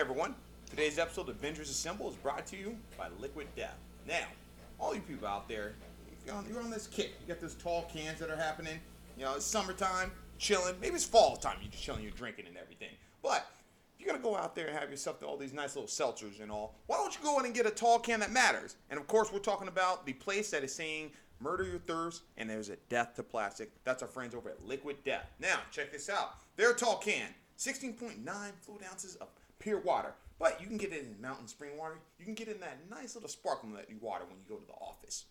everyone. Today's episode of Avengers Assemble is brought to you by Liquid Death. Now, all you people out there, you're on, you're on this kick. You got those tall cans that are happening. You know, it's summertime, chilling. Maybe it's fall time. You're just chilling, you're drinking and everything. But if you're gonna go out there and have yourself all these nice little seltzers and all, why don't you go in and get a tall can that matters? And of course, we're talking about the place that is saying murder your thirst, and there's a death to plastic. That's our friends over at Liquid Death. Now, check this out. Their tall can, 16.9 fluid ounces of pure water. But you can get it in mountain spring water. You can get it in that nice little sparkling water when you go to the office.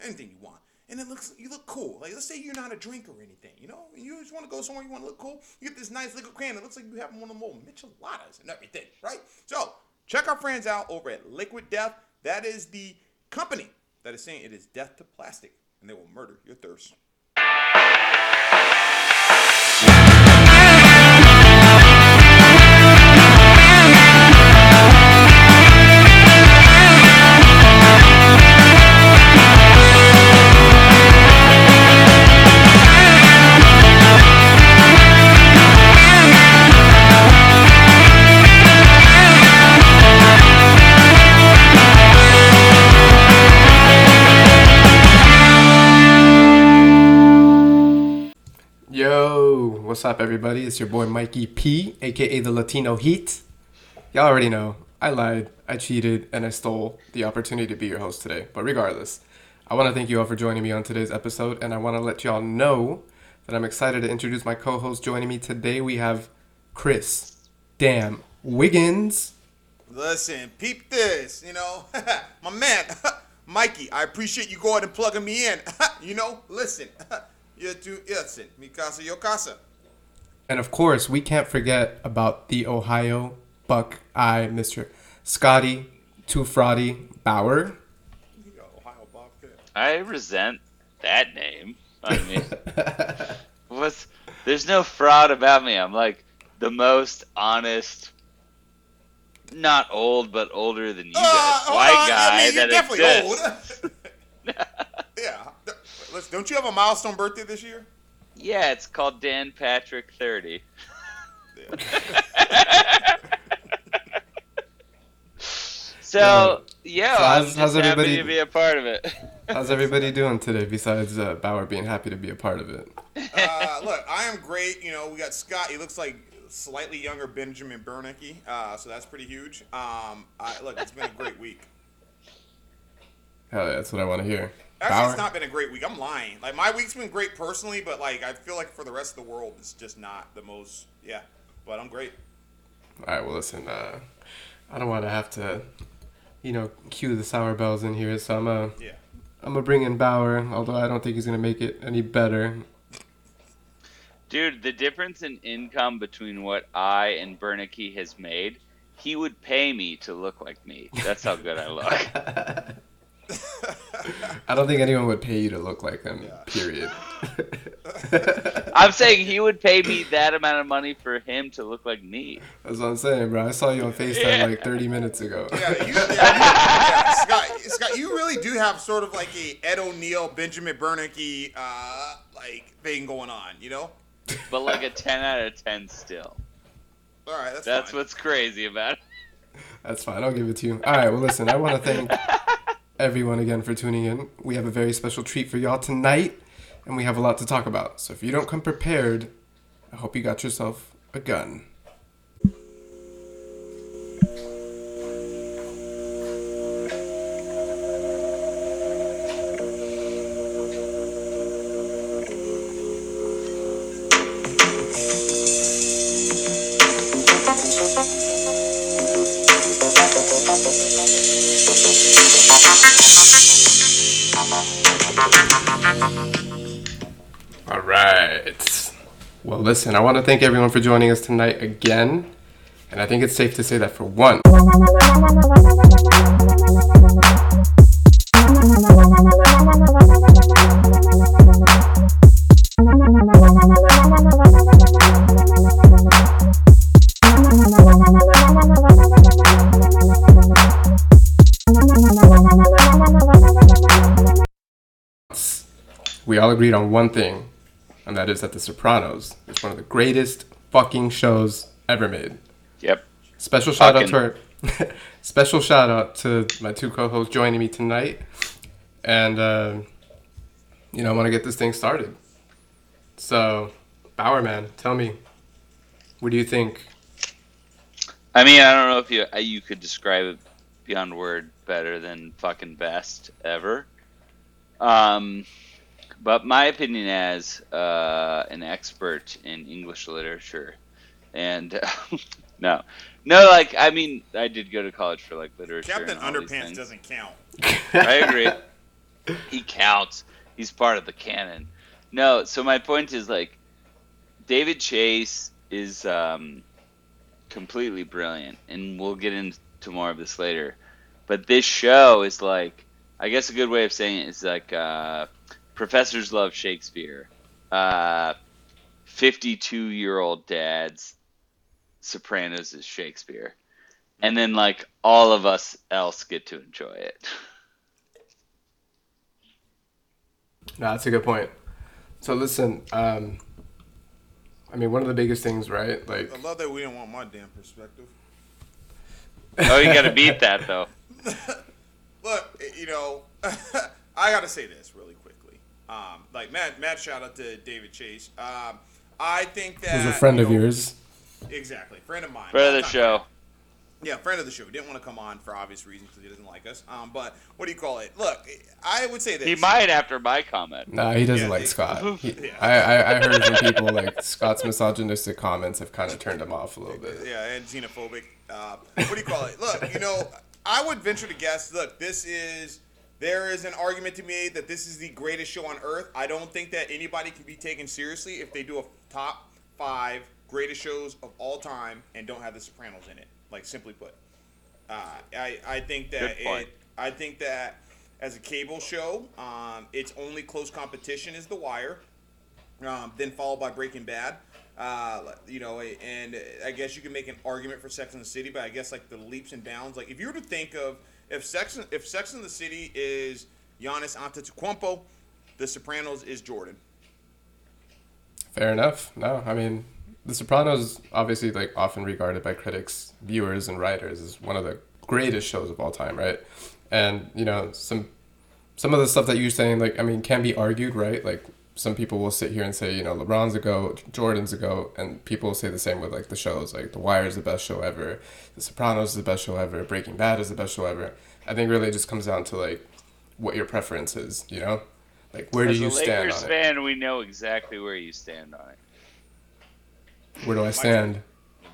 Anything you want. And it looks you look cool. Like let's say you're not a drinker or anything, you know? You just want to go somewhere you want to look cool. You get this nice liquid can. It looks like you have one of them little micheladas and everything, right? So check our friends out over at Liquid Death. That is the company that is saying it is death to plastic, and they will murder your thirst. What's up, everybody? It's your boy Mikey P, aka the Latino Heat. Y'all already know I lied, I cheated, and I stole the opportunity to be your host today. But regardless, I want to thank you all for joining me on today's episode, and I want to let y'all know that I'm excited to introduce my co host joining me today. We have Chris Damn Wiggins. Listen, peep this, you know, my man, Mikey. I appreciate you going and plugging me in. you know, listen, you do listen, mi casa, yo casa. And of course, we can't forget about the Ohio Buckeye, Mr. Scotty Too Fraudy Bauer. Yo, Ohio Bobcat. I resent that name. I mean, what's there's no fraud about me. I'm like the most honest, not old but older than you guys, Uh, hold white on, guy I mean, you're that definitely exists. old. yeah. Listen, don't you have a milestone birthday this year? Yeah, it's called Dan Patrick 30. So yeah, So I'm how's- just how's happy everybody- to be a part of it. How's everybody doing today besides uh, Bauer being happy to be a part of it? Uh, look, I am great. You know, we got Scott. He looks like slightly younger Benjamin Bernanke, uh, so that's pretty huge. Um, I, look, it's been a great week. Hell yeah, that's what I want to hear. Actually, Bauer? it's not been a great week. I'm lying. Like my week's been great personally, but like I feel like for the rest of the world, it's just not the most. Yeah, but I'm great. All right, well, listen, uh, I don't want to have to, you know, cue the sour bells in here, so I'm going to Yeah. I'm gonna bring in Bauer, although I don't think he's going to make it any better. Dude, the difference in income between what I and Bernanke has made, he would pay me to look like me. That's how good I look. I don't think anyone would pay you to look like him, Yeah. period. I'm saying he would pay me that amount of money for him to look like me. That's what I'm saying, bro. I saw you on FaceTime Yeah. like 30 minutes ago. Yeah, you, yeah, you- yeah, Scott, Scott, you really do have sort of like a Ed O'Neill, Benjamin Bernanke, uh, like thing going on. You know? But like a 10 out of 10 still. All right, that's That's fine. what's crazy about it. That's fine. I'll give it to you. All right. Well, listen. I want to thank everyone again for tuning in. We have a very special treat for y'all tonight, and we have a lot to talk about. So if you don't come prepared, I hope you got yourself a gun. Well, listen. I want to thank everyone for joining us tonight again, and I think it's safe to say that for one. we all agreed on one thing, and that is that The Sopranos is one of the greatest fucking shows ever made. Yep. Special shout out to our special shout out to my two co-hosts joining me tonight, and uh, you know I want to get this thing started. So, Bauer man, tell me, what do you think? I mean, I don't know if you uh, you could describe it beyond word better than fucking best ever. Um, but my opinion as uh, an expert in English literature, and no, no, like I mean, I did go to college for like literature. Captain and all these Underpants doesn't count. I agree. he counts. He's part of the canon. No, so my point is like David Chase is um, completely brilliant, and we'll get into more of this later. But this show is like, I guess a good way of saying it is like uh, professors love Shakespeare, uh, fifty-two-year-old dads, Sopranos is Shakespeare, and then like all of us else get to enjoy it. No, that's a good point. So listen, um, I mean, one of the biggest things, right? Like, I love that we didn't want my damn perspective. Oh, you got to beat that though. Look, you know, I got to say this really quickly. Um, like, mad, mad shout out to David Chase. Um, I think that who's a friend you of yours? Exactly, friend of mine. Friend of the longtime show. friend. Yeah, friend of the show. He didn't want to come on for obvious reasons because he doesn't like us. Um, but what do you call it? Look, I would say that He might after my comment. No, he doesn't Yeah, like he- Scott. He, Yeah. I, I, I heard from people like Scott's misogynistic comments have kind of turned him off a little bit. Yeah, and xenophobic. Uh, what do you call it? Look, you know, I would venture to guess. Look, this is there is an argument to be made that this is the greatest show on earth. I don't think that anybody can be taken seriously if they do a top five greatest shows of all time and don't have The Sopranos in it. Like simply put, uh, I I think that it. I think that as a cable show, um, its only close competition is The Wire um, then followed by Breaking Bad. Uh, you know, and I guess you can make an argument for Sex and the City, but I guess like the leaps and bounds. Like if you were to think of if Sex if Sex and the City is Giannis Antetokounmpo, The Sopranos is Jordan. Fair enough. No, I mean, The Sopranos, obviously, like often regarded by critics, viewers, and writers as one of the greatest shows of all time, right? And you know, some some of the stuff that you're saying, like, I mean, can be argued, right? Like, some people will sit here and say, you know, LeBron's a goat, Jordan's a goat, and people will say the same with like the shows, like The Wire is the best show ever, The Sopranos is the best show ever, Breaking Bad is the best show ever. I think really it just comes down to like what your preference is, you know, like where do you a stand Lakers on it? fan, we know exactly where you stand on it. Where do I stand?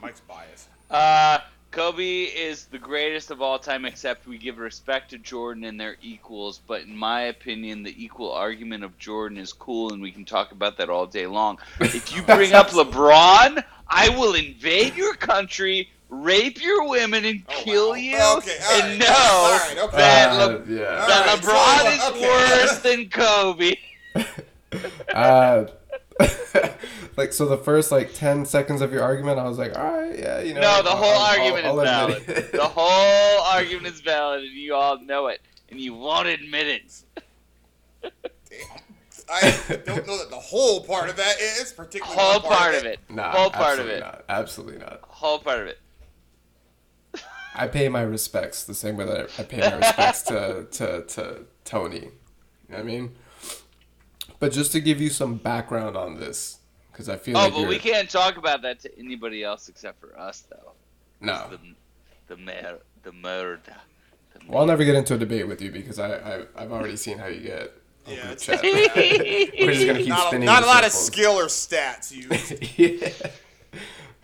Mike's biased. Uh, Kobe is the greatest of all time, except we give respect to Jordan and their equals. But in my opinion, the equal argument of Jordan is cool, and we can talk about that all day long. If you bring up LeBron, I will invade your country, rape your women, and Oh, kill wow. you. Okay, all and right, know all right, okay. that, Uh, yeah. that All right, LeBron so, is okay. worse than Kobe. uh, like so the first like 10 seconds of your argument i was like all right yeah you know No, the I'll- whole I'll- argument I'll- is I'll valid. the whole argument is valid, and you all know it, and you won't admit it. I don't know that the whole part of that is particularly Whole one part of it. nah, whole part of absolutely it. not. absolutely not Whole part of it. i pay my respects the same way that i pay my respects to, to, to tony you know what i mean but just to give you some background on this because i feel like Oh, like but you're, we can't talk about that to anybody else except for us, though. no The, the mayor, the murder. The well i'll never get into a debate with you because i, I i've already seen how you get on Yeah, it's- chat. we're just gonna keep Not, a, spinning not a lot of skill or stats used. yeah.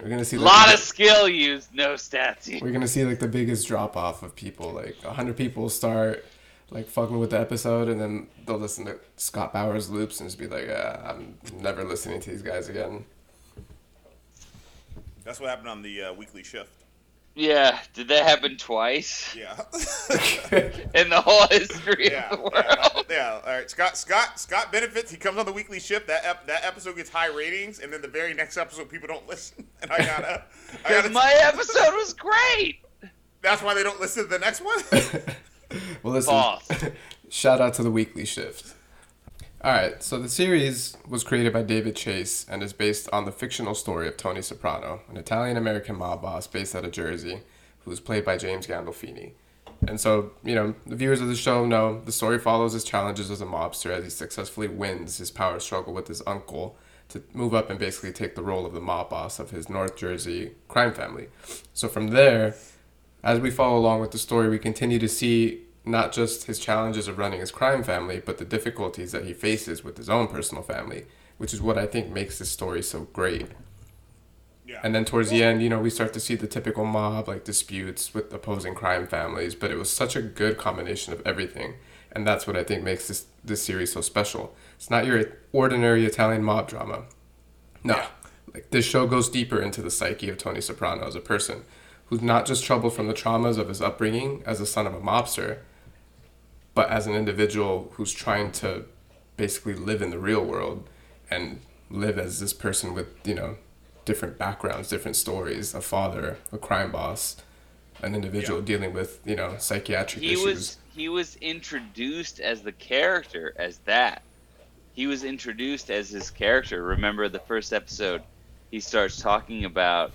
We're gonna see A lot the- of skill used, no stats used. We're gonna see like the biggest drop off of people. Like hundred people start like fucking with the episode, and then they'll listen to Scott Bauer's loops and just be like, uh, "I'm never listening to these guys again." That's what happened on the uh, weekly shift. Yeah, did that happen twice Yeah. in the whole history yeah, of the world? yeah. All right, Scott. Scott. Scott benefits. He comes on the weekly shift. That ep- that episode gets high ratings, and then the very next episode, people don't listen. And I gotta. I Because gotta. my episode was great. that's why they don't listen to the next one. well, listen. False. shout out to the weekly shift. All right, so the series was created by David Chase and is based on the fictional story of Tony Soprano, an Italian American mob boss based out of Jersey, who was played by James Gandolfini. And so, you know, the viewers of the show know the story follows his challenges as a mobster as he successfully wins his power struggle with his uncle to move up and basically take the role of the mob boss of his North Jersey crime family. So from there, as we follow along with the story, we continue to see not just his challenges of running his crime family, but the difficulties that he faces with his own personal family, which is what I think makes this story so great. Yeah. And then towards the end, you know, we start to see the typical mob like disputes with opposing crime families, but it was such a good combination of everything. And that's what I think makes this this series so special. It's not your ordinary Italian mob drama. No. Yeah. Like this show goes deeper into the psyche of Tony Soprano as a person who's not just troubled from the traumas of his upbringing as a son of a mobster, but as an individual who's trying to basically live in the real world and live as this person with, you know, different backgrounds, different stories, a father, a crime boss, an individual Yeah. dealing with, you know, psychiatric he issues. was he was introduced as the character as that. He was introduced as his character. Remember the first episode, he starts talking about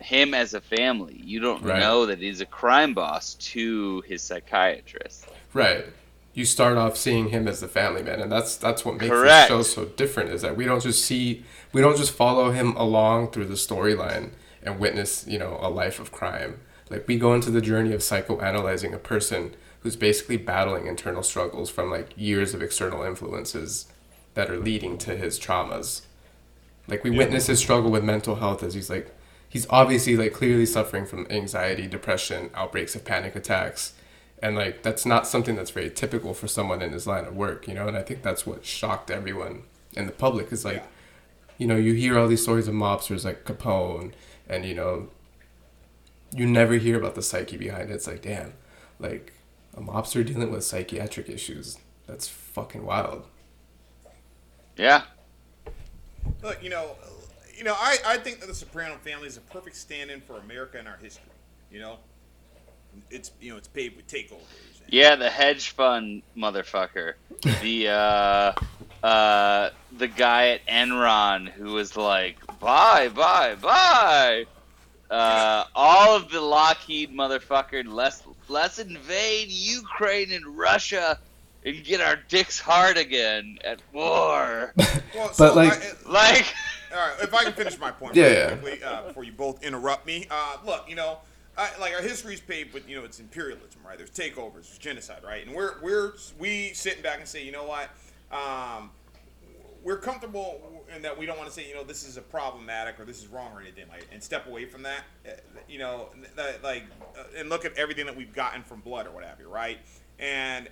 him as a family. You don't Right. know that he's a crime boss to his psychiatrist. Right. You start off seeing him as the family man, and that's that's what makes Correct. the show so different. Is that we don't just see, we don't just follow him along through the storyline and witness, you know, a life of crime. Like we go into the journey of psychoanalyzing a person who's basically battling internal struggles from like years of external influences that are leading to his traumas. Like we witness his struggle with mental health as he's like, he's obviously like clearly suffering from anxiety, depression, outbreaks of panic attacks and like that's not something that's very typical for someone in his line of work you know and i think that's what shocked everyone in the public is like Yeah. you know you hear all these stories of mobsters like capone and you know you never hear about the psyche behind it it's like damn like a mobster dealing with psychiatric issues that's fucking wild Yeah. Look, you know, you know, I, I think that the Soprano family is a perfect stand-in for America and our history. You know, it's you know it's paved with takeovers. and- Yeah, the hedge fund motherfucker. the uh uh the guy at Enron who was like, Bye, bye, bye. Uh, all of the Lockheed motherfucker, let's let's invade Ukraine and Russia and get our dicks hard again at war. Well, But, like- I- like All right, if I can finish my point Yeah, yeah. quickly uh, before you both interrupt me. Uh, look, you know, I, like our history is paved with you know it's imperialism, right? There's takeovers, there's genocide, right? And we're we're we sitting back and say, you know what? Um, we're comfortable in that we don't want to say, you know, this is a problematic or this is wrong or anything like, and step away from that. Uh, You know, like, uh, and look at everything that we've gotten from blood or whatever, right? And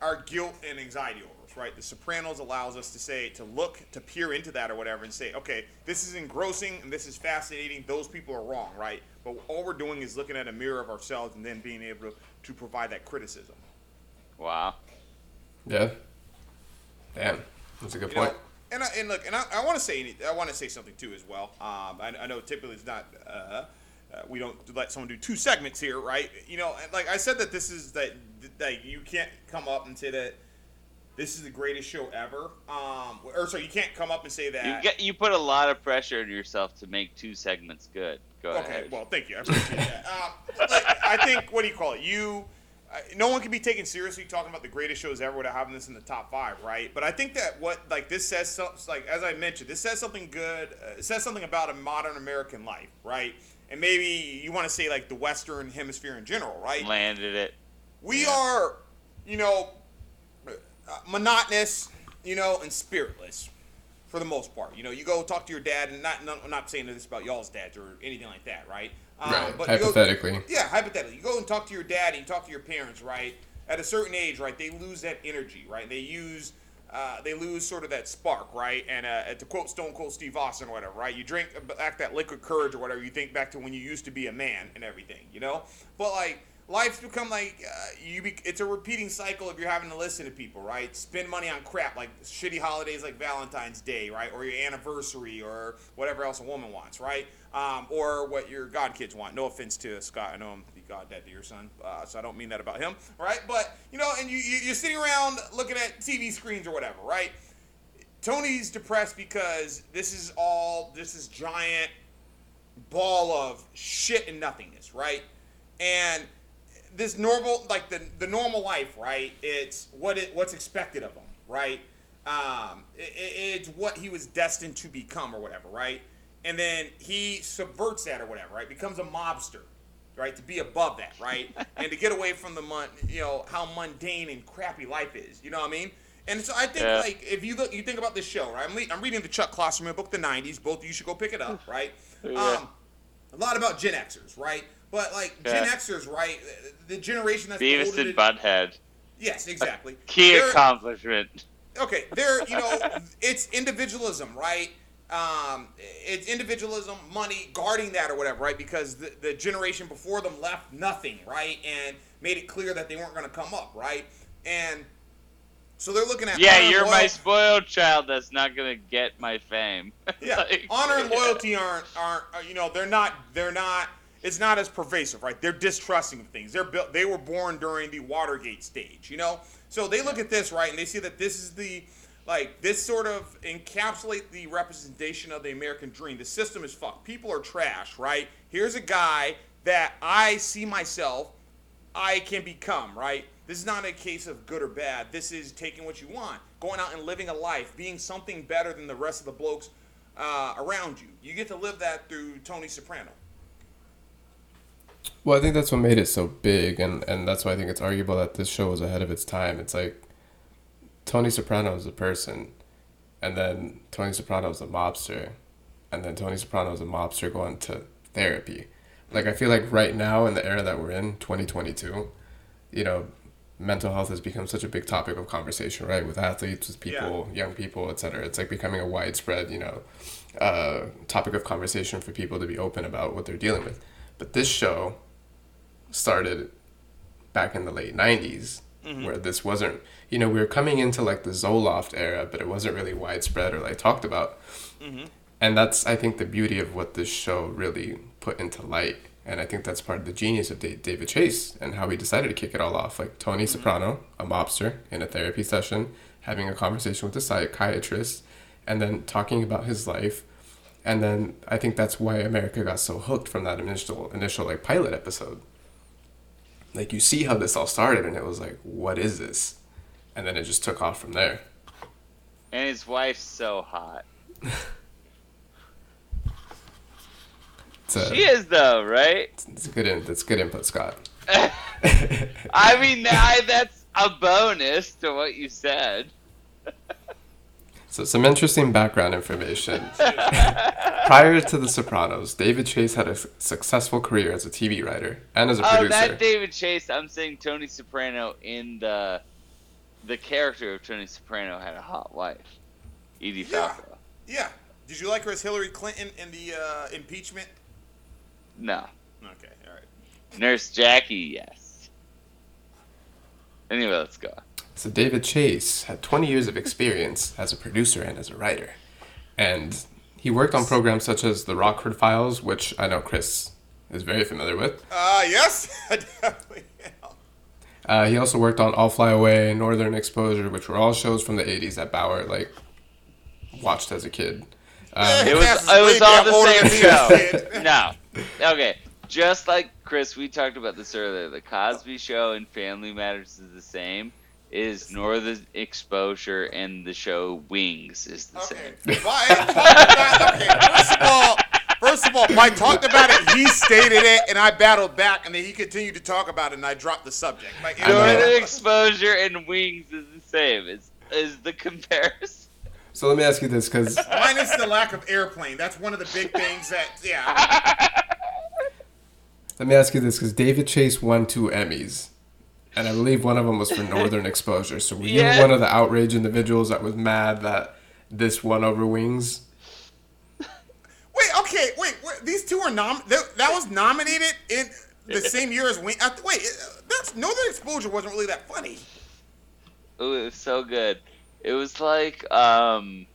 our guilt and anxiety over right? The Sopranos allows us to say, to look, to peer into that or whatever, and say, okay, this is engrossing and this is fascinating. Those people are wrong, right? But all we're doing is looking at a mirror of ourselves and then being able to, to provide that criticism. Wow. yeah damn that's a good You point know, and I, and look, and I, I want to say any- I want to say something too as well. Um, I, I know typically it's not. Uh, uh, we don't let someone do two segments here, right? You know, and like I said that this is that that you can't come up and say that this is the greatest show ever. Um, or so you can't come up and say that. You get you put a lot of pressure on yourself to make two segments good. Go ahead. Okay, ahead. well, thank you. I appreciate that. Um, like, I think what do you call it? You, uh, no one can be taken seriously talking about the greatest shows ever without having this in the top five, right? But I think that what like this says, so, like as I mentioned, this says something good. Uh, it says something about a modern American life, right? And maybe you want to say like the Western Hemisphere in general, right? Landed it. we Yeah. are, you know, uh, monotonous, you know, and spiritless for the most part. You know, you go talk to your dad, and not, not I'm not saying this about y'all's dads or anything like that, right? Um, right go- hypothetically yeah, hypothetically, you go and talk to your dad and you talk to your parents, right? At a certain age, right, they lose that energy, right? They use, uh, they lose sort of that spark, right? And uh, to quote Stone Cold Steve Austin, or whatever, right? You drink back that liquid courage or whatever. You think back to when you used to be a man and everything, you know. But like life's become like uh, you. Be, it's a repeating cycle if you're having to listen to people, right? Spend money on crap like shitty holidays like Valentine's Day, right, or your anniversary or whatever else a woman wants, right? Um, or what your god kids want. No offense to Scott, I know I'm the god dad to your son, uh, so I don't mean that about him, right? But you know, and you, you you're sitting around looking at TV screens or whatever, right? Tony's depressed because this is all this is giant ball of shit and nothingness, right? And this normal, like the the normal life, right? It's what it what's expected of him, right? Um, it, it's what he was destined to become, or whatever, right? And then he subverts that, or whatever, right? Becomes a mobster, right? To be above that, right? and to get away from the mon, you know, how mundane and crappy life is. You know what I mean? And so I think Yeah. like if you look, you think about this show, right? I'm, le- I'm reading the Chuck Klosterman book, The '90s. Both of you should go pick it up, right? Yeah. Um, a lot about Gen Xers, right? But like Gen Xers, right? The generation that's Beavis older and than- Butthead. Yes, exactly. Key They're- accomplishment. okay, they're you know, it's individualism, right? Um, it's individualism, money, guarding that or whatever, right? Because the, the generation before them left nothing, right, and made it clear that they weren't going to come up, right? And so they're looking at Yeah, you're my spoiled child that's not gonna get my fame. Yeah, Like- honor and loyalty aren't aren't you know they're not they're not it's not as pervasive, right? They're distrusting of things. They're built. They were born during the Watergate stage, you know. So they look at this right and they see that this is the like this sort of encapsulate the representation of the American dream. The system is fucked. People are trash, right? Here's a guy that I see myself I can become, right? This is not a case of good or bad. This is taking what you want, going out and living a life, being something better than the rest of the blokes uh, around you. You get to live that through Tony Soprano. Well, I think that's what made it so big, and, and that's why I think it's arguable that this show was ahead of its time. It's like Tony Soprano is a person, and then Tony Soprano is a mobster, and then Tony Soprano is a mobster going to therapy. Like, I feel like right now, in the era that we're in, 2022, you know, mental health has become such a big topic of conversation, right? With athletes, with people, young people, etc. It's like becoming a widespread, you know, uh, topic of conversation for people to be open about what they're dealing with. But this show started back in the late 90s mm-hmm. where this wasn't you know we were coming into like the zoloft era but it wasn't really widespread or like talked about. Mm-hmm. And that's i think the beauty of what this show really put into light. And i think that's part of the genius of david chase and how he decided to kick it all off. Like tony mm-hmm. soprano a mobster in a therapy session having a conversation with a psychiatrist and then talking about his life and then I think that's why America got so hooked from that initial initial like pilot episode. Like you see how this all started, and it was like, what is this? And then it just took off from there. And his wife's so hot. A, She is though, right? it's good in, that's good input, Scott. I mean, I, that's a bonus to what you said. So some interesting background information. Prior to The Sopranos, David Chase had a successful career as a TV writer and as a Oh, producer. that David Chase. I'm saying Tony Soprano in the the character of Tony Soprano had a hot wife, Edie Yeah. Falco. Yeah. Did you like her as Hillary Clinton in the uh, impeachment? No, Okay, all right. Nurse Jackie. Yes. Anyway, let's go. So David Chase had 20 years of experience as a producer and as a writer. And he worked on programs such as The Rockford Files, which I know Chris is very familiar with. Uh, yes, I definitely am. Uh, he also worked on I'll Fly Away, Northern Exposure, which were all shows from the 80s that Bauer like watched as a kid. Um, It was Cass it was way all the same show. no. Okay. Just like Chris, we talked about this earlier. The Cosby Show and Family Matters is the same. Is Northern Exposure and the show Wings is the Okay. same. Well, I talked about, okay. First of all, first of all, Mike talked about it. He stated it, and I battled back, and then he continued to talk about it, and I dropped the subject. Like, you I know, know. Northern Exposure and Wings is the same. Is is the comparison? so let me ask you this, because minus the lack of airplane. That's one of the big things that, yeah. let me ask you this, because David Chase won two Emmys, and I believe one of them was for Northern Exposure. So were you Yeah. one of the outrage individuals that was mad that this won over Wings? Wait, okay, wait, wait. These two were nom. That, that was nominated in the same year as Wing. Uh, wait, uh, that's Northern Exposure wasn't really that funny. Ooh, it was so good. It was like um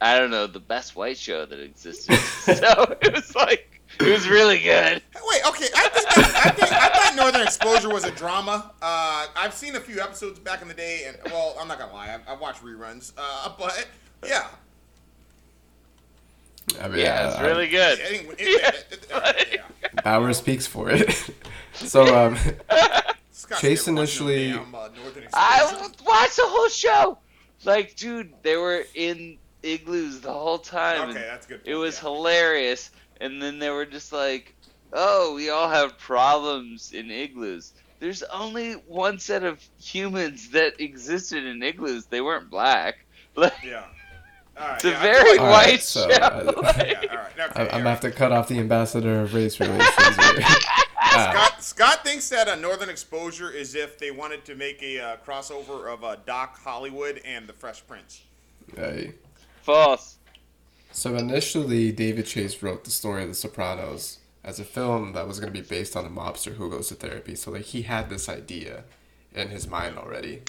I don't know, the best white show that existed. so it was like it was really good. Wait, okay. I think that, I think I thought Northern Exposure was a drama. Uh, I've seen a few episodes back in the day, and well, I'm not gonna lie, I, I watched reruns. Uh, but yeah, I mean, Yeah, it's I- really good. I think- it- it- it- yeah. Bauer speaks for it. so um, Chase never watched no initially- damn, uh, I watched the whole show. Like, dude, they were in igloos the whole time. Okay, that's good. It was yeah. hilarious. And then they were just like, "Oh, we all have problems in igloos." There's only one set of humans that existed in igloos. They weren't black. Like, Yeah. All right. it's a yeah, I very feel like- All right, white so, show. uh, Like- Yeah, all right. Okay, I, I'm gonna have to cut off the ambassador of race relations. here. Scott, Scott thinks that a Northern Exposure is if they wanted to make a uh, crossover of uh, Doc Hollywood and the Fresh Prince. Aye. False. So initially, David Chase wrote the story of The Sopranos as a film that was going to be based on a mobster who goes to therapy. So like he had this idea in his mind already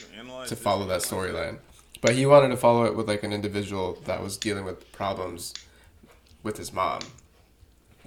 to follow that storyline. But he wanted to follow it with like an individual that was dealing with problems with his mom.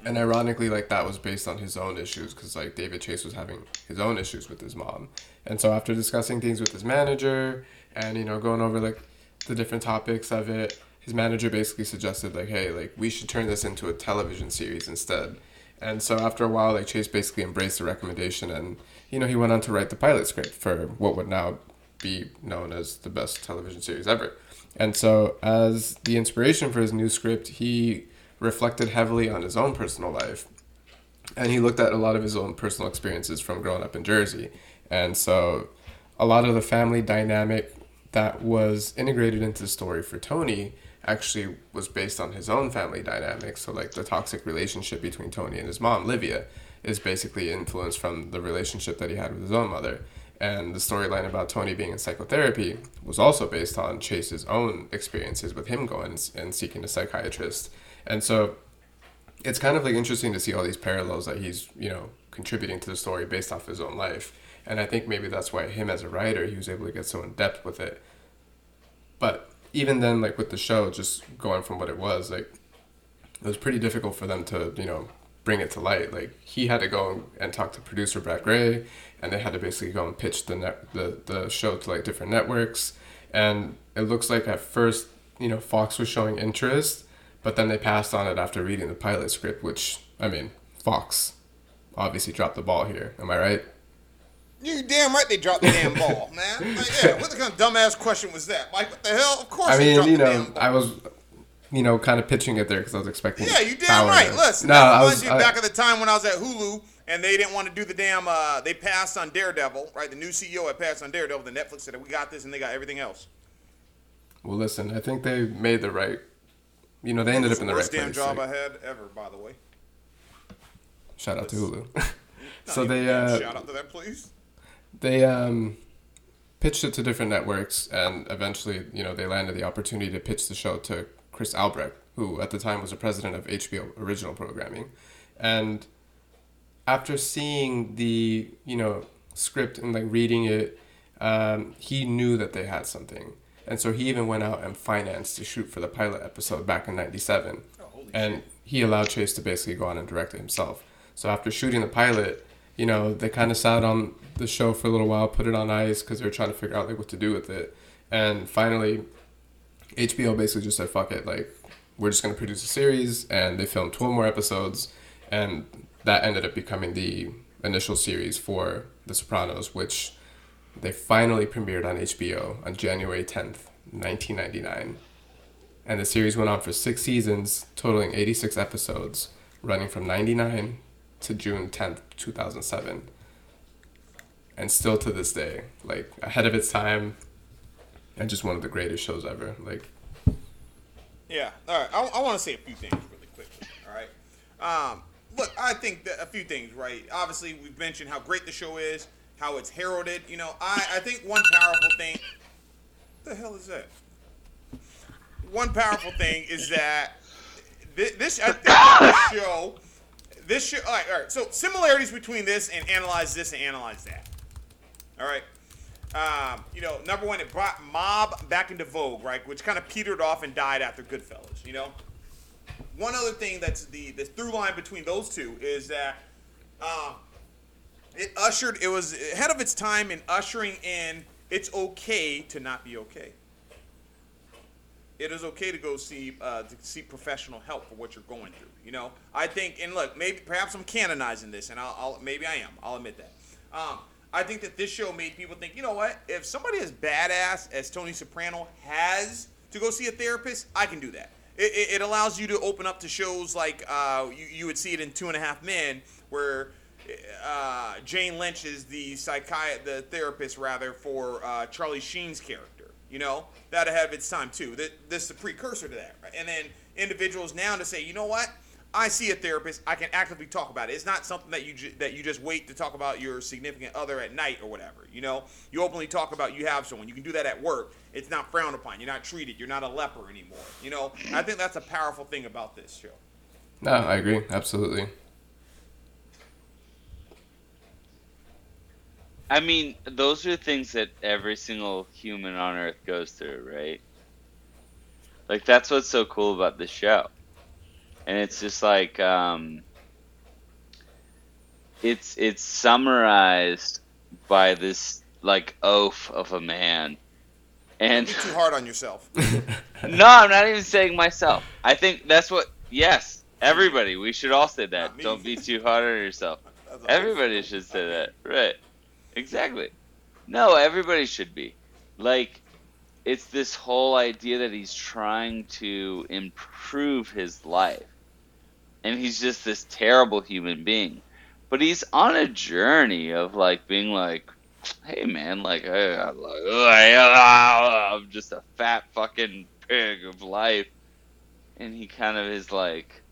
And ironically, like that was based on his own issues because like David Chase was having his own issues with his mom. And so after discussing things with his manager and you know going over like the different topics of it, his manager basically suggested like, hey, like we should turn this into a television series instead. And so after a while, like Chase basically embraced the recommendation, and you know he went on to write the pilot script for what would now be known as the best television series ever. And so as the inspiration for his new script, he reflected heavily on his own personal life, and he looked at a lot of his own personal experiences from growing up in Jersey. And so a lot of the family dynamic that was integrated into the story for Tony actually was based on his own family dynamics. So like the toxic relationship between Tony and his mom, Livia, is basically influenced from the relationship that he had with his own mother. And the storyline about Tony being in psychotherapy was also based on Chase's own experiences with him going and seeking a psychiatrist. And so it's kind of like interesting to see all these parallels that he's, you know, contributing to the story based off his own life. And I think maybe that's why him as a writer, he was able to get so in depth with it. But even then, like with the show, just going from what it was, like it was pretty difficult for them to, you know, bring it to light. Like he had to go and talk to producer Brad Grey, and they had to basically go and pitch the net, the the show to like different networks. And it looks like at first, you know, Fox was showing interest, but then they passed on it after reading the pilot script. Which I mean, Fox obviously dropped the ball here. Am I right? You damn right they dropped the damn ball, man. Like, yeah, what the kind of dumbass question was that? Like, what the hell? Of course I they mean, dropped you the know, damn ball. I was, you know, kind of pitching it there because I was expecting. Yeah, you damn right. to- Listen, no, I was. I- back at the time when I was at Hulu and they didn't want to do the damn. Uh, they passed on Daredevil, right? The new CEO had passed on Daredevil. The Netflix said we got this, and they got everything else. well, listen, I think they made the right. You know, they ended up in the right Worst damn place. job like- I had ever, by the way. shout out to Hulu. So they uh, shout out to that, please. They um, pitched it to different networks, and eventually, you know, they landed the opportunity to pitch the show to Chris Albrecht, who at the time was the president of HBO Original Programming, and after seeing the you know script and like reading it, um, he knew that they had something, and so he even went out and financed to shoot for the pilot episode back in '97, and he allowed Chase to basically go on and direct it himself. So after shooting the pilot, you know they kind of sat on the show for a little while, put it on ice because they were trying to figure out like what to do with it, and finally, HBO basically just said fuck it, like we're just gonna produce a series, and they filmed twelve more episodes, and that ended up becoming the initial series for The Sopranos, which they finally premiered on HBO on January 10th, 1999. And the series went on for six seasons, totaling 86 episodes, running from 99 to June 10th, 2007. And still to this day, like ahead of its time, and just one of the greatest shows ever. Like, Yeah. All right. I, I want to say a few things really quickly. All right. Um, look, I think that a few things, right? Obviously, we've mentioned how great the show is, how it's heralded. You know, I, I think one powerful thing. The hell is that? One powerful thing is that this, this I think this show, this show. All right, all right. So similarities between this and analyze this and analyze that. All right. Um, you know, number one, it brought mob back into vogue, right? Which kind of petered off and died after Goodfellas. You know. One other thing that's the the through line between those two is that um, it ushered. It was ahead of its time in ushering in. It's okay to not be okay. It is okay to go see uh, to seek professional help for what you're going through. You know, I think, and look, maybe perhaps I'm canonizing this, and I'll, I'll maybe I am. I'll admit that. Um, I think that this show made people think, you know what? If somebody as badass as Tony Soprano has to go see a therapist, I can do that. It, it, it allows you to open up to shows like uh, you, you would see it in Two and a Half Men, where uh, Jane Lynch is the psychiat- the therapist rather for uh, Charlie Sheen's character. You know that of its time too. That this is a precursor to that. Right? And then individuals now to say, you know what? I see a therapist. I can actively talk about it. It's not something that you ju- that you just wait to talk about your significant other at night or whatever. You know, you openly talk about you have someone. You can do that at work. It's not frowned upon. You're not treated. You're not a leper anymore. You know, I think that's a powerful thing about this show. No, I agree. Absolutely. I mean, those are things that every single human on Earth goes through, right? Like that's what's so cool about this show, and it's just like um, it's it's summarized by this like oaf of a man, and Be too hard on yourself. no, I'm not even saying myself. I think that's what. Yes, everybody. We should all say that. Don't be too hard on yourself. Everybody should say that. Right. Exactly. No, everybody should be. Like, it's this whole idea that he's trying to improve his life. And he's just this terrible human being. But he's on a journey of, like, being like, hey, man, like, I'm, I'm just a fat fucking pig of life. And he kind of is like,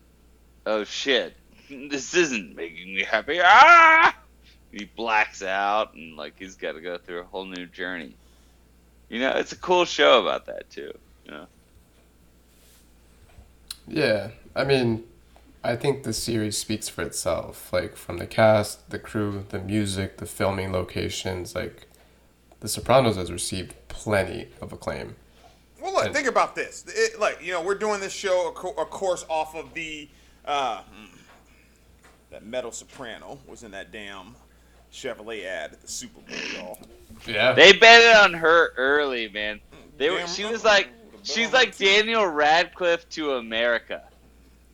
oh shit, this isn't making me happy. Ah! He blacks out and like he's got to go through a whole new journey. You know, it's a cool show about that too. You know, Yeah, I mean, I think the series speaks for itself. Like from the cast, the crew, the music, the filming locations. Like, The Sopranos has received plenty of acclaim. Well, look, And- think about this. It, like, you know, we're doing this show, of, course, off of the uh, hmm, that Meadow Soprano was in that damn Chevrolet ad at the Super Bowl, y'all. Yeah. they betted on her early, man. They were. She was like, she's like. Daniel Radcliffe to America.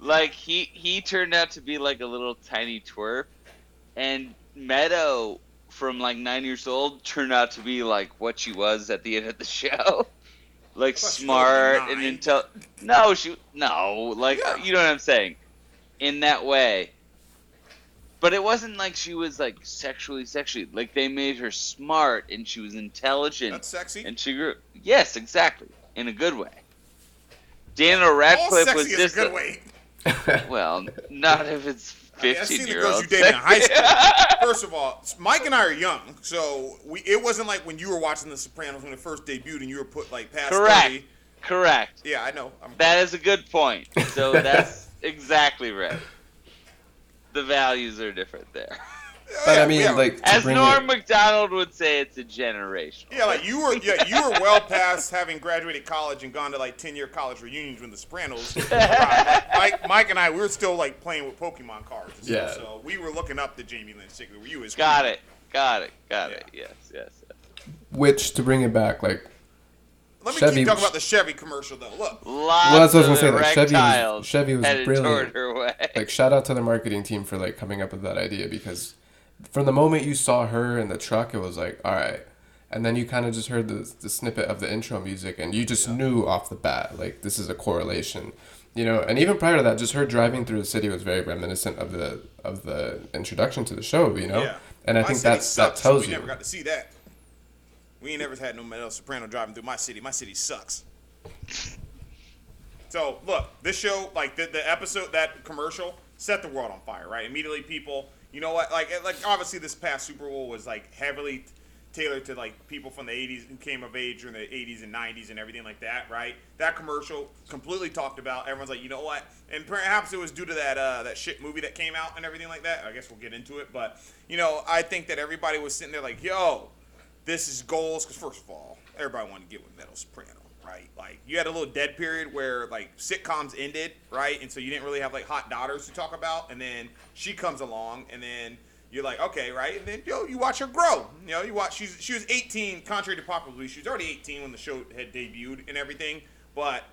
Like he he turned out to be like a little tiny twerp, and Meadow from like nine years old turned out to be like what she was at the end of the show. Like smart and intel. No, she no. Like Yeah. you know what I'm saying. In that way. But it wasn't like she was like sexually sexually. Like they made her smart and she was intelligent That's sexy. and she grew. Yes, exactly, in a good way. Daniel Radcliffe was just a good a- way. well, not if it's I mean, I've fifteen seen the year girls old. you dated in high school. First of all, Mike and I are young, so we it wasn't like when you were watching The Sopranos when it first debuted and you were put like past Correct. 30. Correct. Yeah, I know. I'm, That is a good point. So that's exactly right. The values are different there. But Yeah, I mean, yeah. like, to As bring Norm it, Macdonald would say, it's a generation. Yeah, like you were, yeah, you were well past having graduated college and gone to like ten year college reunions with the Sopranos. Like, Mike, Mike and I, we were still like playing with Pokemon cards. And Yeah. stuff, so we were looking up to Jamie Lynn Sigler. You was Got it. Got it. Got it. Yes. Yes. yes. which to bring it back, like, Let me Chevy- keep talking about the Chevy commercial though. Look, Lots well, that's what I was of gonna say. Like, Chevy was, Chevy was brilliant. toward her way. like shout out to the marketing team for like coming up with that idea because from the moment you saw her in the truck it was like all right and then you kind of just heard the, the snippet of the intro music and you just knew off the bat like this is a correlation you know and even prior to that just her driving through the city was very reminiscent of the of the introduction to the show you know yeah. and i My think city that that sucks, so tells we you never got to see that. We ain't never had no Meadow Soprano driving through my city. My city sucks. So look, this show, like the, the episode, that commercial, set the world on fire, right? Immediately, people, you know what? Like, like obviously, this past Super Bowl was like heavily tailored to like people from the '80s who came of age during the '80s and '90s and everything like that, right? That commercial completely talked about. Everyone's like, you know what? And perhaps it was due to that uh, that shit movie that came out and everything like that. I guess we'll get into it, but you know, I think that everybody was sitting there like, yo, this is goals. Because first of all, everybody wanted to get with Meadow Soprano, right? Like you had a little dead period where like sitcoms ended, right? And so you didn't really have like hot daughters to talk about. And then she comes along, and then You're like, okay, right? And then yo, you watch her grow. You know, you watch. She's she was 18, contrary to popular belief. She was already 18 when the show had debuted and everything. But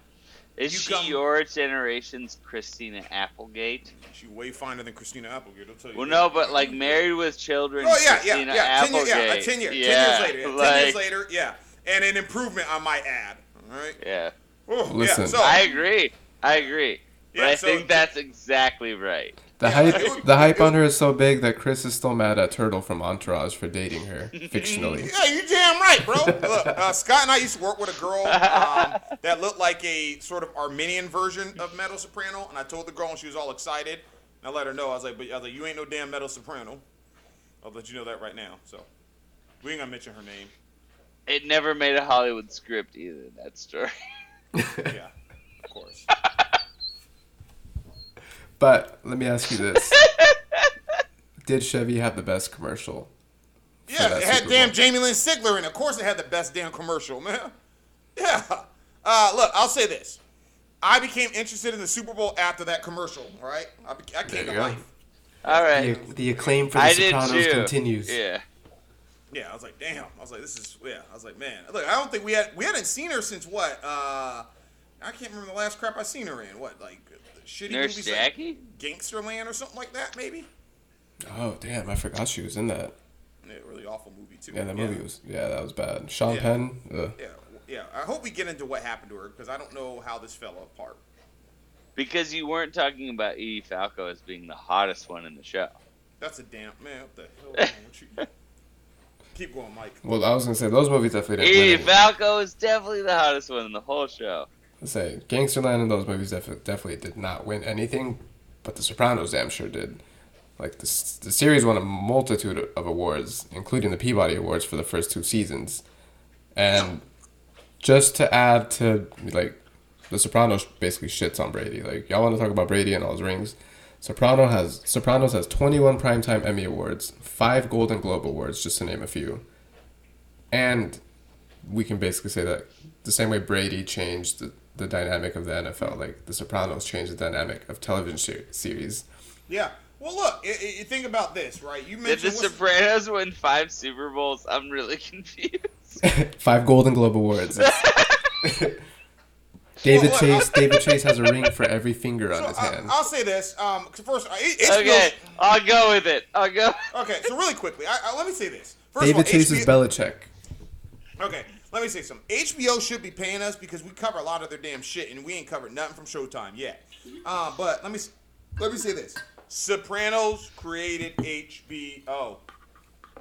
Is You she come- your generation's Christina Applegate? she's way finer than Christina Applegate. I'll tell you. Well, that. no, but like married with children. Oh yeah, yeah, Christina yeah. Ten, year- yeah, uh, ten, year, yeah, ten years later. Yeah, like, ten years later, yeah, and an improvement I might ad. All right. Yeah, Oh, Listen. yeah, so I agree. I agree. But I so- think that's exactly right. The hype, the hype on her is so big that Chris is still mad at Turtle from Entourage for dating her fictionally. Yeah, you damn right, bro. Look, uh, Scott and I used to work with a girl um, that looked like a sort of Armenian version of Meadow Soprano, and I told the girl, and she was all excited. And I let her know. I was like, "But I was like, you ain't no damn Meadow Soprano." I'll let you know that right now. So we ain't gonna mention her name. It never made a Hollywood script either. That story. Yeah, of course. But let me ask you this: Did Chevy have the best commercial? Yeah, it had Super damn Bowl. Jamie Lynn Sigler and. Of course, it had the best damn commercial, man. Yeah. Uh, look, I'll say this. I became interested in the Super Bowl after that commercial. Right? I, be- I There came you to go. life. All The, the acclaim for The I Sopranos continues. Yeah. Yeah, I was like, damn. I was like, this is yeah. I was like, man. Look, I don't think we had we hadn't seen her since what? Uh, I can't remember the last crap I seen her in. What like shitty Nurse movies like Jackie. Gangsterland or something like that? Maybe. Oh damn! I forgot she was in that. Yeah, really awful movie too. Yeah, that movie was. Yeah, that was bad. Sean Yeah. Penn. Ugh. Yeah, yeah. I hope we get into what happened to her because I don't know how this fell apart. Because you weren't talking about Edie Falco as being the hottest one in the show. That's a damn man. What the hell? is wrong with you? Keep going, Mike. Well, I was gonna say those movies definitely didn't. Edie. Falco is definitely the hottest one in the whole show. Let's say Gangsterland and those movies definitely definitely did not win anything, but The Sopranos damn sure did. Like the the series won a multitude of awards, including the Peabody Awards for the first two seasons, and just to add to like, The Sopranos basically shits on Brady. Like y'all want to talk about Brady and all his rings. Soprano has Sopranos has 21 primetime Emmy awards, 5 Golden Globe awards just to name a few. And we can basically say that the same way Brady changed the, the dynamic of the NFL, like The Sopranos changed the dynamic of television ser- series. Yeah. Well, look. I, I, think about this, right? You mentioned Did The Sopranos win five Super Bowls? I'm really confused. Five Golden Globe awards. David Well, Chase. David Chase has a ring for every finger on So, his I, hand. I'll say this. Um, first, uh, H- HBO Okay, I'll go with it. I'll go. Okay, so really quickly, I, I, let me say this. First David of all, Chase is HBO Belichick. Okay, let me say something. HBO should be paying us because we cover a lot of their damn shit, and we ain't covered nothing from Showtime yet. Uh, but let me let me say this: Sopranos created HBO.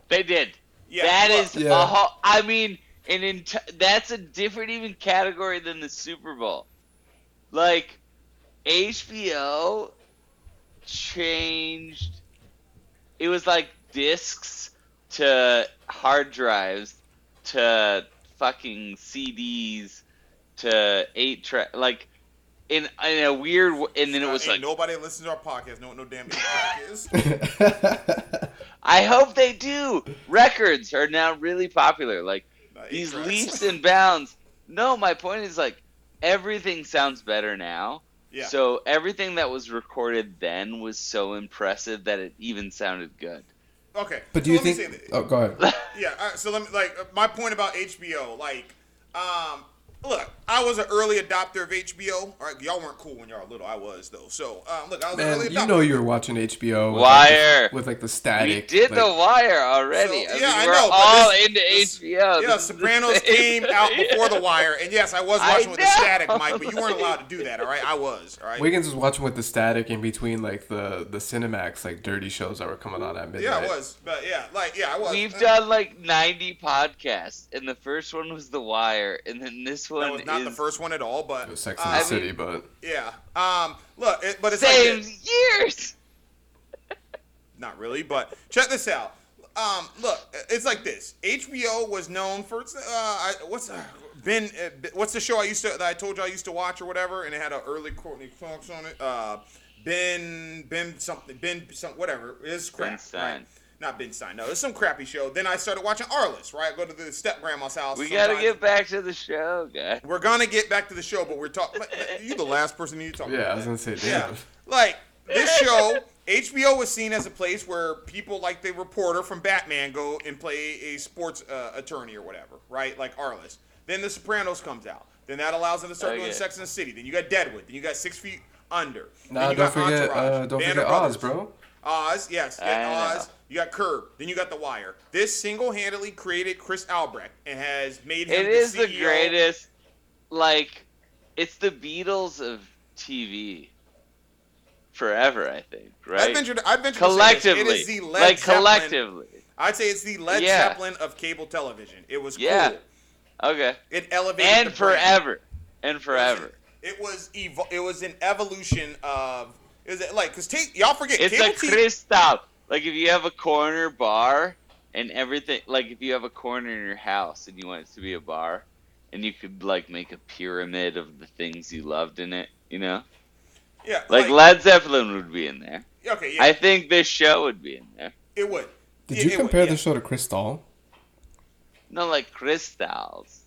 They did. Yeah, that look, is Yeah. a whole. I mean, an enti- that's a different even category than the Super Bowl. Like HBO changed. It was like discs to hard drives to fucking CDs to eight track like in in a weird w- and then it uh, was ain't like nobody that listens to our podcast know what no damn eight track is. I hope they do. Records are now really popular. Like Uh, eight these leaps and bounds. No, my point is like everything sounds better now. Yeah. So everything that was recorded then was so impressive that it even sounded good. okay, But do so you let think? say. Oh, go ahead. Yeah, uh, so let me like uh, my point about HBO. Like, um, look, I was an early adopter of HBO. All right, y'all weren't cool when y'all were little. I was though. So, um, look, I was an early Man, adopter. you know you were watching HBO. With Wire. Like the, with like the We static. did like, the Wire already. So, I yeah, mean, I we're know, all this- into this- HBO. Yeah, This the Sopranos came out thing. before The Wire, and yes, I was I watching with the static, Mike, but you weren't allowed to do that. All right, I was. All right. Wiggins was watching with the static in between like the the Cinemax like dirty shows that were coming on at midnight. yeah, I was. But yeah, like yeah, I was. We've Uh, done like 90 podcasts, and the first one was The Wire, and then this one That was not is the first one at all, but It was Sex uh, the I City, mean- but yeah. Um, look, it, but it's like same this. years. Not really, but check this out. Um, look, it's like this. HBO was known for uh, I, what's uh, Ben? Uh, what's the show I used to that I told you I used to watch or whatever, and it had an early Courteney Cox on it. Uh, Ben, Ben something, Ben some whatever. It's crap. Ben Stein. Right? Not Ben Stein. No, it's some crappy show. Then I started watching Arliss. Right, I go to the step grandma's house. We gotta get back to the show, guys. We're gonna get back to the show, but we're talking. You the last person you need to talk yeah, I was gonna say Yeah, like this show, HBO was seen as a place where people like the reporter from Batman go and play a sports uh, attorney or whatever, right? Like Arliss. Then The Sopranos comes out. Then that allows them to start doing Okay. Sex in the City. Then you got Deadwood. Then you got Six Feet Under. Nah, then you don't got forget, Entourage, uh, don't Band forget Oz, Brothers. bro. Oz, yes, you got I know. You got Curb. Then you got The Wire. This single-handedly created Chris Albrecht and has made him It is the CEO. greatest. Like, it's the Beatles of TV. Forever, I think. Right? I'd venture to, I'd venture to say collectively, this. It is the Led like Zeppelin- collectively. I'd say it's the Led Yeah. Zeppelin of cable television. It was Yeah. cool. Okay. It elevated And the forever. And forever. It was evo- It was an evolution of. Is it like because y'all forget It's cable like TV. Like if you have a corner bar and everything, like if you have a corner in your house and you want it to be a bar, and you could like make a pyramid of the things you loved in it, you know, Yeah, like Led Zeppelin would be in there. okay, yeah, I think this show would be in there. it would. Did Yeah, you it would, compare yeah. the show to Crystal? No, like crystals,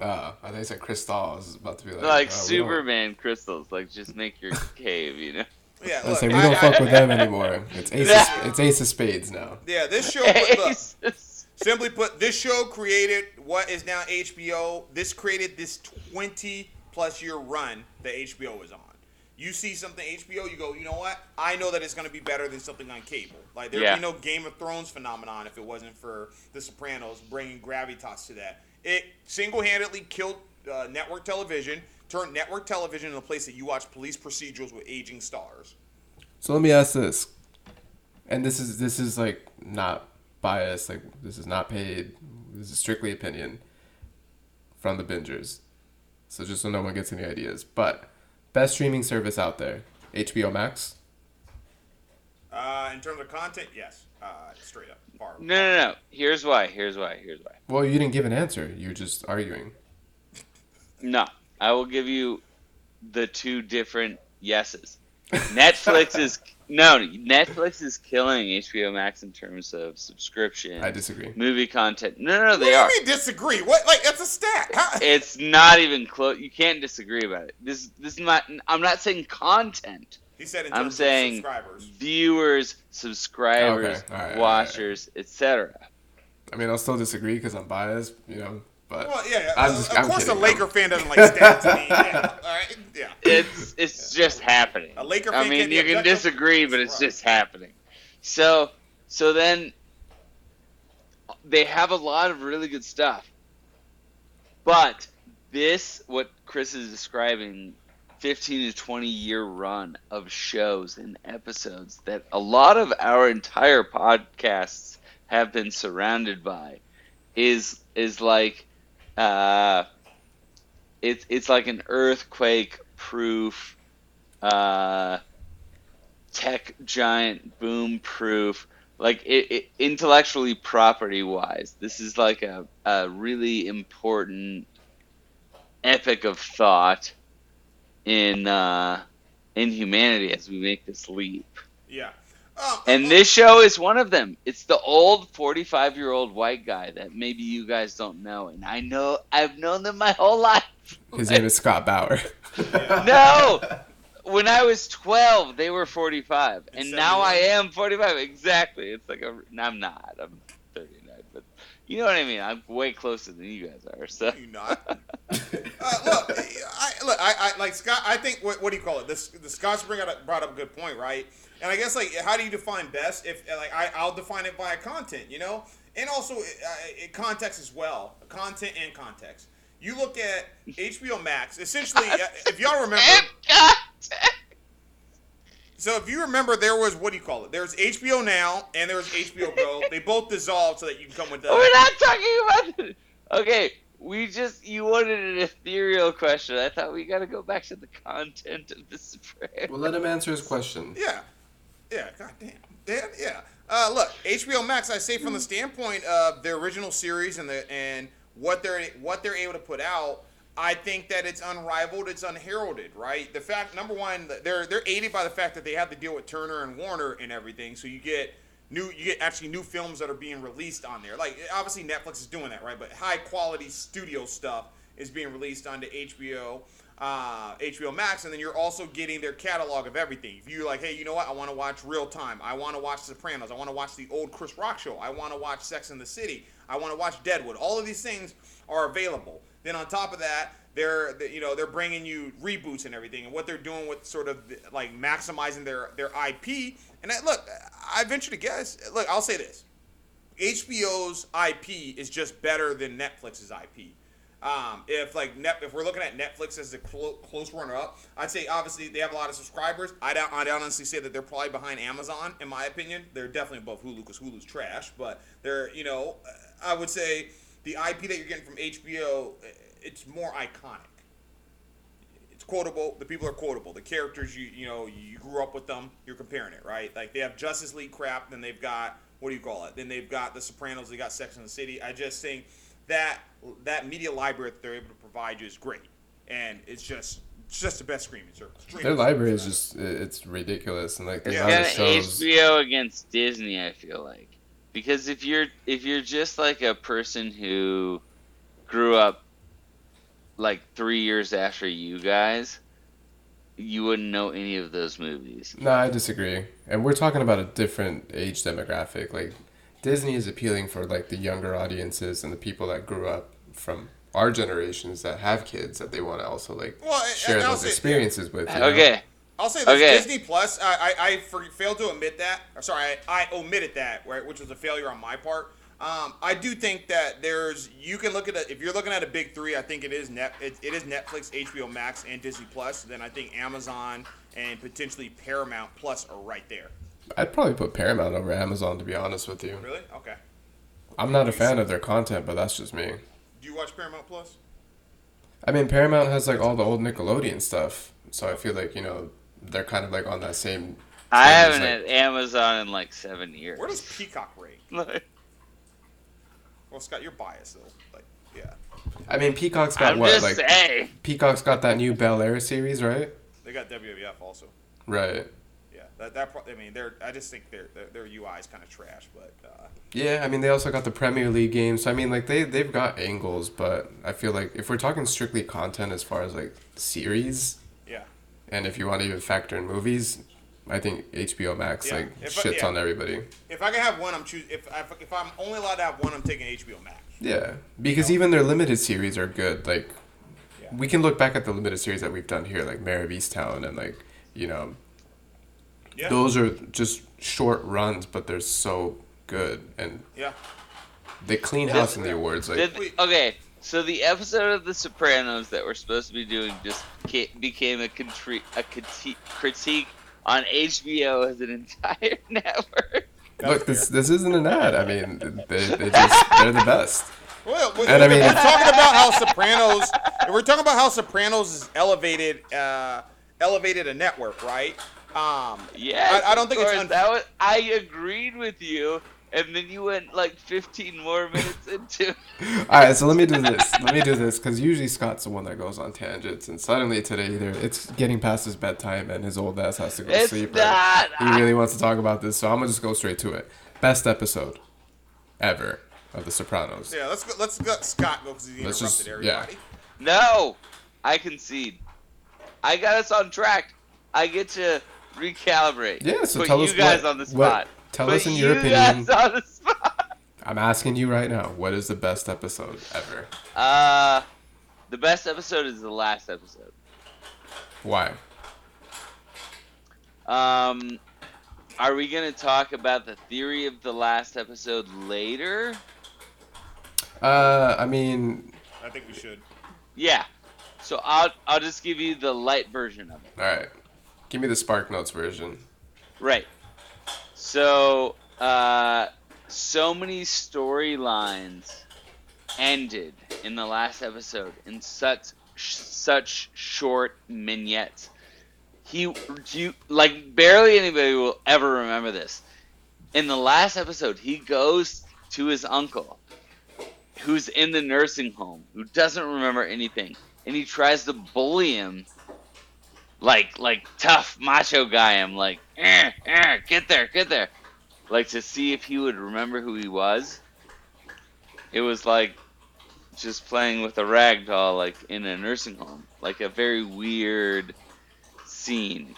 Uh, I think I said crystals. I was about to be like, like uh, Superman crystals. Like just make your cave, you know. Yeah, I look, say we I- don't I- fuck with them anymore. It's Ace. Yeah. Of, it's Ace of Spades now. Yeah, this show. Look, simply put, this show created what is now HBO. This created this 20 plus year run that HBO was on. You see something HBO, you go, you know what? I know that it's going to be better than something on cable. Like there'd Yeah. be no Game of Thrones phenomenon if it wasn't for The Sopranos bringing gravitas to that. It single-handedly killed uh, network television, turned network television into a place that you watch police procedurals with aging stars. So let me ask this, and this is this is like not biased. Like this is not paid. This is strictly opinion from the bingers. So just so no one gets any ideas, but best streaming service out there, HBO Max. Uh, in terms of content, yes, uh, straight up. Far. No, no, no. Here's why. Here's why. Here's why. Well, you didn't give an answer. You're just arguing. No, I will give you the two different yeses. Netflix is no, Netflix is killing HBO Max in terms of subscription, I disagree. movie content. No, no, no, they are. you mean disagree? What? Like that's a stat. How- It's not even close. You can't disagree about it. This, this is not. I'm not saying content. he said in I'm terms saying of subscribers. viewers, subscribers, Okay, right, watchers, etc. I mean, I'll still disagree because I'm biased. You know, but Well, yeah. yeah. I'm just- of I'm course, kidding. a Laker fan doesn't like stats. I mean, yeah. All right. Yeah. It's it's just happening. A Laker I mean, you can disagree, but it's Right. just happening. So, so then they have a lot of really good stuff. But this, what Chris is describing, 15 to 20 year run of shows and episodes that a lot of our entire podcasts have been surrounded by, is is like, uh, it's it's like an earthquake proof, uh, tech giant boom proof like it, it intellectually property wise this is like a, a really important epic of thought in uh in humanity as we make this leap Yeah. And this show is one of them it's the old 45 year old white guy that maybe you guys don't know and i know i've known them my whole life his name is Scott Bauer. no when i was 12 they were 45 and And now i am 45 exactly it's like a i'm not i'm 39 but you know what i mean i'm way closer than you guys are so you not. Uh, look, I, look, I, I like Scott. I think what, what do you call it? This the Scott's bring up, brought up a good point, right? And I guess like, how do you define best? If like I, I'll define it by content, you know, and also uh, it, context as well, content and context. You look at HBO Max. Essentially, uh, if y'all remember, so if you remember, there was what do you call it? There's HBO Now and there was HBO Go. they both dissolved so that you can come with. Uh, we're not talking about it okay we just you wanted an ethereal question i thought we gotta go back to the content of the Sopranos. well, let him answer his question. Yeah, yeah, goddamn, yeah, yeah. Uh, look, HBO Max. I say from the standpoint of their original series and the and what they're what they're able to put out. I think that it's unrivaled, it's unheralded, right? The fact number one, they're they're aided by the fact that they have to deal with Turner and Warner and everything, so you get new you get actually new films that are being released on there. Like obviously Netflix is doing that, right? But high quality studio stuff is being released onto HBO. Uh, HBO Max, and then you're also getting their catalog of everything. If you're like, hey, you know what? I want to watch Real Time. I want to watch Sopranos. I want to watch the old Chris Rock show. I want to watch Sex in the City. I want to watch Deadwood. All of these things are available. Then on top of that, they're you know they're bringing you reboots and everything, and what they're doing with sort of like maximizing their their IP. And I, look, I venture to guess. Look, I'll say this: HBO's IP is just better than Netflix's IP. Um, if like net, if we're looking at Netflix as the clo- close runner up, I'd say obviously they have a lot of subscribers. I'd, I'd honestly say that they're probably behind Amazon in my opinion. They're definitely above Hulu because Hulu's trash, but they're you know I would say the IP that you're getting from HBO it's more iconic. It's quotable. The people are quotable. The characters you you know you grew up with them. You're comparing it right. Like they have Justice League crap. Then they've got what do you call it? Then they've got The Sopranos. They got Sex and the City. I just think that that media library that they're able to provide you is great, and it's just it's just the best streaming service. Their Streaming library is just it's ridiculous, and like the Yeah. amount Kind of of shows. HBO against Disney, I feel like, because if you're if you're just like a person who grew up like three years after you guys, you wouldn't know any of those movies. No, I disagree. And we're talking about a different age demographic. Like Disney is appealing for like the younger audiences and the people that grew up from our generations that have kids that they want to also like Well, share those say- experiences with. you know? Okay, I'll say this: Okay. Disney Plus. I I, I for, failed to admit that. Or sorry, I, I omitted that, right, which was a failure on my part. Um, I do think that there's you can look at it if you're looking at a big three. I think it is net it, it is Netflix, HBO Max, and Disney Plus. Then I think Amazon and potentially Paramount Plus are right there. I'd probably put Paramount over Amazon to be honest with you. Really? Okay. I'm not a fan of their content, but that's just me. Do you watch Paramount Plus? I mean, Paramount has like all the old Nickelodeon stuff, so I feel like you know they're kind of like on that same. I trend haven't like- had Amazon in like seven years. Where does Peacock rate? Like, Well, Scott, you're biased though. Like, yeah, I mean, Peacock's got I'm what just like saying. Peacock's got that new Bel Air series, right? they got WWF also. Right. That that I mean, they're I just think their their, UI is kind of trash, but. Uh, Yeah, I mean they also got the Premier League games. So I mean like they they've got angles, but I feel like if we're talking strictly content as far as like series, Yeah. and if you want to even factor in movies, I think HBO Max Yeah, like if I- shits yeah. on everybody. If I can have one, I'm choosing. If I, if I'm only allowed to have one, I'm taking HBO Max. Yeah, because even their limited series are good. Like Yeah. we can look back at the limited series that we've done here, like Mare of Easttown, and like you know Yeah. those are just short runs, but they're so good and Yeah. they clean house in the awards. Like Did- okay, so the episode of The Sopranos that we're supposed to be doing just became a, contri- a criti- critique on HBO as an entire network. Look, this this isn't an ad. I mean, they, they just they're the best. Well, we- And I if mean- we're talking about how Sopranos. We're talking about how Sopranos is elevated, uh, elevated a network, right? Um, Yes, I, I don't of think it's. course, Un- that was. I agreed with you, and then you went like 15 more minutes into. All right, so let me do this. Let me do this because usually Scott's the one that goes on tangents, and suddenly today either it's getting past his bedtime and his old ass has to go to sleep. not. Or he really wants to talk about this, so I'm gonna just go straight to it. Best episode ever of The Sopranos. yeah, let's go, let's let Scott go because he Let's interrupted just- everybody. No, I concede. I got us on track. I get to recalibrate. Yeah, so Put tell you us guys what- on the what- spot. tell Put us in you your opinion. guys on the spot. I'm asking you right now, what is the best episode ever? Uh, the best episode is the last episode. Why? Um, are we gonna talk about the theory of the last episode later? Uh, I mean, I think we should. Yeah. So I'll I'll just give you the light version of it. all right. Give me the Spark Notes version. Right. So, uh, so many storylines ended in the last episode in such such short vignettes. He, you like barely anybody will ever remember this. In the last episode, he goes to his uncle, who's in the nursing home, who doesn't remember anything, and he tries to bully him like like tough macho guy. I'm like, eh, eh, get there, get there, like to see if he would remember who he was. It was like just playing with a rag doll, like in a nursing home. like a very weird scene.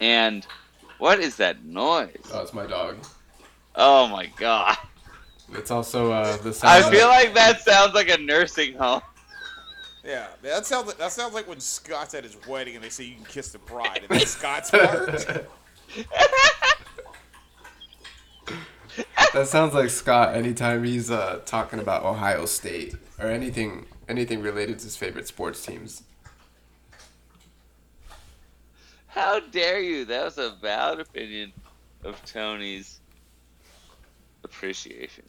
And what is that noise? Oh, it's my dog. Oh my god. It's also uh, the sound. I feel like that sounds like a nursing home. Yeah, that sounds like, that sounds like when Scott's at his wedding and they say you can kiss the bride, and then Scott's part. that sounds like Scott anytime he's uh, talking about Ohio State or anything anything related to his favorite sports teams. How dare you? That was a valid opinion of Tony's appreciation.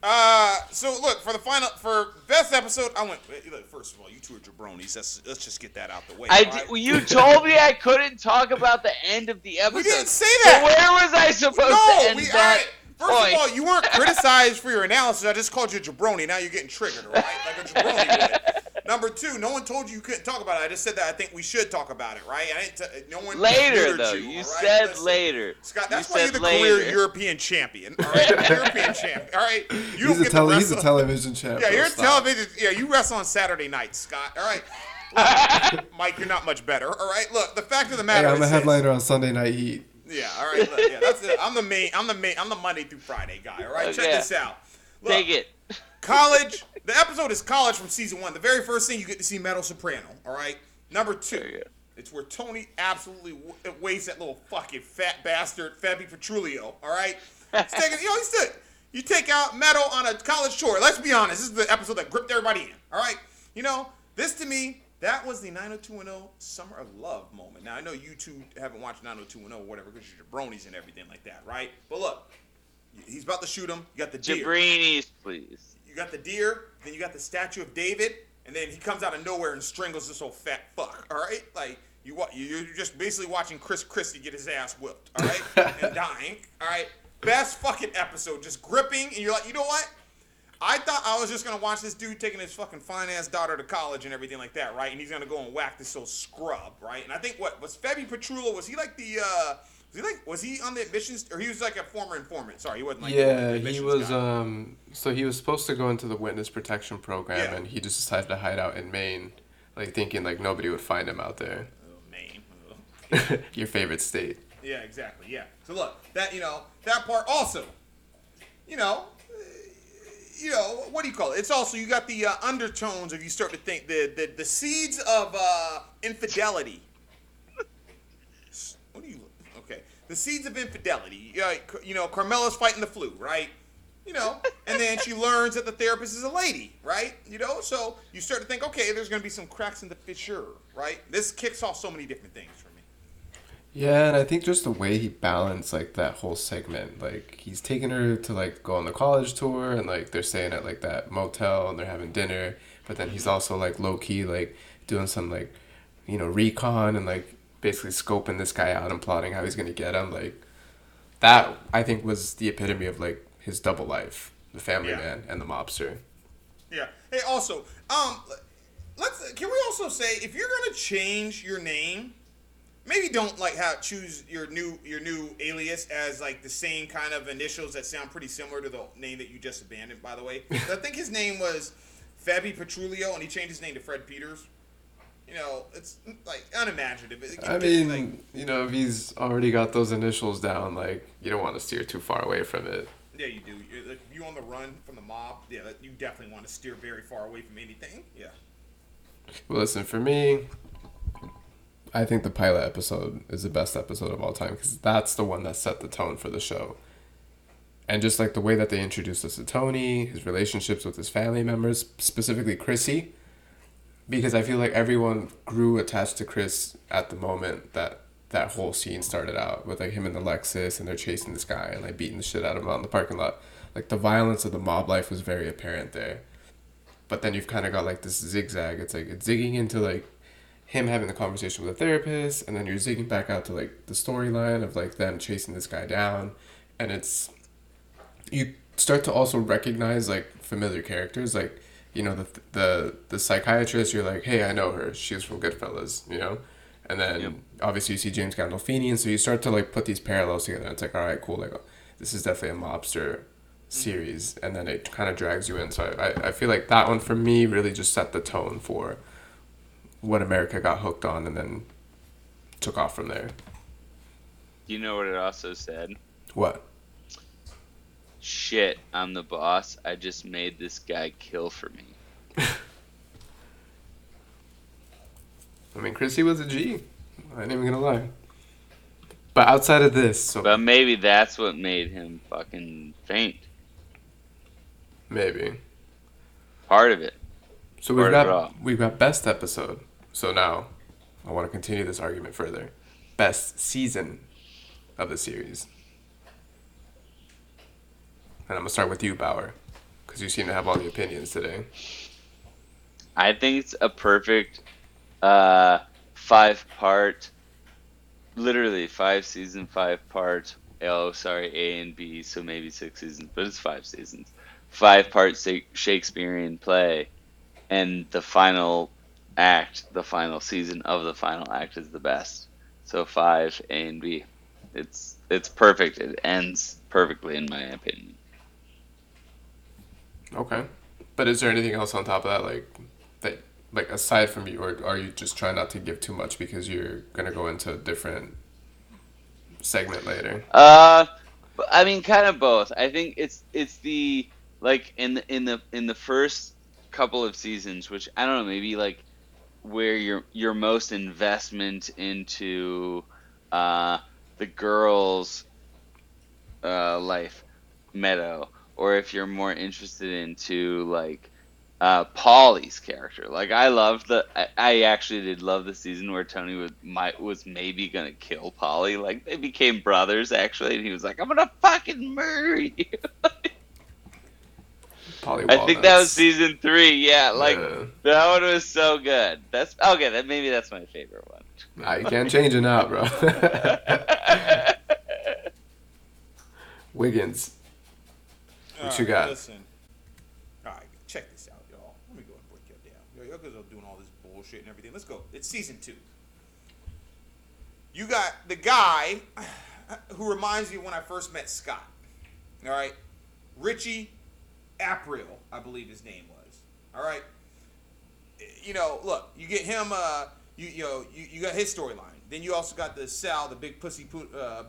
Uh, so look for the final for best episode. I went look, first of all, you two are jabronis. Let's let's just get that out the way. I right? d- you told me I couldn't talk about the end of the episode. we didn't say So that. where was I supposed no, to end we. that? right, First point? of all, you weren't criticized for your analysis. I just called you a jabroni. Now you're getting triggered, right? Like a jabroni would. Number two, no one told you you couldn't talk about it. I just said that I think we should talk about it, right? I didn't. T- no one later though. You, You, all right? said Listen. later. Scott, You that's why you're said the later. career European champion. All right, You're the European champion. All right, you he's, a, tele- he's a television champion. Yeah, you're a stop. television. Yeah, you wrestle on Saturday nights, Scott. All right, Look, Mike, you're not much better. All right, look. The fact of the Hey, matter I'm is a this. headliner on Sunday Night Heat. Yeah, all right. Look, yeah, that's it. I'm the main. I'm the main. I'm the Monday through Friday guy. All right, oh, check this out. Look, Take it. College. The episode is college from season one. The very first thing you get to see Meadow Soprano. All right. Number two, it's where Tony absolutely w- wastes that little fucking fat bastard Fabi Petrulio. All right. He's taking, you know, he's the, you take out Metal on a college tour. Let's be honest. This is the episode that gripped everybody in. All right. You know, this to me, that was the 90210 Summer of Love moment. Now I know you two haven't watched 90210 or whatever because you're bronies and everything like that, right? But look, he's about to shoot him. You got the deer Jabrinis, please. You got the deer, then you got the statue of David, and then he comes out of nowhere and strangles this old fat fuck. All right, like you you're just basically watching Chris Christie get his ass whipped. All right, and dying. All right, best fucking episode, just gripping, and you're like, you know what? I thought I was just gonna watch this dude taking his fucking fine ass daughter to college and everything like that, right? And he's gonna go and whack this old scrub, right? And I think what was Fabi Petrulio? Was he like the? uh was he like? Was he on the admissions? Or he was like a former informant? Sorry, he wasn't like. Yeah, he was. guy. Um, so he was supposed to go into the witness protection program, Yeah. and he just decided to hide out in Maine, like thinking like nobody would find him out there. Oh, Maine. Ugh. Your favorite state. Yeah, exactly. Yeah. So look, that you know, that part also, you know, uh, you know, what do you call it? It's also you got the uh, undertones of you start to think the the, the seeds of uh, infidelity. S- What do you? Okay, the seeds of infidelity. Yeah, you know, Carmela's fighting the flu, right? You know, and then she learns that the therapist is a lady, right? You know, so you start to think, okay, there's gonna be some cracks in the fissure, right? This kicks off so many different things for me. Yeah, and I think just the way he balanced like that whole segment, like he's taking her to like go on the college tour, and like they're staying at like that motel and they're having dinner, but then he's mm-hmm. also like low key like doing some like, you know, recon and like basically scoping this guy out and plotting how he's gonna get him. Like that, I think was the epitome of like his double life, the family Yeah. man and the mobster. Yeah. Hey, also, um, let's. Can we also say if you're gonna change your name, maybe don't like have choose your new your new alias as like the same kind of initials that sound pretty similar to the name that you just abandoned. By the way, I think his name was Fabi Petrulio, and he changed his name to Fred Peters. You know, it's like unimaginative. I mean, like, you know, if he's already got those initials down, like you don't want to steer too far away from it. yeah, you do. You're, like, you on the run from the mob. Yeah, you definitely want to steer very far away from anything. Yeah. Well, listen, for me, I think the pilot episode is the best episode of all time because that's the one that set the tone for the show. And just like the way that they introduced us to Tony, his relationships with his family members, specifically Chrissy, because I feel like everyone grew attached to Chris at the moment that that whole scene started out with like him and the Lexus and they're chasing this guy and like beating the shit out of him out in the parking lot. Like the violence of the mob life was very apparent there. But then you've kind of got like this zigzag. It's like it's zigging into like him having the conversation with a therapist, and then you're zigging back out to like the storyline of like them chasing this guy down, and it's you start to also recognize like familiar characters, like you know the the the psychiatrist. You're like, hey, I know her. She's from Goodfellas, you know. And then Yep. obviously you see James Gandolfini, and so you start to like put these parallels together. And it's like, all right, cool. Like, oh, this is definitely a mobster mm-hmm. series, and then it kind of drags you in. So I, I, I feel like that one for me really just set the tone for what America got hooked on, and then took off from there. You know what it also said? What? Shit, I'm the boss. I just made this guy kill for me. I mean, Chrissy was a G. I ain't even gonna lie. But outside of this, so But maybe that's what made him fucking faint. maybe. Part of it. So we've Part of it got we've got best episode. So now, I want to continue this argument further. Best season of the series. And I'm gonna start with you, Bauer, because you seem to have all the opinions today. I think it's a perfect uh, five part, literally five season, five part. Oh, sorry, A and B, so maybe six seasons, but it's five seasons. Five part Shakespearean play, and the final act, the final season of the final act is the best. So five A and B. It's it's perfect. It ends perfectly in my opinion. Okay. But is there anything else on top of that, like that, like aside from you, or are you just trying not to give too much because you're gonna go into a different segment later? Uh, I mean, kind of both. I think it's it's the like in the in the in the first couple of seasons, which I don't know, maybe like where your your most investment into uh, the girls' uh, life, Meadow, or if you're more interested into like uh, Paulie's character. Like I loved the, I, I actually did love the season where Tony was might was maybe gonna kill Paulie. Like they became brothers actually, and he was like, "I'm gonna fucking murder you." Paulie I think that was season three. Yeah, like Yeah. that one was so good. That's okay. That maybe that's my favorite one. Nah, you can't change it now, bro. Wiggins. What you got? Listen. All right, check this out, y'all. Let me go and break you down. Yo, y'all guys are doing all this bullshit and everything. Let's go. It's season two. You got the guy who reminds me of when I first met Scott. All right, Richie Aprile, I believe his name was. All right. You know, look, you get him. Uh, you you know, you, you got his storyline. Then you also got the Sal, the big pussy pu- uh,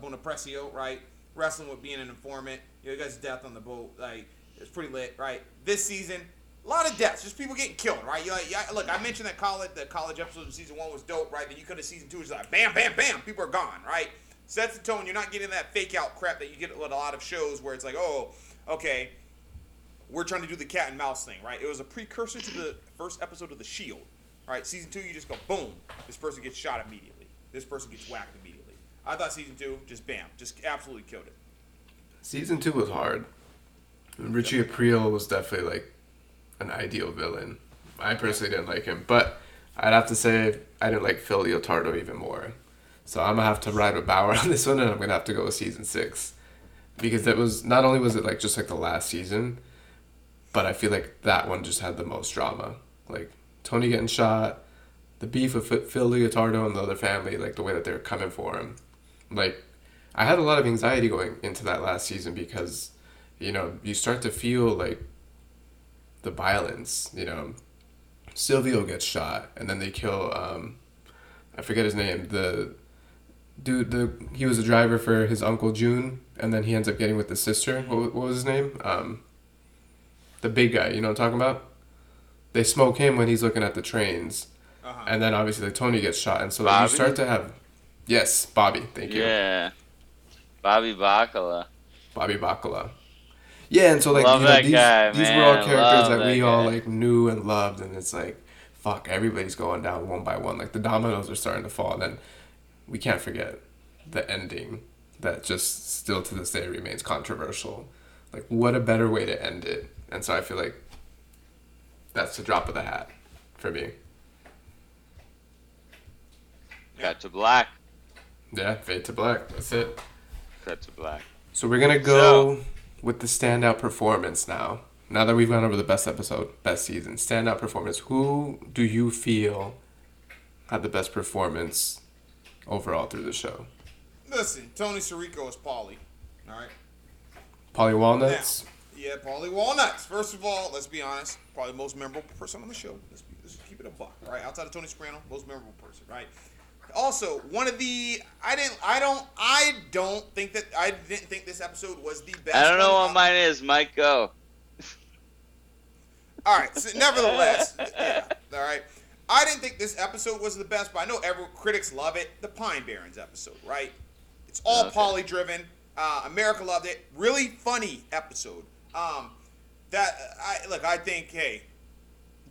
right? Wrestling with being an informant. You know, you guys' death on the boat, like it's pretty lit, right? This season, a lot of deaths, just people getting killed, right? You like, yeah, look, I mentioned that college, the college episode of season one was dope, right? Then you come to season two, it's like bam, bam, bam, people are gone, right? Sets the tone. You're not getting that fake out crap that you get with a lot of shows where it's like, oh, okay, we're trying to do the cat and mouse thing, right? It was a precursor to the first episode of The Shield. Right, season two, you just go boom, this person gets shot immediately. This person gets whacked immediately. I thought season two, just bam, just absolutely killed it. Season two was hard. Richie Aprile was definitely like an ideal villain. I personally didn't like him, but I'd have to say I didn't like Phil Leotardo even more. So I'm gonna have to ride with Bauer on this one, and I'm gonna have to go with season six because that was not only was it like just like the last season, but I feel like that one just had the most drama. Like Tony getting shot, the beef with Ph- Phil Leotardo and the other family, like the way that they were coming for him, like I had a lot of anxiety going into that last season because, you know, you start to feel like the violence. You know, Silvio gets shot, and then they kill. Um, I forget his name. The dude, the he was a driver for his uncle June, and then he ends up getting with the sister. What, what was his name? Um, the big guy. You know what I'm talking about? They smoke him when he's looking at the trains, Uh-huh. and then obviously like, Tony gets shot, and so like, you start to have. Yes, Bobby. Thank you. Yeah, Bobby Bacala. Bobby Bacala. Yeah, and so like Love you know, these guy, these were all characters Love that we all like knew and loved, and it's like, fuck, everybody's going down one by one. Like the dominoes are starting to fall, and then we can't forget the ending that just still to this day remains controversial. Like, what a better way to end it? And so I feel like that's the drop of the hat for me. Cut to black. Yeah, fade to black. That's it. Fade to black. So we're gonna go with the standout performance now. Now that we've gone over the best episode, best season, standout performance. Who do you feel had the best performance overall through the show? Listen, Tony Sirico is Paulie. All right. Paulie Walnuts. Yeah, Paulie Walnuts. First of all, let's be honest. Probably the most memorable person on the show. Let's, be, let's keep it a buck, right? Outside of Tony Soprano, most memorable person, right? Also, one of the I didn't I don't I don't think that I didn't think this episode was the best. I don't know what mine is. Mike, go. All right. So nevertheless, yeah. All right. I didn't think this episode was the best, but I know every critics love it. The Pine Barrens episode, right? It's all Okay. Paulie driven. Uh, America loved it. Really funny episode. Um, that I look. I think hey,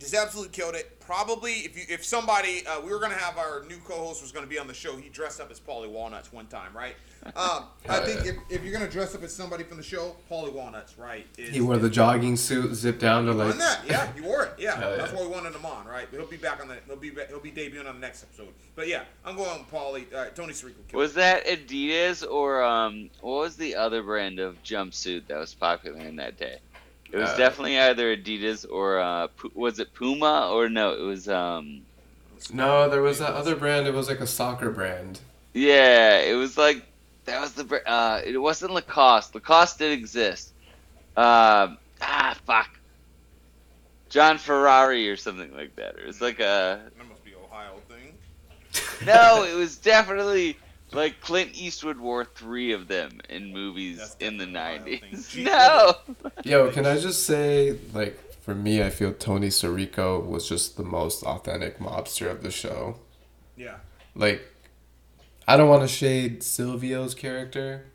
just absolutely killed it. Probably if you if somebody uh, we were gonna have our new co-host was gonna be on the show. He dressed up as Paulie Walnuts one time, right? Um, I think if, if you're gonna dress up as somebody from the show, Paulie Walnuts, right? Is, He wore the jogging suit, zipped down to like. on that, yeah, you wore it. Yeah, Hell that's yeah. why we wanted him on, right? He'll be back on the. He'll be. He'll be debuting on the next episode. But yeah, I'm going with Paulie. Uh, Tony Sirico. killed Was that Adidas or um what was the other brand of jumpsuit that was popular in that day? It was Uh, definitely either Adidas or uh was it Puma or no, it was um No, there was that other brand. It was like a soccer brand. yeah, it was like that was the uh it wasn't Lacoste. Lacoste did exist. Um ah fuck. John Ferrari or something like that. It was like a That must be Ohio thing. No, it was definitely like Clint Eastwood wore three of them in movies in the definitely a wild nineties. No, Yo, can I just say, like, for me, I feel Tony Sirico was just the most authentic mobster of the show. Yeah. Like, I don't want to shade Silvio's character,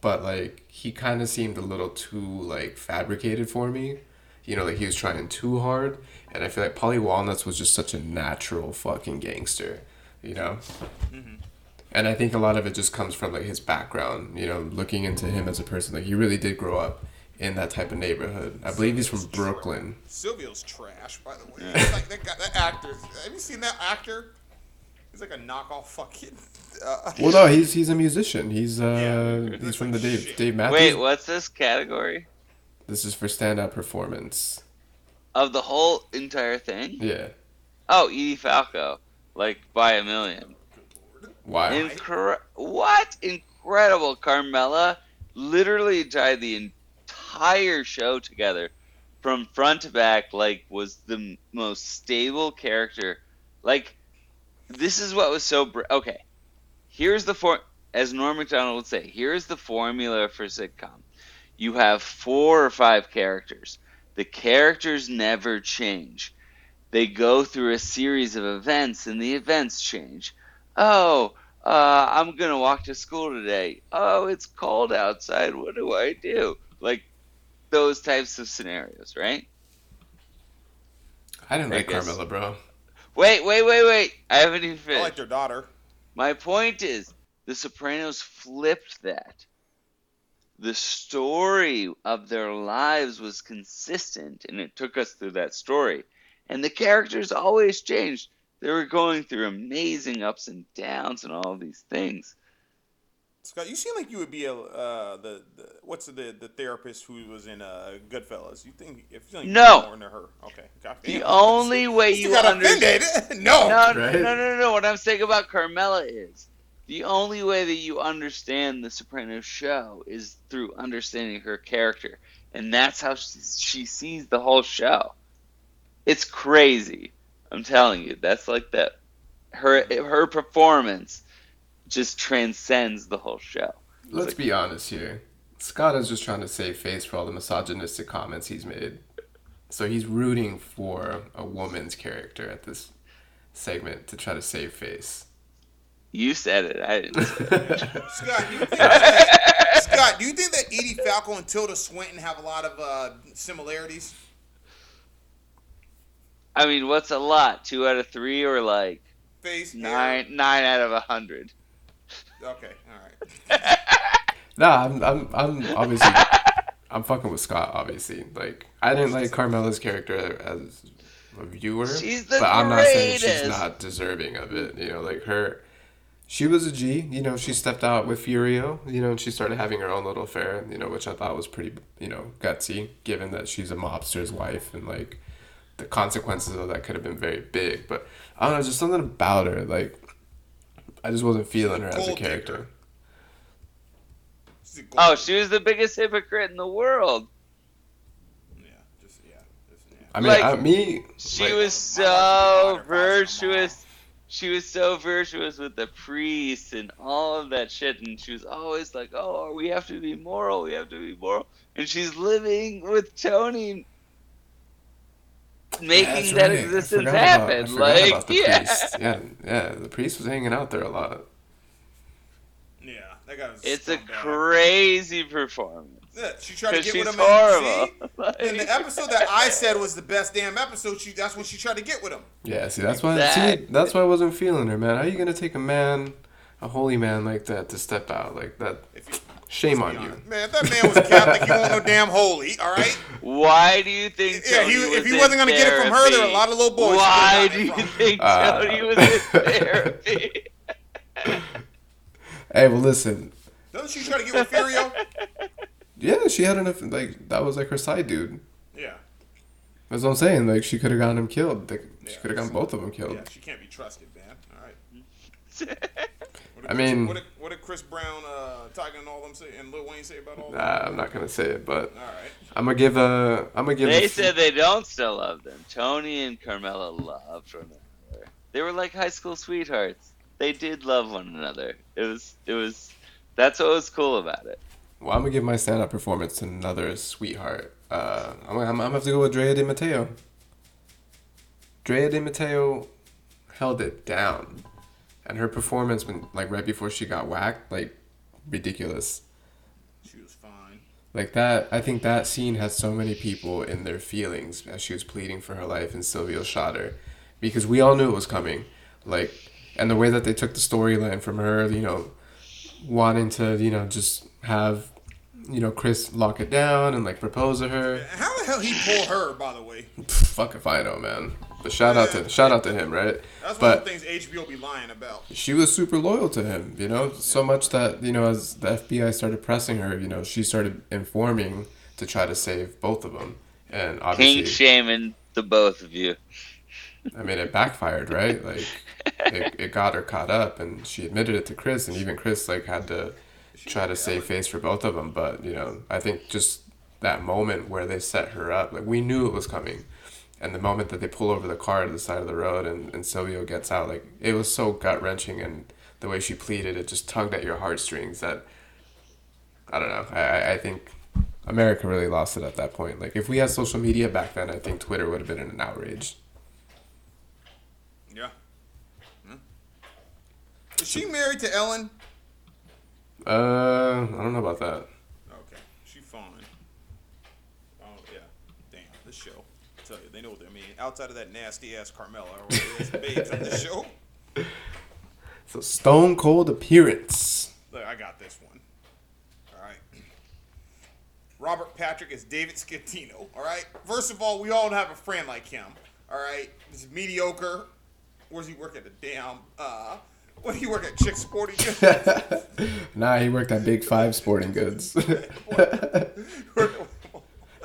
but like, he kind of seemed a little too like fabricated for me. You know, like he was trying too hard, and I feel like Paulie Walnuts was just such a natural fucking gangster. You know. Mm-hmm. And I think a lot of it just comes from like his background, you know, looking into him as a person. Like he really did grow up in that type of neighborhood. I believe he's from Brooklyn. Silvio's trash, by the way. It's like that guy, that actor. Have you seen that actor? He's like a knockoff fucking. Uh, Well, no, he's he's a musician. He's uh Yeah, he's from like the Dave shit. Dave Matthews. wait, what's this category This is for standout performance. of the whole entire thing? Yeah. Oh, Edie Falco, like by a million. Why? Incre- what incredible! Carmela literally tied the entire show together from front to back. Like, was the m- most stable character. Like, this is what was so br- okay. Here's the for as Norm Macdonald would say. Here's the formula for sitcom. You have four or five characters. The characters never change. They go through a series of events, and the events change oh, uh, I'm gonna walk to school today. Oh, it's cold outside. What do I do? Like those types of scenarios, right? I didn't I like guess- Carmela, bro. Wait, wait, wait, wait. I haven't even I finished. like their daughter. My point is, The Sopranos flipped that. The story of their lives was consistent, and it took us through that story. And the characters always changed. They were going through amazing ups and downs and all these things. Scott, you seem like you would be a uh, the, the what's the the therapist who was in uh, Goodfellas. You think if you think No. more into her? Okay, got The only way you you got understand. offended. no. No, no, Right? no, no, no. What I'm saying about Carmela is the only way that you understand the Sopranos show is through understanding her character, and that's how she, she sees the whole show. It's crazy. I'm telling you, that's like that. Her her performance just transcends the whole show. Let's be honest here. Scott is just trying to save face for all the misogynistic comments he's made. So he's rooting for a woman's character at this segment to try to save face. You said it. I didn't. It. Scott, do you think that, Scott, do you think that Edie Falco and Tilda Swinton have a lot of uh, similarities? I mean, what's a lot? Two out of three, or like Face, hair? nine nine out of a hundred? Okay, all right. Nah, I'm, I'm, I'm obviously, I'm fucking with Scott. Obviously, like I didn't like Carmela's character as a viewer, She's the but I'm not saying she's not deserving of it. You know, like her, she was a G. You know, she stepped out with Furio. You know, and she started having her own little affair. You know, which I thought was pretty, you know, gutsy, given that she's a mobster's wife and like the consequences of that could have been very big. But I don't know, just something about her, like I just wasn't feeling her as a character. A Oh, she was the biggest hypocrite in the world. Yeah, just yeah. Just, yeah. I mean, Like, I, me. She like, was My wife would be so virtuous. She was so virtuous with the priests and all of that shit, and she was always like, "Oh, we have to be moral. We have to be moral." And she's living with Tony, Yeah, making that's that right. Existence forgot about- happen. like, the yeah. priest. yeah, yeah. The priest was hanging out there a lot. Yeah, that guy was. It's a scumbag. crazy performance. Yeah, she tried to get with him. and- horrible. See? In the episode that I said was the best damn episode, she that's when she tried to get with him. Yeah, see, that's why. See, that's why I wasn't feeling her, man. How are you gonna take a man, a holy man like that, to step out like that? If you, Shame let's on you. Man, if that man was Catholic, he won't no damn holy. All right. Why do you think? Yeah, Tony he, was if he in wasn't gonna get it from her, there were a lot of little boys. Why do you it from. think Uh, Tony was in therapy? Hey, well, listen. Doesn't she try to get with Furio? Yeah, she had enough. Like that was like her side dude. Yeah. That's what I'm saying. Like she could have gotten him killed. Like, she could have gotten both of them killed. Yeah, she can't be trusted, man. All right. What did I Chris- mean- what did, Chris Brown, uh, Tiger, and all them say, and Lil Wayne say about all that? Nah, I'm not gonna say it, but All right. I'm gonna give a. I'm gonna give. They a, said they don't still love them. Tony and Carmela loved one another. They were like high school sweethearts. They did love one another. It was it was that's what was cool about it. Well, I'm gonna give my stand-up performance to another sweetheart. Uh, I'm, gonna- I'm, I'm gonna have to go with Drea De Matteo. Drea De Matteo held it down, and her performance when like right before she got whacked, like ridiculous. She was fine. Like that, I think that scene has so many people in their feelings as she was pleading for her life and Silvio shot her. Because we all knew it was coming. Like, and the way that they took the storyline from her, you know, wanting to, you know, just have, you know, Chris lock it down and like propose to her. How the hell he pull her, by the way? Fuck if I know, man. But shout out to shout out to him, right? That's one of But the things HBO be lying about. she was super loyal to him, you know, so much that, you know, as the FBI started pressing her, you know, she started informing to try to save both of them. And obviously, King shaming the both of you. I mean, it backfired, right? Like, it, it got her caught up, and she admitted it to Chris, and even Chris, like, had to try to save face for both of them. But, you know, I think just that moment where they set her up, like, we knew it was coming. And the moment that they pull over the car to the side of the road and, and Silvio gets out, like, it was so gut wrenching, and the way she pleaded, it just tugged at your heartstrings that, I don't know, I, I- think America really lost it at that point. Like, if we had social media back then, I think Twitter would have been in an outrage. Yeah. Hmm. Is she married to Ellen? Uh, I don't know about that. Okay, she fine. Oh yeah, damn this show. I tell you, they know what they mean. Outside of that nasty ass Carmela, or there's babes on this show. So Stone Cold appearance. Look, I got this one. All right. Robert Patrick is David Scatino. All right. First of all, we all have a friend like him. All right. He's mediocre. Where's he work at the damn? Uh, what do he work at? Chick Sporting Goods. Nah, he worked at Big Five Sporting Goods.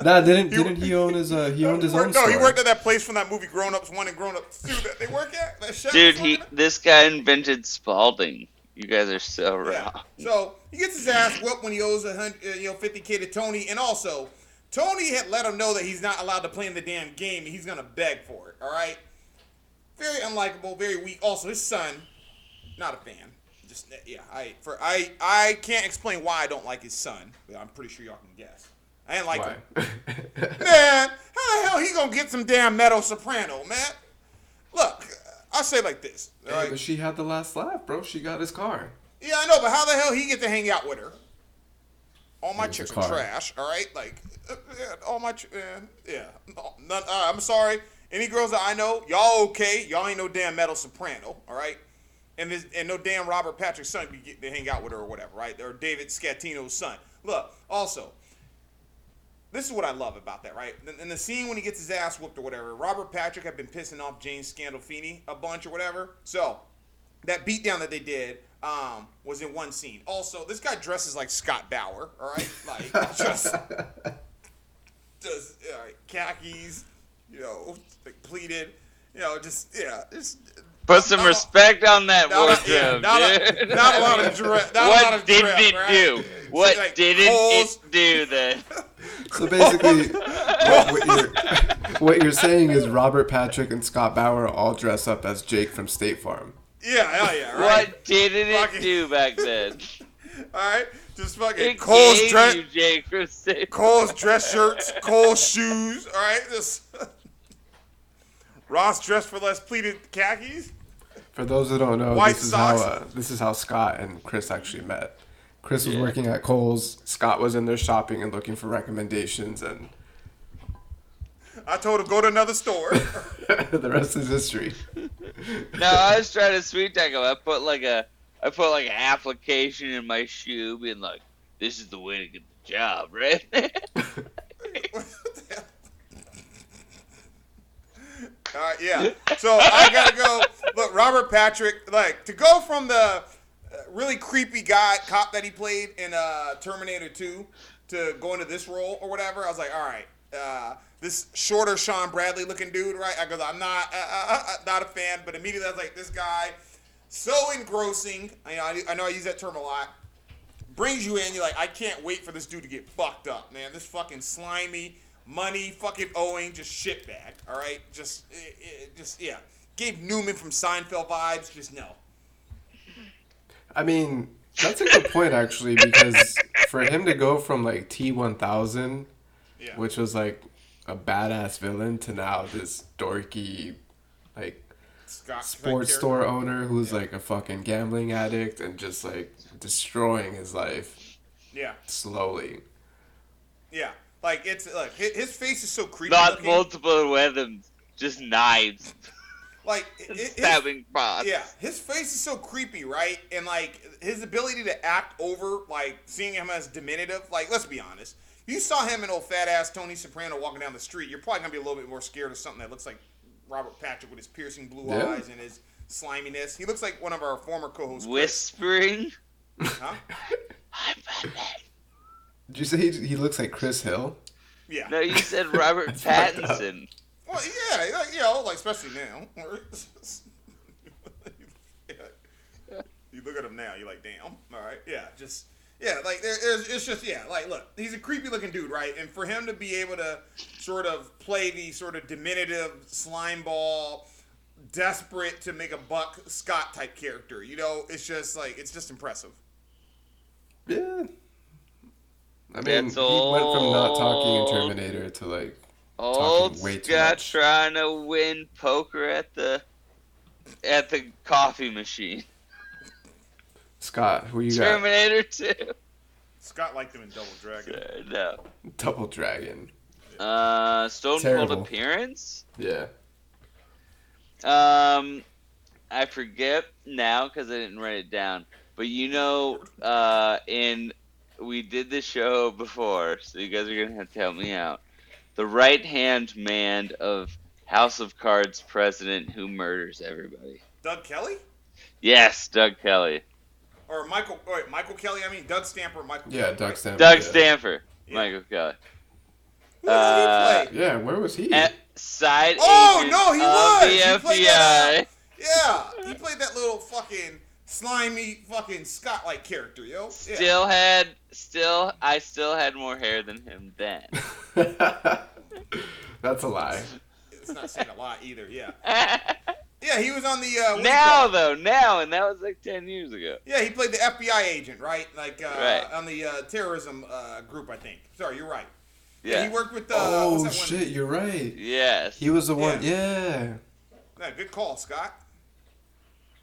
nah, didn't didn't he own his uh he owned his own no, store? he worked at that place from that movie Grown Ups One and Grown Ups Two that they work at. That chef Dude, he at? this guy invented Spalding. You guys are so wrong. So he gets his ass whooped when he owes a hundred, uh, you know, fifty k to Tony, and also Tony had let him know that he's not allowed to play in the damn game, and he's gonna beg for it. All right. Very unlikable, very weak. Also, his son, not a fan. Just yeah, I for I I can't explain why I don't like his son, but I'm pretty sure y'all can guess. I ain't like Why? him. Man, how the hell he gonna get some damn Meadow Soprano, man? Look, I say like this. Hey, right? but she had the last laugh, bro. She got his car. Yeah, I know, but how the hell he get to hang out with her? All my chicks are trash. All right, like uh, yeah, all my ch- uh, yeah. No, none, uh, I'm sorry. Any girls that I know, y'all okay? Y'all ain't no damn Meadow Soprano. All right, and this and no damn Robert Patrick's son be get to hang out with her or whatever, right? Or David Scatino's son. Look, also. This is what I love about that, right? In- In the scene when he gets his ass whooped or whatever, Robert Patrick had been pissing off James Gandolfini a bunch or whatever. So, that beatdown that they did um, was in one scene. Also, this guy dresses like Scott Bauer, all right? Like, just does uh, khakis, you know, like pleated, you know, just yeah, just Put some Not a- respect on that not a- yeah, wardrobe, not a- dude. not a lot of drip- not what of did drip, it right? do? What like, didn't Coles- it do then? So basically, what, what, you're, what you're saying is Robert Patrick and Scott Bauer all dress up as Jake from State Farm. Yeah, hell yeah, right. What didn't it Fucking- do back then? All right, just fucking It Kohl's gave dress, you Jake Kohl's dress shirts, Kohl's shoes. All right, this Ross dressed for less pleated khakis. For those who don't know, White this is how uh, this is how Scott and Chris actually met. Chris was Yeah. working at Kohl's. Scott was in there shopping and looking for recommendations, and I told him go to another store. the rest is history. No, I was trying to sweet talk him. I put like a, I put like an application in my shoe, being like, "This is the way to get the job, right?" All right, yeah. So I gotta go. Look, Robert Patrick, like to go from the uh, really creepy guy cop that he played in uh, Terminator 2 to go into this role or whatever. I was like, all right, uh, this shorter Shawn Bradley looking dude, right? I goes, I'm not, uh, uh, uh, not a fan, but immediately I was like, this guy, so engrossing. I know, I, I know I use that term a lot. Brings you in, you're like, I can't wait for this dude to get fucked up, man. This fucking slimy, money fucking owing, just shitbag. All right, just, it, it, just yeah. Gabe Newman from Seinfeld vibes. Just no. I mean, that's a good point actually, because for him to go from like T one thousand, Yeah. which was like a badass villain, to now this dorky, like Scott, sports store owner who's like a fucking gambling addict and just like destroying his life Yeah, slowly. yeah. Like it's like his, his face is so creepy. Not looking. multiple weapons, just knives, Like it, it- his- stabbing pots. Yeah, his face is so creepy, right? And like his ability to act over, like seeing him as diminutive. Like, let's be honest. You saw him and old fat ass Tony Soprano walking down the street. You're probably gonna be a little bit more scared of something that looks like Robert Patrick with his piercing blue Yeah. eyes and his sliminess. He looks like one of our former co-hosts. Chris. Whispering. Huh? I'm Batman. Did you say he, he looks like Chris Hill? Yeah. No, you said Robert That's fucked up. Pattinson. Well, yeah, like, you know, like especially now. you look at him now, you're like, damn. All right, yeah, just yeah, like there, there's, it's just yeah, like look, he's a creepy looking dude, right? And for him to be able to sort of play the sort of diminutive slime ball, desperate to make a buck Scott type character, you know, it's just like it's just impressive. Yeah. I mean, That's he went from not talking in. Terminator to like Old way too Scott much. trying to win poker at the at the coffee machine. Scott. Who you got? Terminator 2. Scott liked him in Double Dragon. Uh, no. Double Dragon. Uh, Stone Cold Terrible. appearance. Yeah. Um, I forget now because I didn't write it down. But you know, uh, in we did the show before, so you guys are gonna have to help me out. The right hand man of House of Cards president who murders everybody. Doug Kelly Yes, Doug Kelly. or Michael? Wait, Michael Kelly. I mean Doug Stamper. Michael. Yeah, Kelly, Doug right? Stamper. Doug yeah. Stamper. Yeah. Michael Kelly. Who did Uh, he play? Yeah, where was he? At side Oh, no, he was! He the played FBI. that, Yeah, he played that little fucking slimy fucking Scott like character, yo. Yeah. Still had, still, I still had more hair than him then. That's a lie. It's not saying a lot either. Yeah, yeah. He was on the uh, what do you now though, now, and that was like ten years ago. Yeah, he played the FBI agent, right? Like uh, Right. on the uh, terrorism uh, group, I think. Sorry, you're right. Yeah. he worked with. Uh, oh what's that one? shit, you're right. Yes. He was the one. Yeah. Yeah, good call, Scott.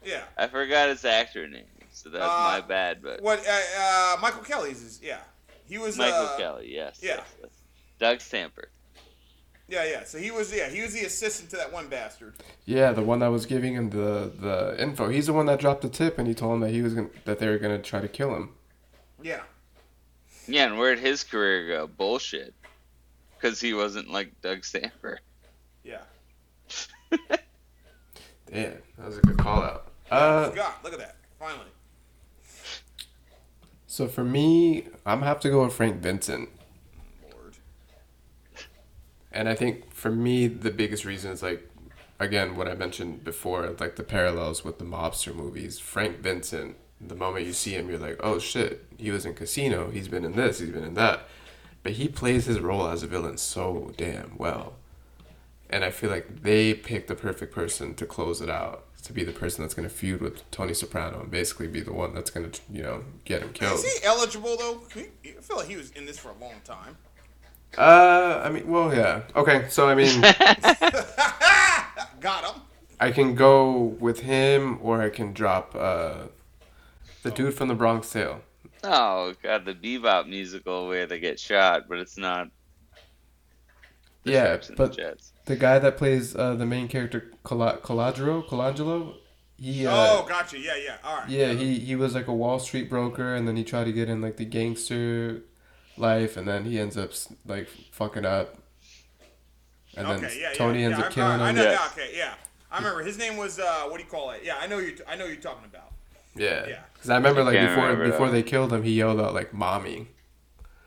Yeah. I forgot his actor name, so that's Uh, my bad. But What? Uh, uh, Michael Kelly's is yeah. He was Michael uh, Kelly, yes. yeah. yes, yes. Doug Stamper. Yeah, yeah. So he was yeah he was the assistant to that one bastard. Yeah, the one that was giving him the the info. He's the one that dropped the tip, and he told him that he was gonna, that they were gonna try to kill him. Yeah. Yeah, and where'd his career go? Bullshit. Because he wasn't like Doug Stamper. Yeah. Damn, that was a good call out. Uh, Scott, look at that. Finally. so for me, I'm gonna have to go with Frank Vincent, Lord. and I think for me the biggest reason is like, again, what I mentioned before, like the parallels with the mobster movies. Frank Vincent the moment you see him, you're like, oh shit, he was in Casino. He's been in this. He's been in that. But he plays his role as a villain so damn well, and I feel like they picked the perfect person to close it out. To be the person that's gonna feud with Tony Soprano and basically be the one that's gonna, you know, get him killed. Is he eligible though? He- I feel like he was in this for a long time. Uh, I mean, well, yeah. Okay, so I mean, Got him. I can go with him, or I can drop uh, the dude from the Bronx Tale. Oh god, the Bebop musical where they get shot, but it's not. the Yeah, but the Jets. The guy that plays uh, the main character, Cola- Colangelo, Colangelo, he, uh, oh, gotcha. Yeah, yeah. All right. yeah, he he was like a Wall Street broker, and then he tried to get in like the gangster life, and then he ends up like fucking up, and then Okay, yeah, Tony yeah, ends yeah, up I- killing I, I him. know, Yeah. yeah, okay, yeah. I remember his name was uh, what do you call it? Yeah, I know you. I know you're talking about. Yeah, Yeah. because I remember like before remember before that. they killed him, he yelled out like "mommy."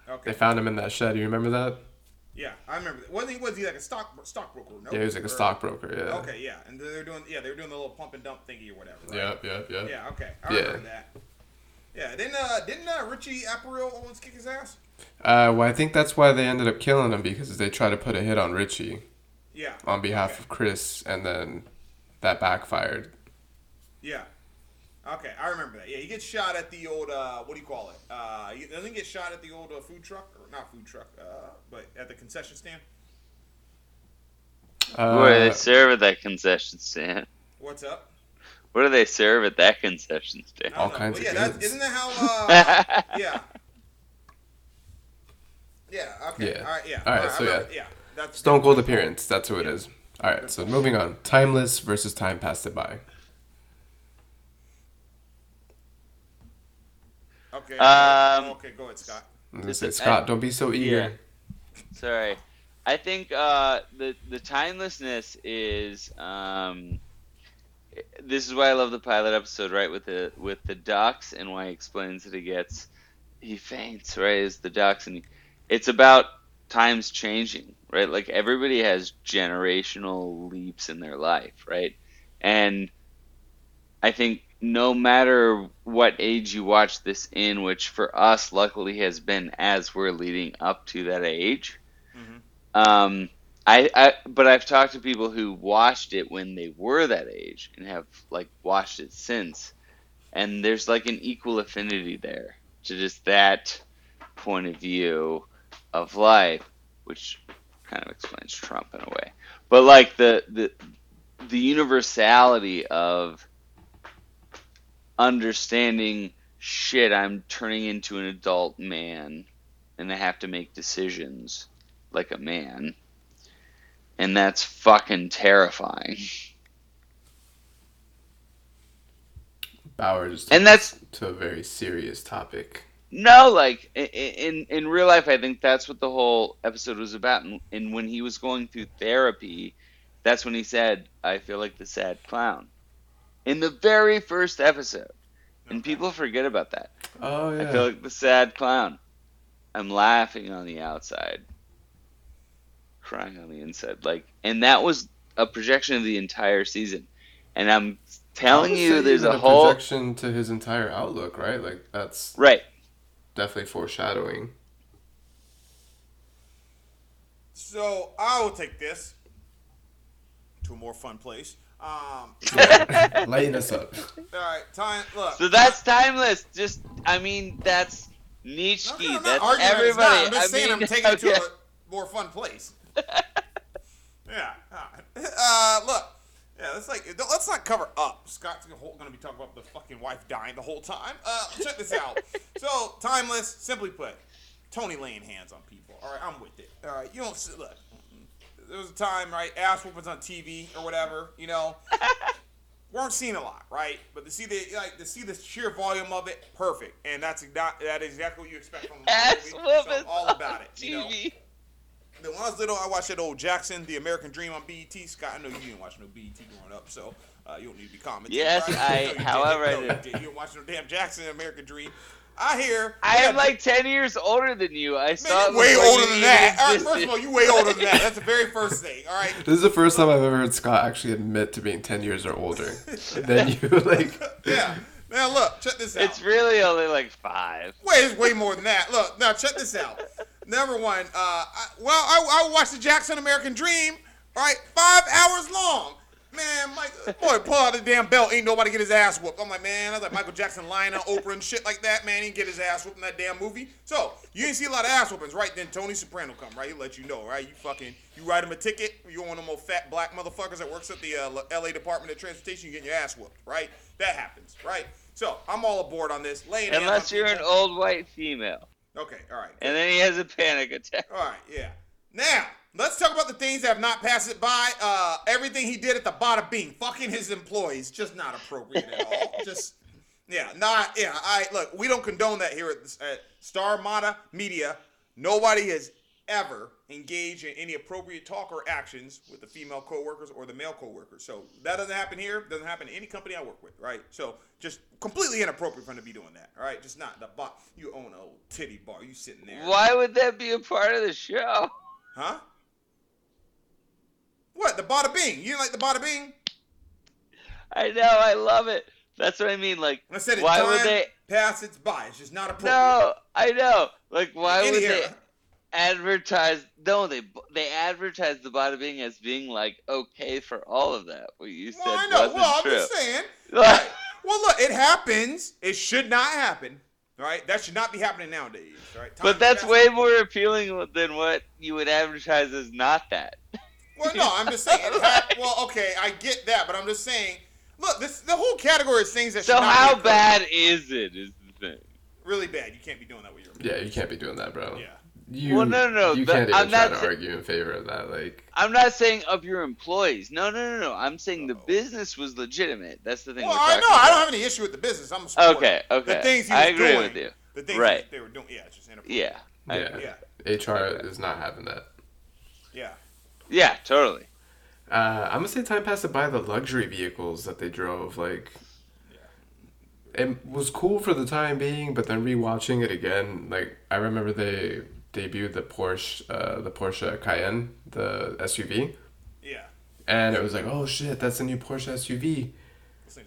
Okay. They found him in that shed. You remember that? Yeah, I remember. That. Wasn't he? Was he like a stock stockbroker? No. Yeah, he was like a Or- stockbroker. Yeah. Okay, yeah, and they're doing yeah they were doing the little pump and dump thingy or whatever. Right? Yep, yep, yep. Yeah. Okay. I Yeah. remember that. Yeah. Didn't uh didn't uh, Richie Aprile almost kick his ass? Uh, well, I think that's why they ended up killing him because they tried to put a hit on Richie Yeah. on behalf Okay. of Chris, and then that backfired. Yeah. Okay, I remember that. Yeah, he gets shot at the old uh, what do you call it? Uh, he doesn't he get shot at the old uh, food truck or not food truck, uh, but at the concession stand. Uh, what do they serve at that concession stand? What's up? What do they serve at that concession stand? All know. kinds Well, of yeah, that, goods. isn't that how? Uh, yeah. Yeah. Okay. Yeah. All right. Yeah. All right, I so remember- yeah. That's Stone Cold appearance. That's who it is. All right, so moving on. Timeless versus Time Passed It By. Okay. Um, okay. Go ahead, Scott. I'm Just say, a- Scott, don't be so eager. Yeah. Sorry. I think uh, the the timelessness is um, this is why I love the pilot episode, right? With the with the ducks and why he explains that he gets he faints, right? Is the ducks and he, it's about times changing, right? Like everybody has generational leaps in their life, right? And I think no matter what age you watch this in, which for us luckily has been as we're leading up to that age. Um, I, I, but I've talked to people who watched it when they were that age and have like watched it since, and there's like an equal affinity there to just that point of view of life, which kind of explains Trump in a way. But like the the the universality of understanding shit i'm turning into an adult man and i have to make decisions like a man. And that's fucking terrifying. Just And that's- to a very serious topic. no like in in real life i think that's what the whole episode was about. And, and when he was going through therapy that's when he said i feel like the sad clown in the very first episode and people forget about that Oh yeah. I feel like the sad clown. I'm laughing on the outside, crying on the inside. Like, and that was a projection of the entire season. And I'm telling you, there's even a whole projection to his entire outlook, right? Like that's right. definitely foreshadowing. So I will take this to a more fun place. Um, Lighten us up. all right, time. Look. So that's timeless. Just, I mean, that's Nietzsche. Okay, I'm not that's arguing that it's everybody. not. I'm just I saying mean, I'm taking it to a more fun place. yeah. Uh, look. Yeah, let's like let's not cover up. Scott's gonna gonna be talking about the fucking wife dying the whole time. Uh, check this out. so timeless. Simply put, Tony laying hands on people. All right, I'm with it. All right, you don't see, look. There was a time, right? Ass whoopings on TV or whatever. You know, weren't seeing a lot, right? But to see the like to see the sheer volume of it, perfect. And that's not that is exactly what you expect from a Ass movie. So all about it. on You know, TV. Then when I was little, I watched that old Jackson, The American Dream on BET. Scott, I know you didn't watch no BET growing up, so uh, you don't need to be commenting. Yes, right? I- No, didn't. however I No, you did. you didn't watch no damn Jackson, The American Dream. I hear. I am like 10 years older than you. I Man, saw you're way before older than that. All right, first of all, you way older than that. That's the very first thing. All right. This is the first time I've ever heard Scott actually admit to being ten years or older. than you like Yeah. Now look, check this out. It's really only like five. Wait, it's way more than that. Look, now check this out. Number one, uh, I, well, I, I watched the Jackson American Dream, All right, Five hours long. Man, Mike, boy, pull out the damn belt. Ain't nobody get his ass whooped. I'm like, man, I was like Michael Jackson lying on Oprah and shit like that. Man, he didn't get his ass whooped in that damn movie. So you didn't see a lot of ass whoopings, right? Then Tony Soprano come, right? He let you know, right? You fucking, you write him a ticket. You one of them old fat black motherfuckers that works at the uh, L.A. Department of Transportation. You get your ass whooped, right? That happens, right? So I'm all aboard on this. Laying Unless you're an old white female. Okay, all right. And then he has a panic attack. All right, yeah. Now, let's talk about the things that have not passed it by. Uh, everything he did at the bottom being fucking his employees, just not appropriate at all. just, yeah, not, yeah. I look, we don't condone that here at, at Star Mata Media. Nobody has ever engaged in any appropriate talk or actions with the female coworkers or the male coworkers. So that doesn't happen here. Doesn't happen in any company I work with, right? So just completely inappropriate for him to be doing that. All right, just not the bot. You own a old titty bar. You sitting there. Why would that be a part of the show? Huh? What? The bada bing? You like the bada bing? I know, I love it. That's what I mean. Like, I said it why would they? pass its by. It's just not appropriate. No, I know. Like, why would here. they advertise? No, they they advertise the bada bing as being like okay for all of that. What you said Well, I know. wasn't Well, I'm just saying. Right. Well, look, it happens. It should not happen. Right? That should not be happening nowadays. Right? Time but that's way more appealing than what you would advertise as not that. Well, no, I'm just saying. It hap- well, okay, I get that, but I'm just saying. Look, this the whole category is things that. So should not how occurring. bad is it? Is the thing. Really bad. You can't be doing that with your. Yeah, you can't be doing that, bro. Yeah. You, Well, no, no, no, You but can't even I'm try not to sa- argue in favor of that. Like, I'm not saying of your employees. No, no, no, no. I'm saying the Uh-oh. business was legitimate. That's the thing. Well, I talking know. I don't have any issue with the business. I'm a supporter. Okay, okay. The things he I agree doing, with you. The things Right. they were doing. Yeah, it's just inappropriate. Yeah. I yeah, agree. Yeah. HR is not having that. Yeah. Yeah, totally. Uh, I'm gonna say time passed by the luxury vehicles that they drove. Like, it was cool for the time being, but then rewatching it again, like I remember they debuted the Porsche, uh, the Porsche Cayenne, the SUV, Yeah. and it was like, oh shit, that's a new Porsche SUV.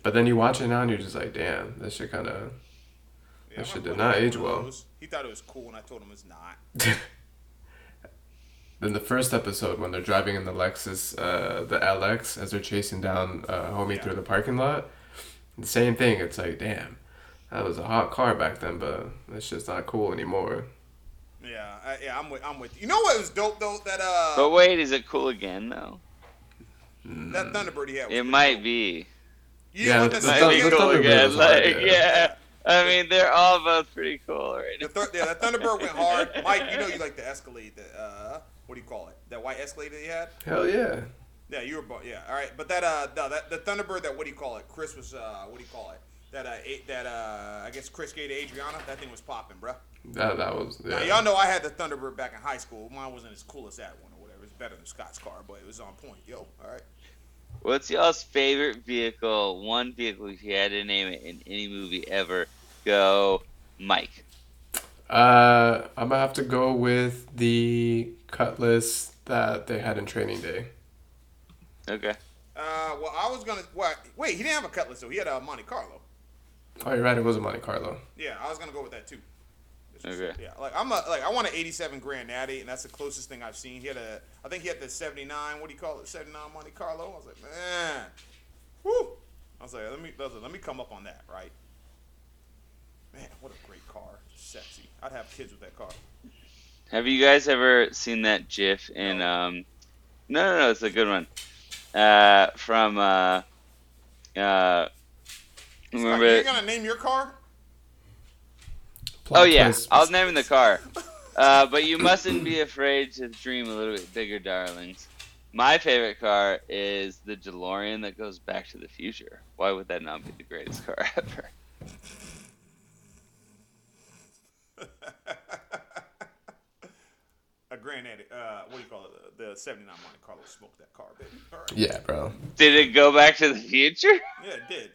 But then you watch it now and you're just like, damn, that shit kind of. Yeah, That shit did not age well. He thought it was cool, and I told him it's not. Then the first episode when they're driving in the Lexus, uh, the LX, as they're chasing down uh, homie Yeah. through the parking lot, the same thing. It's like, damn, that was a hot car back then, but it's just not cool anymore. Yeah, I, yeah, I'm with, I'm with you. You know what was dope though? That uh, But wait, is it cool again though? that Thunderbird he had. Was It might dope. be. You Yeah, want the Might Thun- be cool again. Like, yeah. yeah. I mean, they're all both pretty cool right The now. yeah, the Thunderbird went hard. Mike, you know you like the Escalade. The uh, what do you call it? That white Escalade that you had. Hell yeah. Yeah, you were. bo- Yeah, all right. But that uh, no, that the Thunderbird. That what do you call it? Chris was uh, what do you call it? That uh, eight, that uh, I guess Chris gave to Adriana. That thing was popping, bruh. That, that was, Now y'all know I had the Thunderbird back in high school. Mine wasn't as cool as that one or whatever. It's better than Scott's car, but it was on point. Yo, all right. What's y'all's favorite vehicle? One vehicle, if you had to name it in any movie ever, go Mike. Uh, I'm gonna have to go with the Cutlass that they had in Training Day. Okay. Uh, well, I was gonna. What? Wait, he didn't have a Cutlass so He had a Monte Carlo. Oh, you're right. It was a Monte Carlo. Yeah, I was gonna go with that too. Just- Okay. Yeah, like I'm a like I want an '87 Grand Natty, and that's the closest thing I've seen. He had a, I think he had the '79. What do you call it? '79 Monte Carlo. I was like, man, whoo. I was like, let me let me come up on that, right? Man, what a great car, sexy. I'd have kids with that car. Have you guys ever seen that GIF in? No. Um, no, no, no, it's a good one. Uh, from uh, uh, Scott, remember? you're gonna name your car? Plot Oh yeah, twist. I was naming the car. Uh, but you mustn't be afraid to dream a little bit bigger, darlings. My favorite car is the DeLorean that goes back to the future. Why would that not be the greatest car ever? A Grand Natty. Uh, what do you call it? The, the '79 Monte Carlo smoked that car, baby. All right. Yeah, bro. Did it go back to the future? Yeah, it did.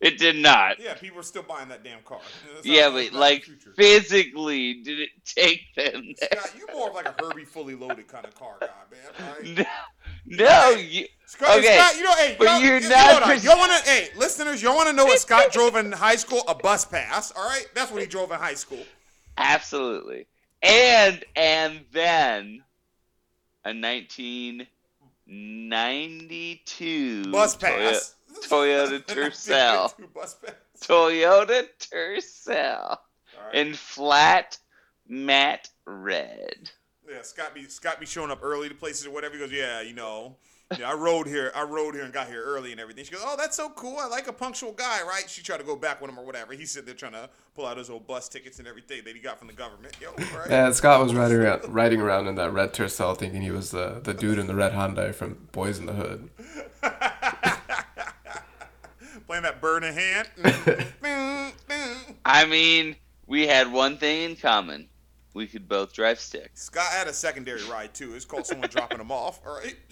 It did not. Yeah, people are still buying that damn car. That's Yeah, but like to the future. physically, did it take them there? Scott, you more of like a Herbie fully loaded kind of car guy, man. Right? No, No, you. Scott, Okay, Scott, you know, hey, but y'all- you're you not hold on. pres- You want to, hey, listeners, you want to know what Scott drove in high school? A bus pass. All right, that's what he drove in high school. Absolutely. And and then a 1992 Bus pass. Toyota Tercel. Bus pass. Toyota Tercel right. in flat matte red. Yeah, Scott be Scott be showing up early to places or whatever. He goes, yeah, you know, yeah, I rode here, I rode here and got here early and everything. She goes, oh, that's so cool. I like a punctual guy, right? She tried to go back with him or whatever. He's sitting there trying to pull out his old bus tickets and everything that he got from the government. Yo, right? Yeah, Scott was riding around, riding around in that red Tercel, thinking he was the the dude in the red Hyundai from Boys in the Hood. Playing that bird in hand. I mean, we had one thing in common. We could both drive sticks. Scott had a secondary ride too. It's called someone dropping him off. All right.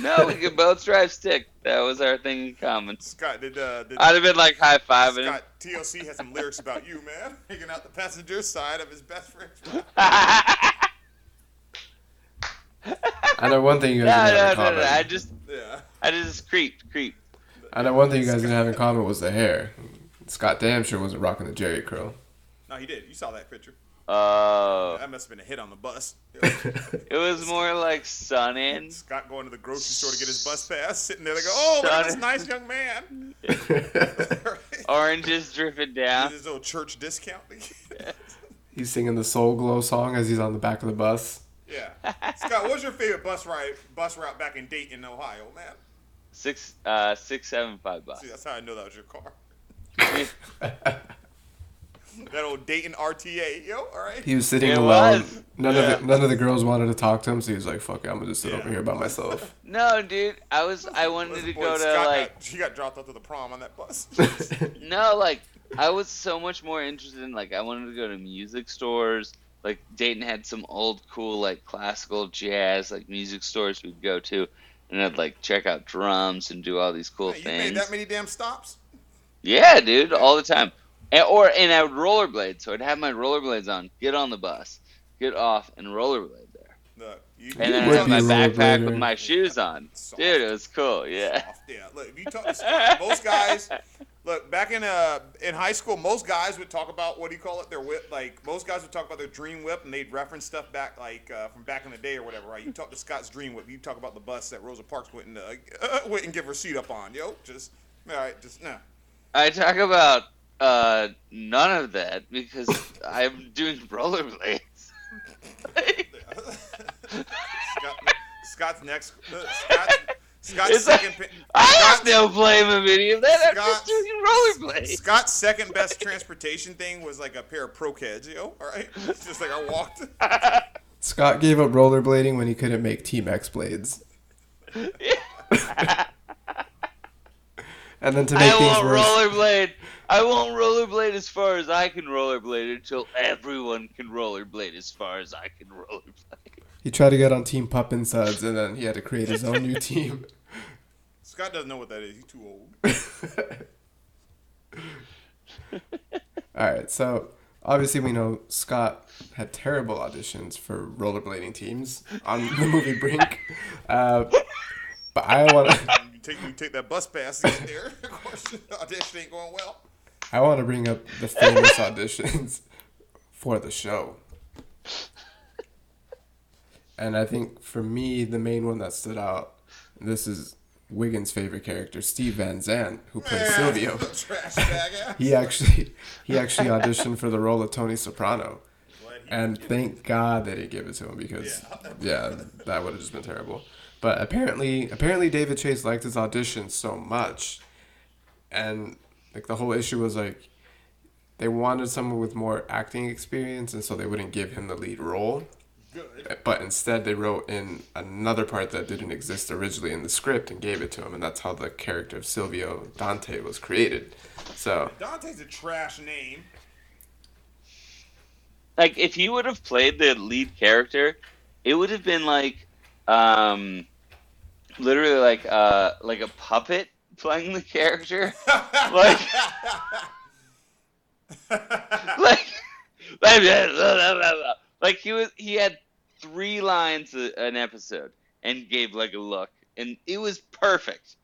No, we could both drive stick. That was our thing in common. Scott did. Uh, did I'd have been like high fiving him. Scott TLC had some lyrics about you, man. Hanging out the passenger side of his best friend's. I know one thing you no, guys didn't have no, in no, common. no. I just, Yeah. I just creeped, creeped. I know one thing you guys didn't have in common was the hair. Scott damn sure wasn't rocking the Jerry curl. No, he did. You saw that picture. Oh, That must have been a hit on the bus. it was more like sun in. Scott going to the grocery store to get his bus pass, sitting there, they go, "Oh, look at this nice young man." Oranges dripping down. His little church discount. he's singing the Soul Glo song as he's on the back of the bus. yeah. Scott, what was your favorite bus ride, bus route back in Dayton, Ohio, man? Six, uh, six, seven, five bucks. See, that's how I know that was your car. That old Dayton RTA, yo. All right. He was sitting It alone. was. None Yeah. of the none of the girls wanted to talk to him, so he was like, "Fuck it, I'm gonna just sit Yeah. over here by myself." No, dude, I was, I wanted Listen, to boy, go to Scott like, got, she got dropped off to the prom on that bus. no, like, I was so much more interested in like, I wanted to go to music stores. Like Dayton had some old, cool, like classical jazz, like music stores we'd go to, and I'd like check out drums and do all these cool you things. made that many damn stops? Yeah, dude, all the time. And, or and I would rollerblade, so I'd have my rollerblades on, get on the bus, get off, and rollerblade there. Look, you, And you then would I had my backpack with my shoes on. Soft. Dude, it was cool. Yeah. soft. Yeah, look, if you talk to most guys, look back in uh in high school, most guys would talk about what do you call it? Their whip. Like most guys would talk about their dream whip, and they'd reference stuff back like uh, from back in the day or whatever. Right? You talk to Scott's dream whip. You talk about the bus that Rosa Parks went and uh, went and give her seat up on. Yo, just all right, just nah. I talk about uh, none of that because I'm doing rollerblades. Scott, Scott's next. Uh, Scott, Scott's second. pi- I have Scott's- no blame of any of that. I'm just doing rollerblades. Scott's second best transportation thing was like a pair of Pro-Keds, yo. All right, just like I walked. Scott gave up rollerblading when he couldn't make Team X blades, and then to make I things won't worse, rollerblade. I won't rollerblade as far as I can rollerblade until everyone can rollerblade as far as I can rollerblade. he tried to get on Team Pup Insides, and then he had to create his own new team. Scott doesn't know what that is. He's too old. All right, so obviously we know Scott had terrible auditions for rollerblading teams on the movie Brink, uh, but I want to You take you take that bus pass to get there. Of course, the audition ain't going well. I want to bring up the famous auditions for the show, and I think for me the main one that stood out. This is Wiggins' favorite character, Steve Van Zandt, who plays Man, Silvio. Trash bag ass. He actually he actually auditioned for the role of Tony Soprano. And thank God they didn't give it to him because yeah, that would have just been terrible. But apparently apparently David Chase liked his audition so much and like the whole issue was like they wanted someone with more acting experience and so they wouldn't give him the lead role. good. Uh, but instead they wrote in another part that didn't exist originally in the script and gave it to him and that's how the character of Silvio Dante was created. So Dante's a trash name. Like if he would have played the lead character, it would have been like, um, literally like uh like a puppet playing the character. Like- like, like, he was he had three lines a, an episode and gave like a look and it was perfect.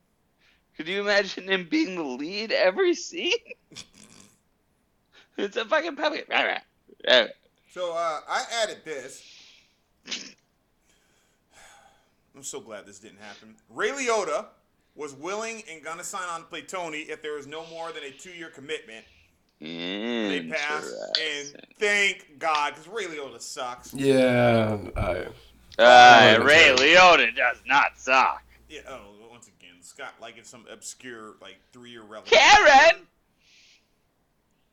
Could you imagine him being the lead every scene? it's a fucking puppet. So uh, I added this. I'm so glad this didn't happen. Ray Liotta was willing and gonna sign on to play Tony if there was no more than a two-year commitment. They passed, and thank God, because Ray Liotta sucks. Yeah, I, Uh, Ray. Liotta does not suck. Yeah. Oh, once again, Scott like it's some obscure like three-year relevant. Karen!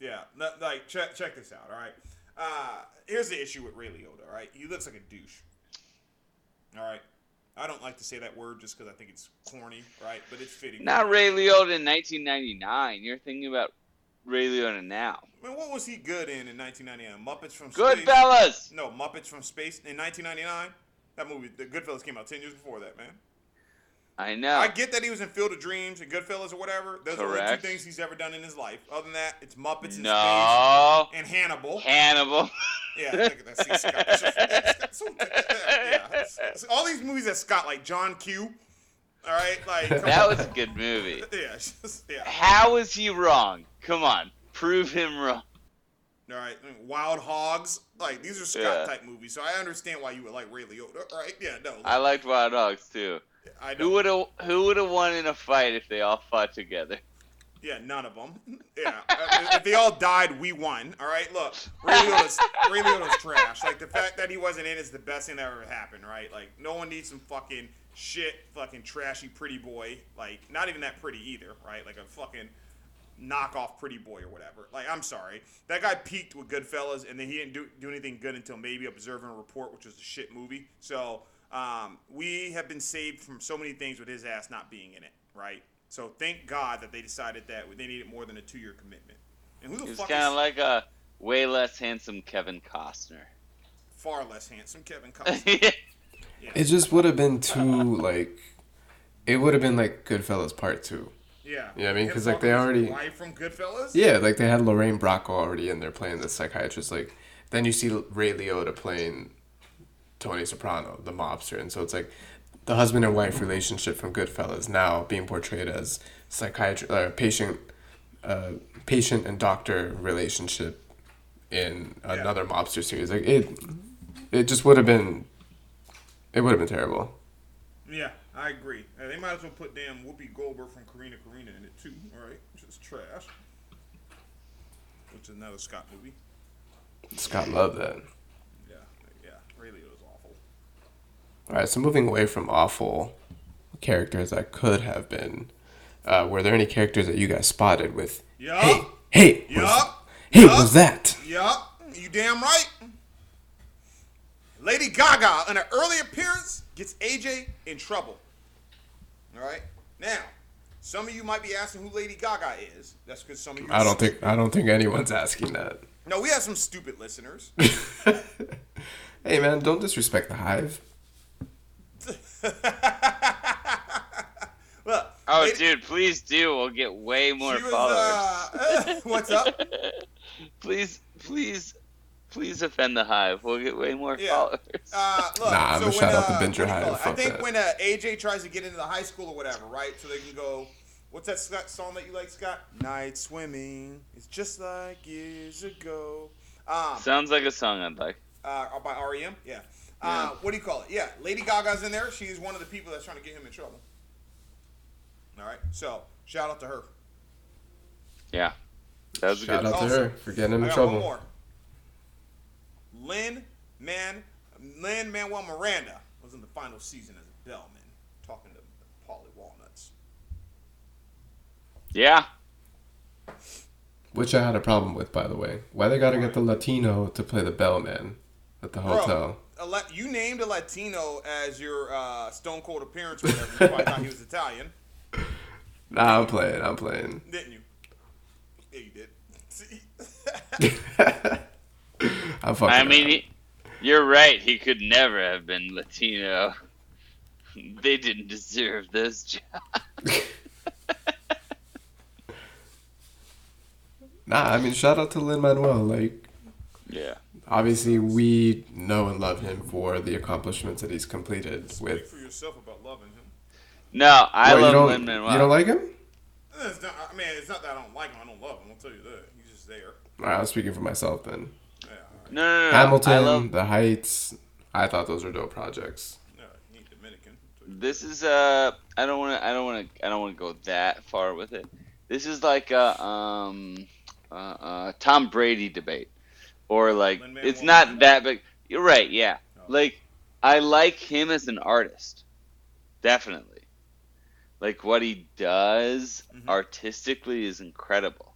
Yeah, no, like check check this out. All right, uh, here's the issue with Ray Liotta. All right, he looks like a douche. All right, I don't like to say that word just because I think it's corny, right? But it's fitting. Not Ray Liotta in 1999. You're thinking about Ray Liotta now. I mean, what was he good in in 1999? Muppets from Space. Goodfellas! No, Muppets from Space in 1999. That movie, The Goodfellas, came out 10 years before that, man. I know. I get that he was in Field of Dreams and Goodfellas or whatever. Those are the only two things he's ever done in his life. Other than that, it's Muppets in Space and Hannibal. Hannibel. Yeah, that. See, Scott. It's just- it's so- yeah, all these movies that Scott like John Q. All right, like that on. was a good movie. yeah, just, yeah. How is he wrong? Come on. Prove him wrong. All right, Wild Hogs. Like these are Scott Yeah. type movies, so I understand why you would like Ray Liotta. Right? Yeah, no, I liked Wild Hogs too. I know. Who would have Who would have won in a fight if they all fought together? Yeah, none of them. Yeah, Uh, if they all died, we won. All right, look, Ray Liotta's, Ray Liotta's trash. Like the fact that he wasn't in is the best thing that ever happened. Right? Like no one needs some fucking shit, fucking trashy pretty boy. Like not even that pretty either. Right? Like a fucking knockoff pretty boy or whatever. Like I'm sorry, that guy peaked with Goodfellas, and then he didn't do, do anything good until maybe Observe and Report, which was a shit movie. So um, we have been saved from so many things with his ass not being in it. Right? So thank God that they decided that they needed more than a two-year commitment. And who the He was fuck kind is of like a way less handsome Kevin Costner. far less handsome Kevin Costner? it just would have been too like, it would have been like Goodfellas Part Two. yeah. Yeah, I mean, because like, they already- wife from Goodfellas. Yeah, like they had Lorraine Bracco already in there playing the psychiatrist. Like, then you see Ray Liotta playing Tony Soprano, the mobster, and so it's like the husband and wife relationship from Goodfellas now being portrayed as psychiatrist, uh, patient, uh, patient and doctor relationship in another mobster series. Like it, it just would have been, it would have been terrible. Yeah, I agree. Uh, they might as well put damn Whoopi Goldberg from Corrina Corrina in it too. All right, just trash. Which is another Scott movie. Scott loved that. Yeah, yeah. Ray Liotta's awful. All right, so moving away from awful characters that could have been, uh, were there any characters that you guys spotted with? Yup. Hey, hey, was, hey, Yup. was that? Yup. You damn right. Lady Gaga, in an early appearance, gets AJ in trouble. All right. Now, some of you might be asking who Lady Gaga is. That's because some of you. I don't think I don't think anyone's asking that. No, we have some stupid listeners. Hey man, don't disrespect the hive. Look. Oh, Lady- dude, please do. We'll get way more was, followers. uh, what's up? please, please, please offend the hive. We'll get way more Yeah. followers. Uh, look, Nah, I'm so gonna shout out to uh, Binger what Hive. I think that. when uh, AJ tries to get into the high school or whatever, right? So they can go. What's that Scott song that you like, Scott? Night swimming. It's just like years ago. Um, Sounds like a song I'd like. uh, by REM. Yeah. Uh, what do you call it? Yeah, Lady Gaga's in there. She's one of the people that's trying to get him in trouble. All right. So shout out to her. Yeah, that was a Shout good. out to her for getting him I in got trouble. one more. Lin Man Lin-Manuel Miranda was in the final season as a bellman, talking to Paulie Walnuts. Yeah, Which I had a problem with, by the way. Why they gotta get the Latino to play the bellman at the hotel? Bro, a La- you named a Latino as your uh, Stone Cold appearance or whatever. You probably thought he was Italian, Nah, I'm playing. I'm playing. didn't you? Yeah, you did. See? I'm fucking. I mean, he, you're right. He could never have been Latino. They didn't deserve this job. nah. I mean, shout out to Lin Manuel. Like, Yeah. Obviously, we know and love him for the accomplishments that he's completed Speak with. for yourself about loving him. No, I What, you love don't, Lin Manuel. You don't like him? It's not, I mean, it's not that I don't like him. I don't love him. I'll tell you that. He's just there. All right, I'm speaking for myself then. Yeah, all right. no, no, no, no. Hamilton, I love The Heights. I thought those were dope projects. No, he ain't Dominican. this is uh I don't want to I don't want to I don't want to go that far with it. This is like a um uh, uh Tom Brady debate or like Lin-Manuel it's not Miranda? that big. You're right, yeah. Oh. Like I like him as an artist. Definitely. Like what he does Mhm. artistically is incredible.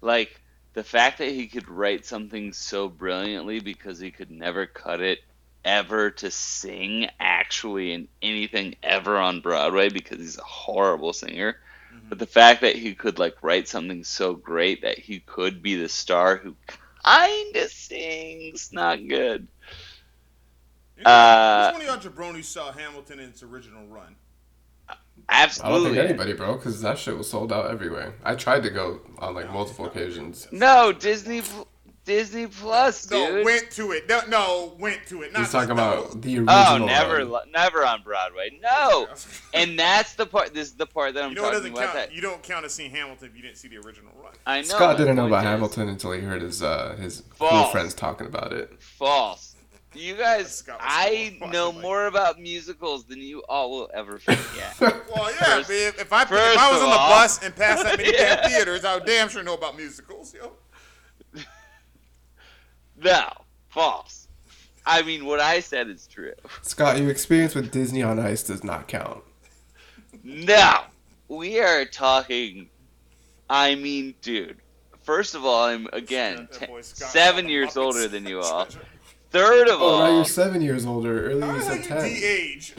Like the fact that he could write something so brilliantly because he could never cut it ever to sing actually in anything ever on Broadway because he's a horrible singer. Mhm. But the fact that he could like write something so great that he could be the star who kind of sings not good. You know, Uh, which one of y'all jabronis saw Hamilton in its original run? I don't Absolutely. think anybody, bro, because that shit was sold out everywhere. I tried to go on like multiple occasions. No, Disney Disney Plus, dude. No, went to it. No, no, went to it. Not He's talking no. about the original. oh, never run. never on Broadway. No. And that's the part this is the part that I'm you know talking doesn't about count? that You don't count as seeing Hamilton if you didn't see the original run. I know. Scott didn't know point about is Hamilton until he heard his uh, his cool friends talking about it. False. You guys, I know fucking more about musicals than you all will ever forget. Well, yeah, First- man, if I if I was of on the all- bus and passed that many Yeah. damn theaters, I would damn sure know about musicals. Yo. No, false. I mean, what I said is true. Scott, your experience with Disney on Ice does not count. No, we are talking. I mean, dude. First of all, I'm again That te- boy Scott seven years Muppets. older than you all. Third of Oh, now all, you're seven years older. Earlier How you the hell said ten. de-age?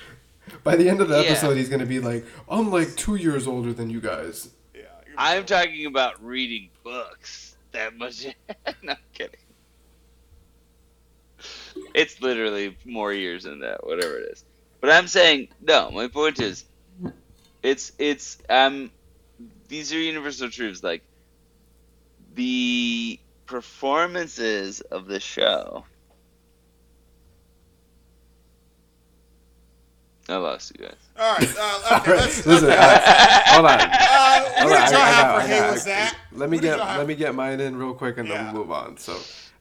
By the end of the Yeah. episode, he's gonna be like, "I'm like two years older than you guys." Yeah, I'm talking about reading books. That much. no I'm kidding. It's literally more years than that, whatever it is. But I'm saying no. My point is, it's it's um, these are universal truths. Like the performances of the show. I lost you guys. All right, uh, okay, let's. Listen, okay. uh, hold on. Uh, what Hold on, y'all I- I have got- I Hey got- That? Let me What get let me get mine in real quick and then we'll move on. So,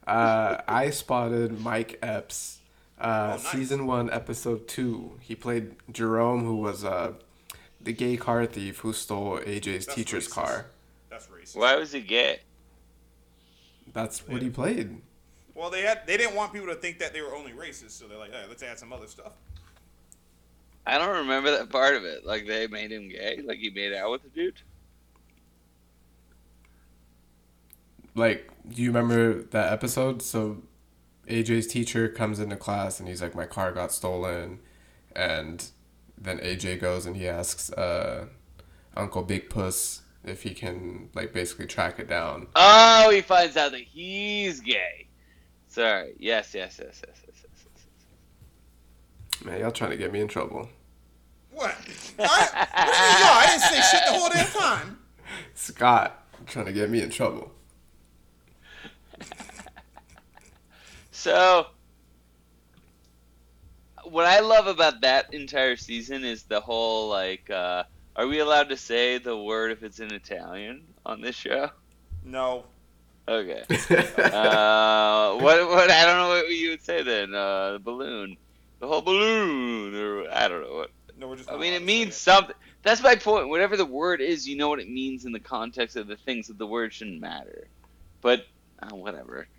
uh, I spotted Mike Epps, uh, Oh, nice. season one, episode two. He played Jerome, who was uh, the gay car thief who stole AJ's That's teacher's racist. car. That's racist. Why was he gay? That's what he played. Well, they had they didn't want people to think that they were only racist, so they're like, hey, let's add some other stuff. I don't remember that part of it. Like they made him gay. Like he made out with the dude. Like, do you remember that episode? So, AJ's teacher comes into class and he's like, "My car got stolen," and then AJ goes and he asks uh, Uncle Big Puss if he can like basically track it down. Oh, he finds out that he's gay. Sorry. Yes, yes, yes, yes, yes, yes. yes. Yes. Man, y'all trying to get me in trouble. What? I, what do you mean, y'all? I didn't say shit the whole damn time. Scott trying to get me in trouble. So, what I love about that entire season is the whole like, uh, are we allowed to say the word if it's in Italian on this show? No. Okay. Uh, what? What? I don't know what you would say then. Uh, the balloon, the whole balloon, or I don't know what. No, we're just. I mean, it means say something. That's my point. Whatever the word is, you know what it means in the context of the thing, so the word shouldn't matter. But uh, whatever.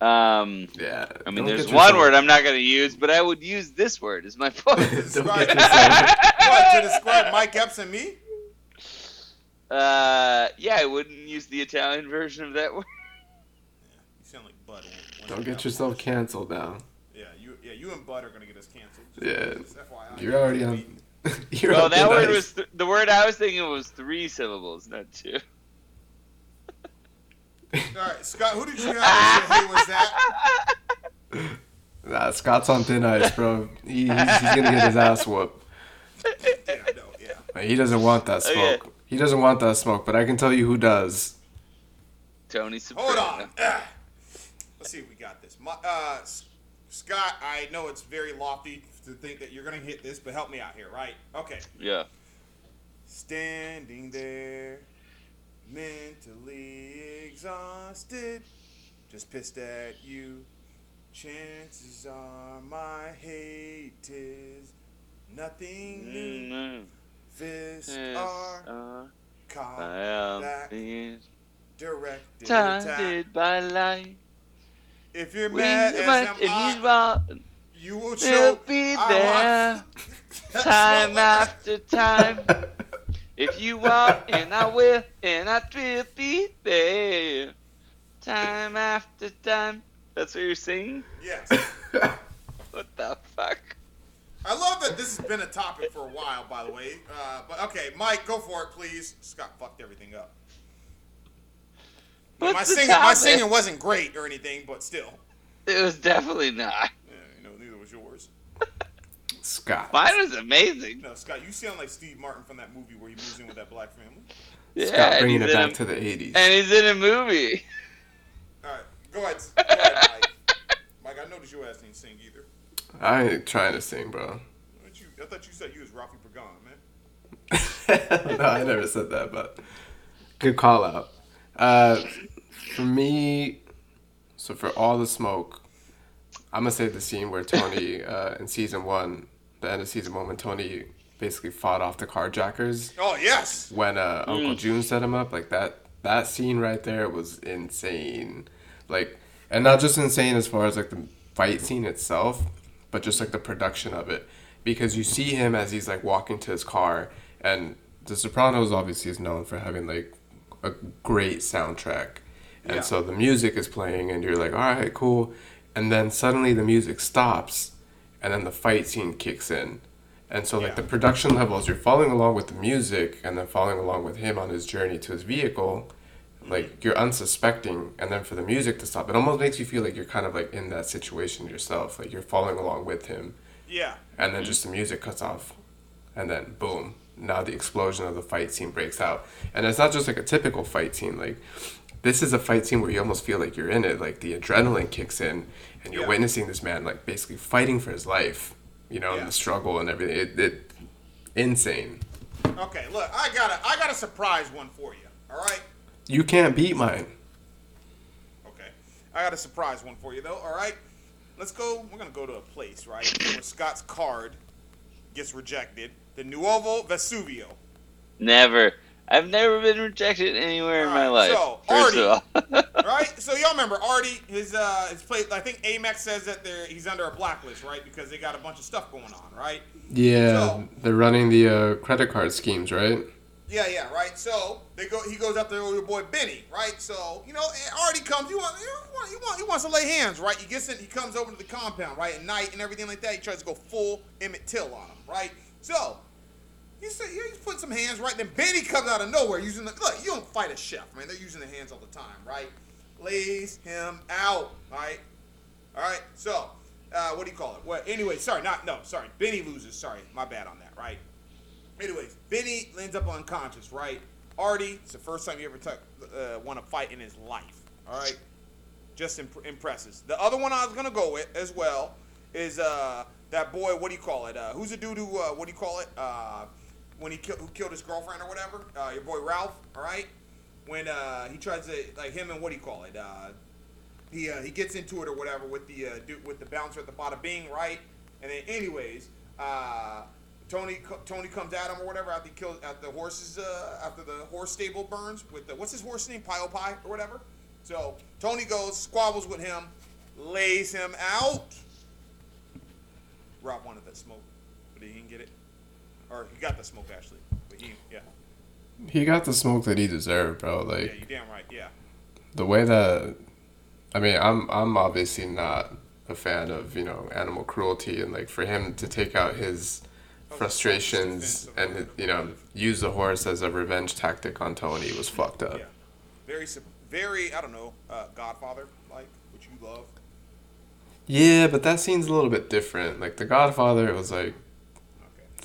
Um, yeah. I mean, there's one word I'm not going to use, but I would use this word. Is my point. Describe- What to describe Mike Epps and me? uh, yeah, I wouldn't use the Italian version of that word. You sound like Bud. when- when Don't get yourself bullshit. canceled now. Yeah, you. Yeah, you and Bud are gonna get us canceled. Yeah. Just FYI. You're already on. You're Well, on that word ice. was th- the word I was thinking was three syllables, not two. All right, Scott. Who did you have? that said, Hey, was that? Nah, Scott's on thin ice, bro. He, he's, he's gonna get his ass whooped. Yeah, no, yeah. Like, He doesn't want that Okay. smoke. He doesn't want that smoke, but I can tell you who does. Tony Soprano. Hold on. Ah. Let's see if we got this. My, uh, Scott, I know it's very lofty to think that you're gonna hit this, but help me out here, right? Okay. Yeah. Standing there, mentally exhausted, just pissed at you. Chances are my hate is nothing new. Mm, Fists yes, are uh, caught back, directed attack. by light. If you're We mad as am I, you will We'll show. be I there time after time. If you want, and I will, and I will be there time after time. That's what you're singing? Yes. What the fuck? I love that this has been a topic for a while, by the way. Uh, but okay, Mike, go for it, please. Scott fucked everything up. What's my singing, my singing wasn't great or anything, but still, It was definitely not. yeah, you know, neither was yours. Scott. Mine was amazing. No, Scott, you sound like Steve Martin from that movie where he moves in with that black family. Yeah, Scott bringing it back a- to the 80s. And he's in a movie. All right, go ahead, go ahead, Mike. Mike, I noticed your ass didn't sing either. I ain't trying to sing, bro. You, I thought you said you was Rafi Pagan, man. no, I never said that, but good call out. Uh, for me, so for all the smoke, I'm gonna say the scene where Tony uh, in season one, the end of season one, when Tony basically fought off the carjackers Oh yes. when uh, Uncle June set him up, like that. That scene right there was insane, like, and not just insane as far as like the fight scene itself, but just like the production of it, because you see him as he's like walking to his car, and The Sopranos obviously is known for having like a great soundtrack, and Yeah. so the music is playing, and you're like, all right, cool, and then suddenly the music stops, and then the fight scene kicks in. And so, like Yeah. the production levels, you're following along with the music, and then following along with him on his journey to his vehicle. Like you're unsuspecting, and then for the music to stop, it almost makes you feel like you're kind of like in that situation yourself. Like you're following along with him, Yeah. and then mm-hmm. just the music cuts off, and then boom, now the explosion of the fight scene breaks out. And it's not just like a typical fight scene. Like this is a fight scene where you almost feel like you're in it. Like the adrenaline kicks in, and you're Yeah. witnessing this man like basically fighting for his life. You know, Yeah. and the struggle and everything. It, it insane. Okay, look, I got a, I got a surprise one for you. All right. You can't beat mine. Okay. I got a surprise one for you though. All right. Let's go. We're gonna go to a place right where Scott's card gets rejected. The Nuovo Vesuvio. Never. I've never been rejected anywhere in my life. so, first of all. right? So y'all remember Artie? His uh, his plate. I think Amex says that they're he's under a blacklist, right? Because they got a bunch of stuff going on, right? Yeah, So- they're running the uh, credit card schemes, right? Yeah, yeah, right. So they go. He goes up there with your boy Benny, right? So you know, and Artie comes. You want, you want, you want, he wants to lay hands, right? He gets in. He comes over to the compound, right, at night and everything like that. He tries to go full Emmett Till on him, right? So he said, yeah, he's putting some hands, right? Then Benny comes out of nowhere using the look. You don't fight a chef, man. They're using the hands all the time, right? Lays him out, right? All right. So uh, what do you call it? What? Anyway, sorry, not no, sorry. Benny loses. Sorry, my bad on that, right? Anyways, Benny ends up unconscious, right? Artie, it's the first time you ever took, uh, won a fight in his life. All right, just imp- impresses. The other one I was gonna go with as well is uh, that boy. What do you call it? Uh, who's the dude who? Uh, what do you call it? When he ki- who killed his girlfriend or whatever? Uh, your boy Ralph. All right. When uh, he tries to like him and what do you call it? Uh, he uh, he gets into it or whatever with the uh, dude with the bouncer at the bada bing, right? And then anyways, uh, Tony Tony comes at him or whatever after he kills at the horses uh, after the horse stable burns with the what's his horse name Pio Pie or whatever. So Tony goes squabbles with him, lays him out. Rob wanted that smoke, but he didn't get it, or he got the smoke actually, but he yeah He got the smoke that he deserved, bro. yeah Like you damn right yeah the way that, I mean, I'm I'm obviously not a fan of you know animal cruelty, and like for him to take out his frustrations and you know use the horse as a revenge tactic on Tony was fucked up. yeah very sup- very I don't know uh, Godfather like which you love. Yeah, but that scene's a little bit different. Like The Godfather, it was like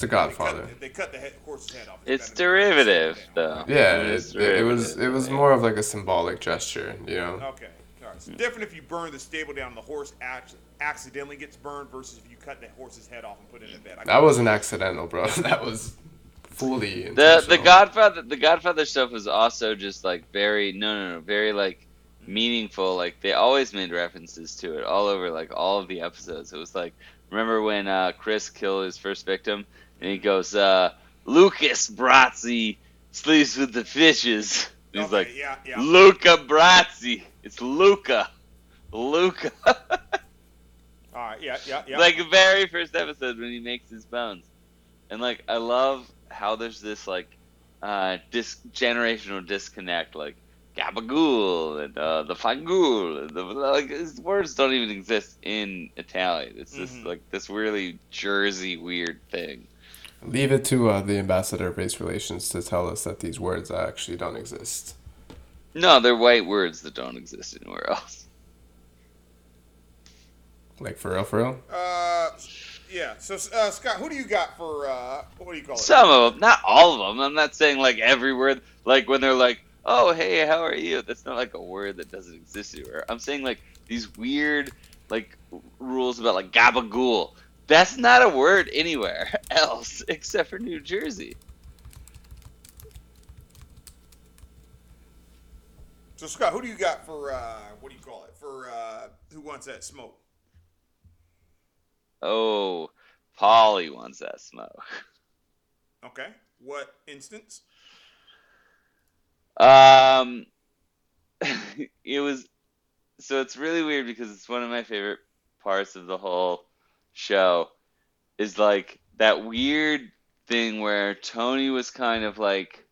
Okay. it's a They Godfather. cut, they cut the head, horse's head off. It's They cut it- derivative, Yeah. though. Yeah, It it, is it, it was it was more of like a symbolic gesture, you know. Okay. All right. It's different if you burn the stable down and the horse act- accidentally gets burned versus if you cut the horse's head off and put it in a bed. I That wasn't accidental, bro. That was fully The the Godfather the Godfather stuff was also just like very no no no very like meaningful. Like they always made references to it all over like all of the episodes. It was like remember when uh, Chris killed his first victim and he goes uh, Lucas Brasi sleeps with the fishes. And he's Okay, like yeah, yeah. Luca Brasi. It's Luca. Luca. All right, yeah, yeah, yeah. like the very first episode when he makes his bones and like i love how there's this like uh dis generational disconnect like gabagool and uh the fangul and the like his words don't even exist in italian it's just Mhm. like this really jersey weird thing Leave it to uh, the ambassador of race relations to tell us that these words actually don't exist. no they're white words that don't exist anywhere else Like for real, for real. Uh, yeah. So, uh, Scott, who do you got for uh, what do you call it? some of them not all of them i'm not saying like every word like when they're like oh hey how are you that's not like a word that doesn't exist anywhere i'm saying like these weird like rules about like gabagool that's not a word anywhere else except for new jersey So, Scott, who do you got for uh, what do you call it? For uh, who wants that smoke? oh Paulie wants that smoke Okay. What instance? Um, it was so it's really weird because it's one of my favorite parts of the whole show is like that weird thing where Tony was kind of like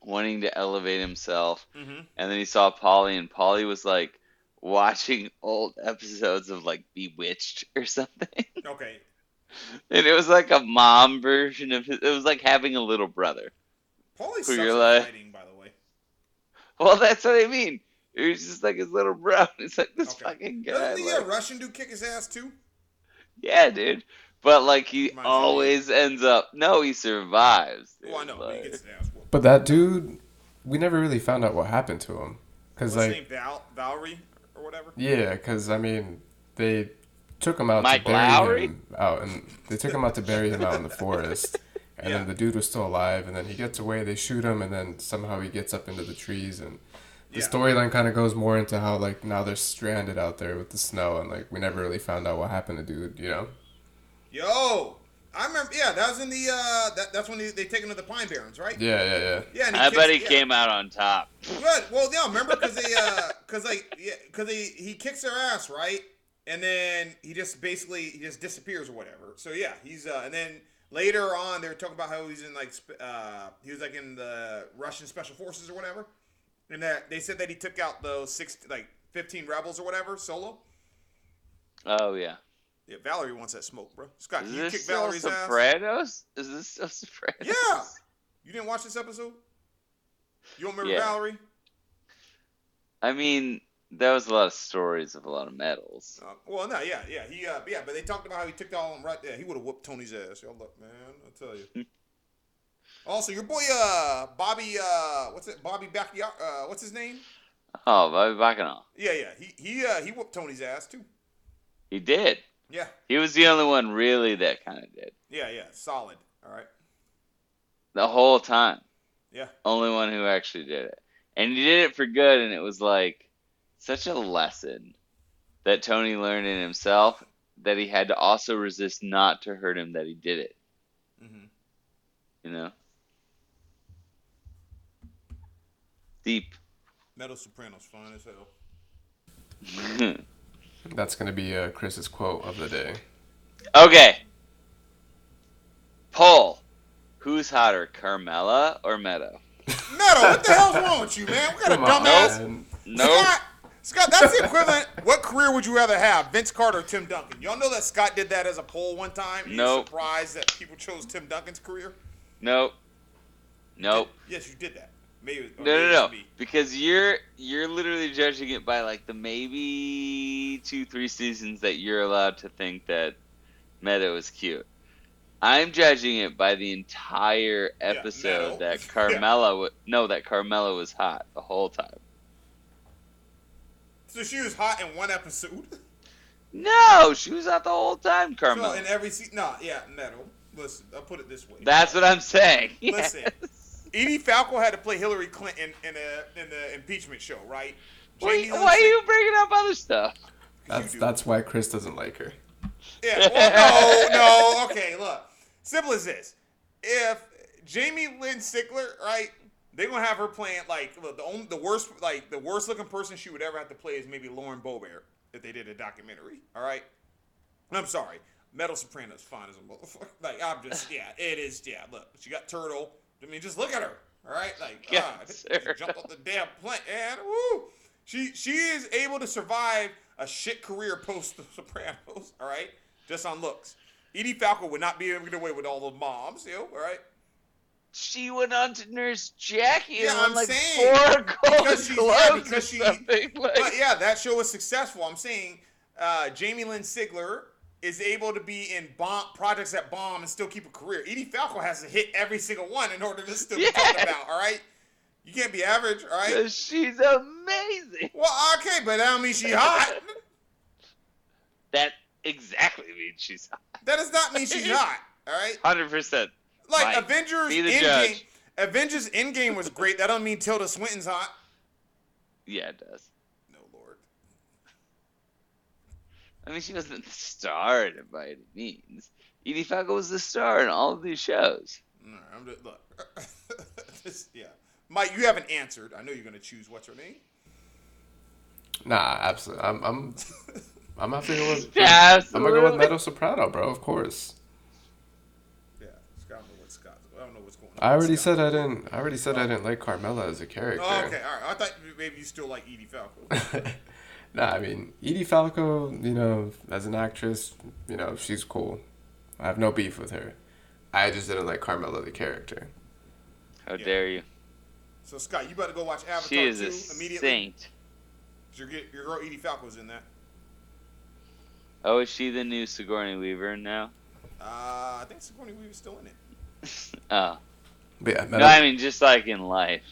wanting to elevate himself Mm-hmm. and then he saw Paulie and Paulie was like watching old episodes of like Bewitched or something Okay. and it was like a mom version of his, it was like having a little brother Who sucks you're like- fighting, by the way. Well, that's what I mean. It was just like his little bro. It's like this Okay. fucking guy. Doesn't the uh, Russian dude kick his ass too? Yeah, dude. But like he Reminds me always ends up. No, he survives. Well, oh, I know. but like- he gets his ass whooped. But that dude, we never really found out what happened to him. Cause What's his like, name? Val- Valery or whatever. yeah, cause I mean, they took him out Mike to bury Lowry? him out, and they took him out to bury him out in the forest. And Yeah. then the dude was still alive, and then he gets away. They shoot him, and then somehow he gets up into the trees, and the Yeah. storyline kind of goes more into how like now they're stranded out there with the snow, and like we never really found out what happened to dude. You know? Yo, I remember. Yeah, that was in the. Uh, that, that's when they, they take him to the Pine Barrens, right? Yeah, yeah, yeah. Yeah. And I bet he yeah. came out on top. Good. Well, yeah. Remember, because they, uh, because like, yeah, because he he kicks their ass, right? And then he just basically he just disappears or whatever. So yeah, he's uh, and then later on they were talking about how he's in like uh, he was like in the Russian special forces or whatever, and that they said that he took out those six like fifteen rebels or whatever solo. Oh yeah. Yeah, Valery wants that smoke, bro. Scott, Is you kick Valery's ass? Sopranos? Is this still Sopranos? Yeah. You didn't watch this episode? You don't remember Yeah. Valery? I mean, there was a lot of stories of a lot of medals. Uh, well, no, yeah, yeah, he, uh, yeah, but they talked about how he took all of them right there. He would have whooped Tony's ass. Y'all look, man, I tell you. also, your boy, uh, Bobby, uh, what's it, Bobby Backyard, uh, what's his name? Oh, Bobby Bacchanal. Yeah, yeah, he, he, uh, he whooped Tony's ass too. He did. Yeah, He was the only one really that kind of did. yeah, yeah, solid. All right. The whole time. Yeah. Only one who actually did it. And he did it for good, and it was like such a lesson that Tony learned in himself that he had to also resist not to hurt him that he did it. Mm-hmm. You know? Deep. Metal Sopranos, fine as hell. That's gonna be uh, Chris's quote of the day. okay. Poll. Who's hotter, Carmela or Meadow? Metal, what the hell's wrong with you, man? We got of Come on, dumbass? man. Nope. Scott, Scott, that's the equivalent. what career would you rather have, Vince Carter or Tim Duncan? Y'all know that Scott did that as a poll one time. No. Nope. surprised that people chose Tim Duncan's career. Nope. Nope. Yes, you did that. Maybe. No, maybe no, no. Because you're you're literally judging it by like the maybe two, three seasons that you're allowed to think that Meadow is cute. I'm judging it by the entire episode Meadow. that Yeah. Carmela wa no, that Carmela was hot the whole time. So she was hot in one episode. No, she was out the whole time, So in every season, no, yeah, metal. Listen, I'll put it this way. That's what I'm saying. Listen, Yes. Edie Falco had to play Hillary Clinton in a in the impeachment show, right? Why, Jamie why are you bringing up other stuff? That's that's why Chris doesn't like her. Yeah. Well, no, no. Okay, look. Simple as this. If Jamie Lynn Sigler, right, they're gonna have her playing like look, the only the worst like the worst looking person she would ever have to play is maybe Lauren Boebert if they did a documentary. All right. I'm sorry. Metal Soprano's fine as a motherfucker. Like I'm just yeah, it is yeah. Look, she got turtle. I mean, just look at her. All right, like Yeah, God, she jumped off the damn plane and woo. She she is able to survive a shit career post The Sopranos. All right, just on looks. Edie Falco would not be able to get away with all the moms. You know, all right. She went on to nurse Jackie Yeah, and I'm like saying, four gold because she's- yeah, because she- Like, But yeah, that show was successful. I'm saying uh, Jamie Lynn Sigler is able to be in bomb projects that bomb and still keep a career. Edie Falco has to hit every single one in order to still be talked Yes. about. All right, you can't be average. All right. she's amazing. Well, okay, but that don't mean she's hot. That exactly means she's hot. That does not mean she's hot. All right. hundred percent. Like Mike, Avengers Endgame. judge. Avengers Endgame was great. That don't mean Tilda Swinton's hot. Yeah, it does. No lord. I mean, she wasn't the star by any means. Edie Falco was the star in all of these shows. All right, I'm just, look. Just- yeah. Mike, you haven't answered. I know you're gonna choose what's her name. Nah, absolutely. I'm I'm I'm not gonna go with Yeah, I'm gonna go with Meadow Soprano, bro. Of course. Yeah, Scott. I don't know what Scott. I don't know what's going on. I already Scott. said I didn't. I already said I didn't like Carmela as a oh, character. Oh, okay, all right. I thought maybe you still like Edie Falco. nah, I mean Edie Falco. You know, as an actress, you know she's cool. I have no beef with her. I just didn't like Carmela the character. How Yeah. dare you? so Scott, you better go watch Avatar She is 2 a immediately. saint. 'cause Your, your girl Edie Falco's in that. Oh, is she the new Sigourney Weaver now? Uh, I think Sigourney Weaver's still in it. Oh. But yeah, No, Meadow, I mean just like in life.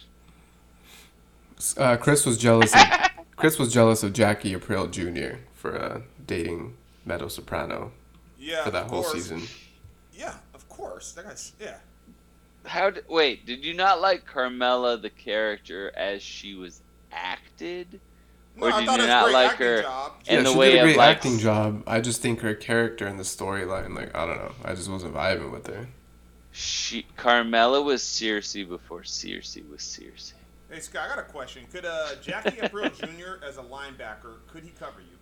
uh, Chris was jealous. Of, Chris was jealous of Jackie Aprile Jr. for uh, dating Meadow Soprano Yeah, for that of whole course. season. Yeah, of course. That guy's yeah. How? d wait, did you not like Carmela the character as she was acted? No, Or I did thought you it was not great like her- job. And yeah, the she way did a of, great like- acting job. I just think her character and the storyline, like I don't know, I just wasn't vibing with her. She Carmela was Cersei before Cersei was Cersei. Hey Scott, I got a question. Could uh, Jackie Aprile Jr. as a linebacker could he cover you?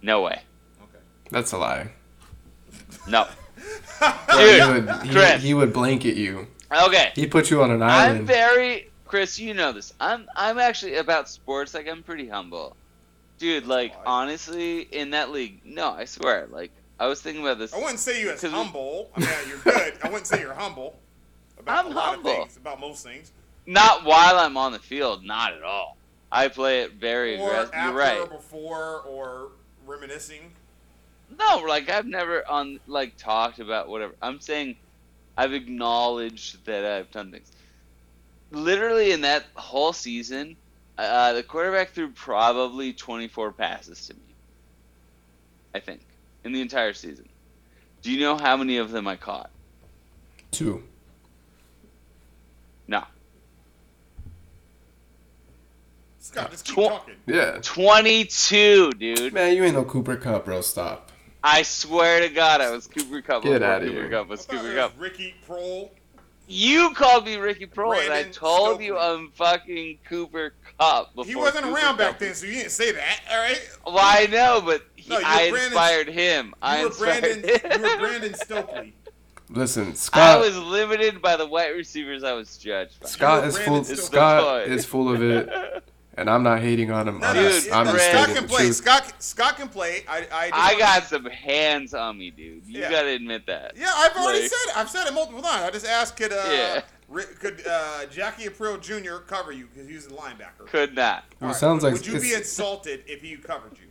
No way. Okay. That's a lie. No. Dude, he would he, Chris. he would blanket you. Okay. He put you on an island. I'm very Chris, you know this. I'm I'm actually about sports like I'm pretty humble. Dude, like Why? honestly, in that league, no, I swear, like I was thinking about this. I wouldn't say you as humble. I mean, you're good. I wouldn't say you're humble about I'm a lot humble. of things, about most things. Not while I'm on the field, not at all. I play it very Or aggressive. after, You're right. or before, or reminiscing. No, like I've never on like talked about whatever. I'm saying I've acknowledged that I've done things. Literally in that whole season, uh, the quarterback threw probably 24 passes to me. I think in the entire season. Do you know how many of them I caught? Two. No, Scott, just keep Tw- talking. Yeah. 22, dude. Man, you ain't no Cooper Kupp, bro. Stop. I swear to God, I was Cooper Kupp. Get before outta Cooper here. Cup I was thought Cooper it Cup. was Ricky Proehl. You called me Ricky Proehl, and I Brandon told you Stokely. I'm fucking Cooper Kupp. Before He wasn't Cooper around back Kupp. then, so you didn't say that. All right. Well, I know, but he, No, you were I Brandon- inspired him. I You were inspired Brandon. him. You were Brandon Stokley. Listen, Scott. I Scott. was limited by the white receivers I was judged by. Scott is full. Brandon Stokley. Scott is full of it, and I'm not hating on him. No, I'm no, just, Dude, I'm just Scott can play. truth. Scott, Scott can play. I, I, I wanna- got some hands on me, dude. You Yeah. gotta admit that. Yeah, I've already Like- said it. I've said it multiple times. I just asked, could uh, Yeah. Could uh, Jackie Aprile Jr. cover you because he was a linebacker? Could not. Well, right. sounds like Would you be insulted if he covered you?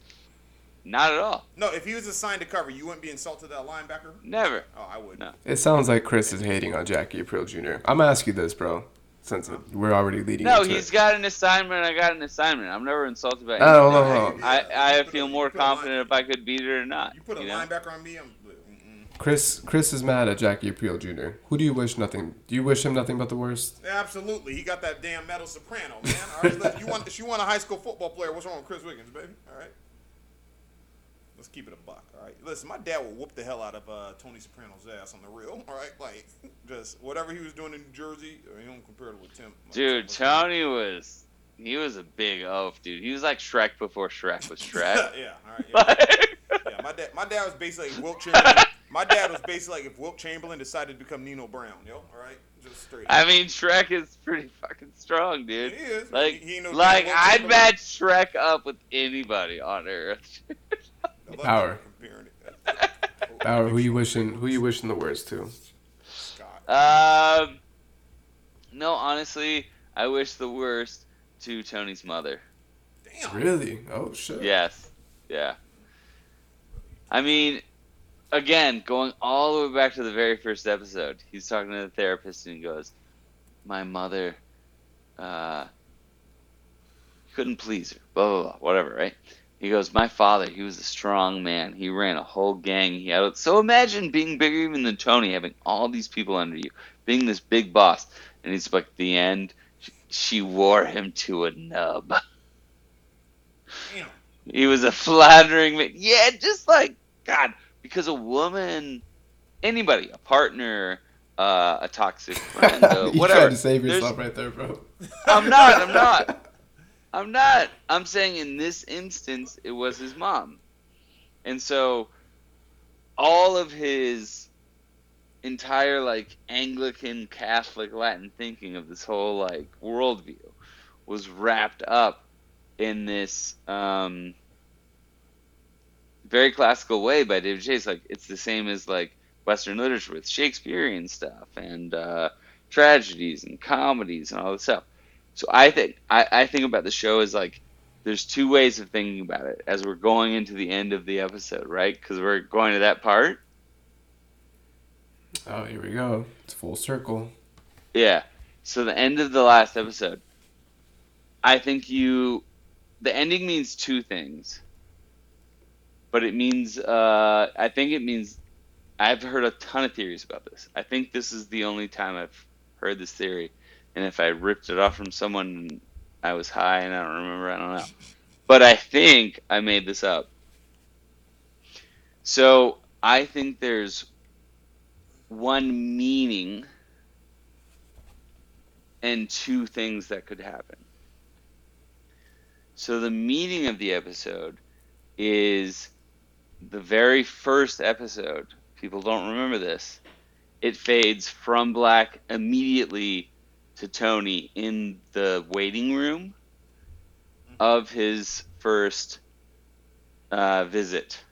Not at all. No, if he was assigned to cover, you wouldn't be insulted at linebacker. Never. Oh, I would. No. It sounds like Chris is hating on Jackie Aprile Jr. I'm gonna ask you this, bro. Since we're already leading. No, into he's it. got an assignment. I got an assignment. I'm never insulted by Oh, anything. no, no, no. I, I put a- feel more put a line- confident if I could beat it or not. You put a you know? linebacker on me, I'm. Mm-mm. Chris. Chris is mad at Jackie Aprile Jr. Who do you wish nothing? Do you wish him nothing but the worst? Absolutely, he got that damn metal soprano, man. All right, listen, you want, if you want a high school football player, what's wrong with Chris Wiggins, baby? All right, let's keep it a buck. All right, listen, my dad would whoop the hell out of uh, Tony Soprano's ass on the real. All right, like just whatever he was doing in New Jersey, uh, he don't compare it with Tim. Dude, Tim- Tony was he was a big oaf, dude. He was like Shrek before Shrek was Shrek. yeah, all right. Yeah. yeah, my dad, my dad was basically like Wilt Chamberlain. my dad was basically like if Wilt Chamberlain decided to become Nino Brown, yo. All right, just straight. I mean, Shrek is pretty fucking strong, dude. He is. Like, He- he like I'd match Shrek up with anybody on Earth. I love Power. Bauer, who you wishing? Who you wishing the worst to? Scott. um, no, honestly, I wish the worst to Tony's mother. Damn. Really? Oh shit. Yes, yeah. I mean, again, going all the way back to the very first episode, he's talking to the therapist and he goes, "My mother, uh, couldn't please her, blah blah blah, whatever, right?" He goes, "My father, he was a strong man. He ran a whole gang. He had so imagine being bigger even than Tony, having all these people under you, being this big boss." And he's like, "The end, she wore him to a nub." Damn. He was a flattering man. Yeah, just like God, because a woman, anybody, a partner, uh, a toxic friend, uh, you whatever. tried to save There's- yourself right there, bro. I'm not. I'm not. I'm not. I'm saying in this instance, it was his mom, and so all of his entire like Anglican, Catholic, Latin thinking of this whole like worldview was wrapped up in this um, very classical way by David Chase. Like it's the same as like Western literature with Shakespearean stuff and uh, tragedies and comedies and all this stuff. So I think I, I think about the show as like there's two ways of thinking about it as we're going into the end of the episode, right? Because we're going to that part. Oh, here we go. It's full circle. Yeah. So the end of the last episode, I think you, the ending means two things. But it means, uh, I think it means, I've heard a ton of theories about this. I think this is the only time I've heard this theory, and if I ripped it off from someone, I was high and I don't remember. I don't know. But I think I made this up. So I think there's one meaning and two things that could happen. So the meaning of the episode is the very first episode. People don't remember this. It fades from black immediately to Tony in the waiting room of his first uh, visit.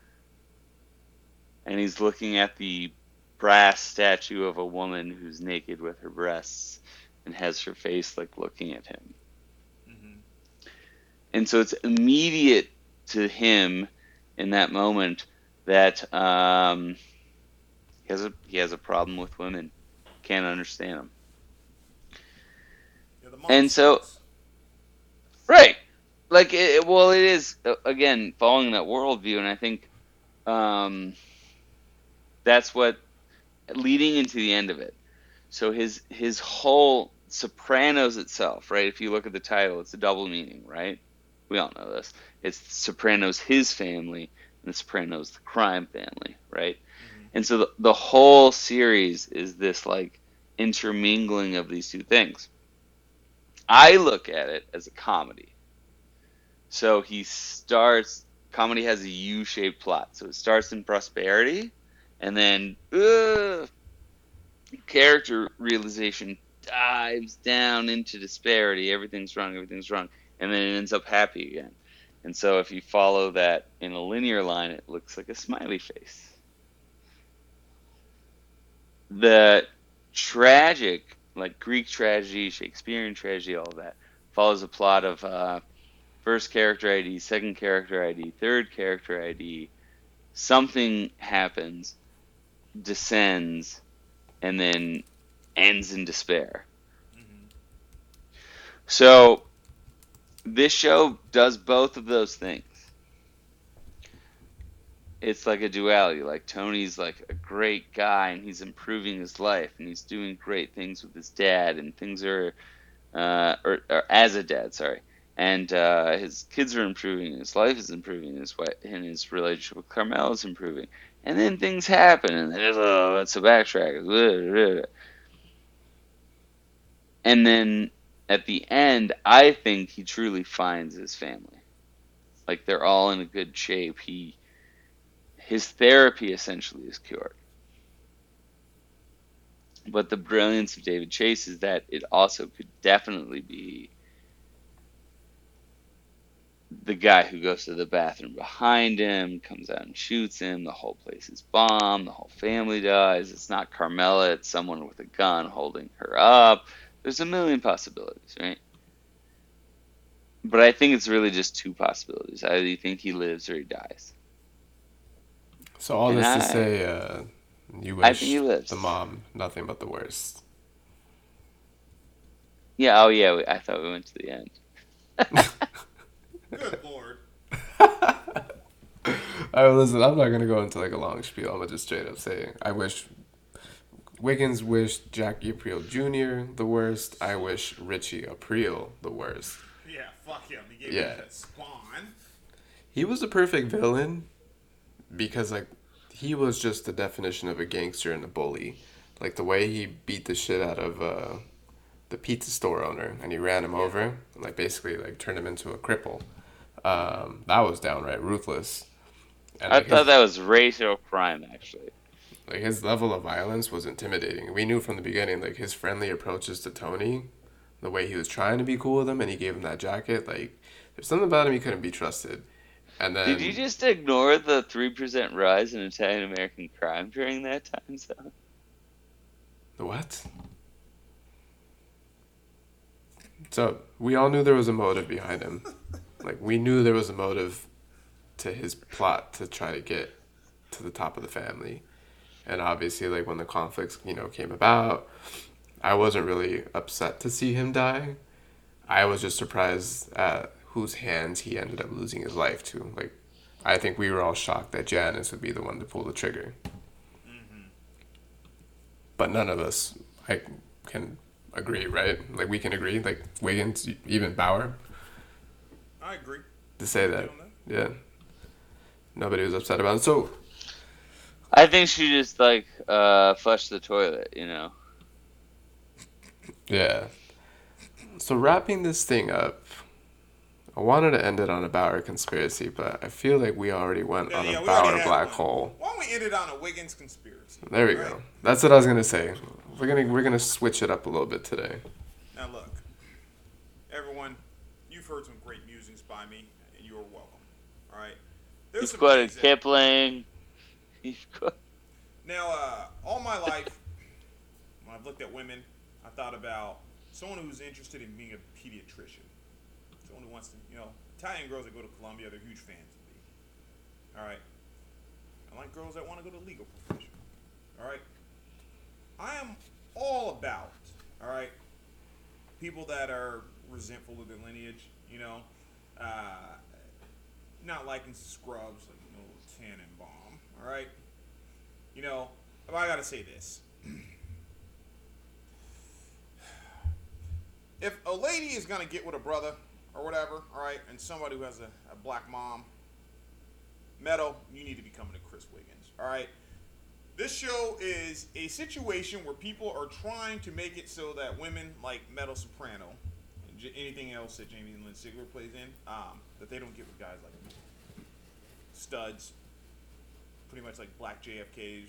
And he's looking at the brass statue of a woman who's naked with her breasts and has her face like looking at him. Mhm. And so it's immediate to him in that moment that um, he has a he has a problem with women, can't understand them. And so- Right. Like, it, well, it is uh, again following that worldview, and I think um, that's what leading into the end of it. So his his whole Sopranos itself, right? If you look at the title, it's a double meaning, right? We all know this. It's Sopranos his family, and the Sopranos the crime family, right? And so the, the whole series is this like intermingling of these two things. I look at it as a comedy. So he starts. Comedy has a U-shaped plot. So it starts in prosperity, and then uh, character realization dives down into disparity. Everything's wrong. Everything's wrong, and then it ends up happy again. And so if you follow that in a linear line, it looks like a smiley face. The tragic, like Greek tragedy, Shakespearean tragedy, all that, follows a plot of uh, first character ID, second character ID, third character ID. Something happens, descends, and then ends in despair. Mhm. So this show does both of those things. It's like a duality. Like Tony's like a great guy and he's improving his life and he's doing great things with his dad and things are, uh, or, or as a dad, sorry. And uh, his kids are improving, his life is improving, his wife, and his relationship with Carmel is improving. And then things happen, and then oh, it's a backtrack. And then at the end, I think he truly finds his family. Like they're all in a good shape. He his therapy essentially is cured. But the brilliance of David Chase is that it also could definitely be the guy who goes to the bathroom behind him, comes out and shoots him, the whole place is bombed, the whole family dies. It's not Carmela, it's someone with a gun holding her up. There's a million possibilities, right? But I think it's really just two possibilities. Either you think he lives or he dies. So all And this I- to say, uh, you wish think he the mom nothing but the worst. Yeah, oh yeah, we, I thought we went to the end. Good lord. I listen. I'm not gonna go into like a long spiel. I'm gonna just straight up say I wish Wiggins wished Jackie Aprile Jr. the worst. I wish Richie Aprile the worst. Yeah, fuck him. He gave Yeah. me that spawn. He was a perfect villain because like he was just the definition of a gangster and a bully. Like the way he beat the shit out of uh, the pizza store owner and he ran him over, and, like basically like turned him into a cripple. Um, that was downright ruthless. And, I like, thought his- that was racial crime, actually. like his level of violence was intimidating. We knew from the beginning, like his friendly approaches to Tony, the way he was trying to be cool with him, and he gave him that jacket. Like there's something about him he couldn't be trusted. And then Did you just ignore the 3% rise in Italian American crime during that time zone? the what? So we all knew there was a motive behind him. Like we knew there was a motive to his plot to try to get to the top of the family. And obviously like when the conflicts, you know, came about, I wasn't really upset to see him die. I was just surprised at whose hands he ended up losing his life to. Like I think we were all shocked that Janice would be the one to pull the trigger. But none of us I can agree, right? Like we can agree, like Wiggins, even Bauer, I agree. to say that. Yeah. Nobody was upset about it. So I think she just, like, uh, flushed the toilet, you know? yeah. So wrapping this thing up, I wanted to end it on a Bauer conspiracy, but I feel like we already went Yeah, on yeah, a we Bauer black one. hole. Why don't we end it on a Wiggins conspiracy? There we Right. go. That's what I was gonna say. We're gonna we're gonna switch it up a little bit today. Now look, everyone, you've heard some great musings by me, and you are welcome. All right. There's You've quoted Kipling. You've quoted... Now, uh, all my life, when I've looked at women, I thought about someone who's interested in being a pediatrician. Wants to, you know, Italian girls that go to Columbia, they're huge fans of me. All right. I like girls that want to go to legal profession. All right. I am all about, all right, people that are resentful of their lineage, you know, uh, not liking scrubs like Noah Tannenbaum, all right. You know, but I gotta say this. If a lady is gonna get with a brother or whatever, all right, and somebody who has a, a black mom, Meadow, you need to be coming to Chris Wiggins, all right. This show is a situation where people are trying to make it so that women like Meadow Soprano and j- anything else that Jamie Lynn Sigler plays in, um, that they don't get with guys like. Studs, pretty much like black JFKs,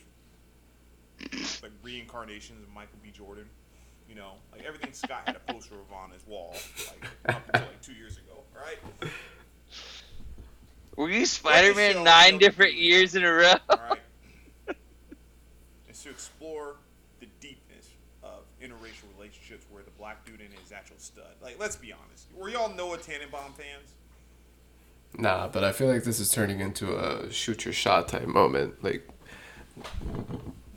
like reincarnations of Michael B. Jordan. You know, like everything Scott had a poster of on his wall, like up until like two years ago. right? Were you Spider-Man show, nine different years in a row? all right. Is to explore the deepness of interracial relationships where the black dude and his actual stud. Like, let's be honest. Were y'all Noah Tannenbaum fans? Nah, but I feel like this is turning into a shoot your shot type moment. Like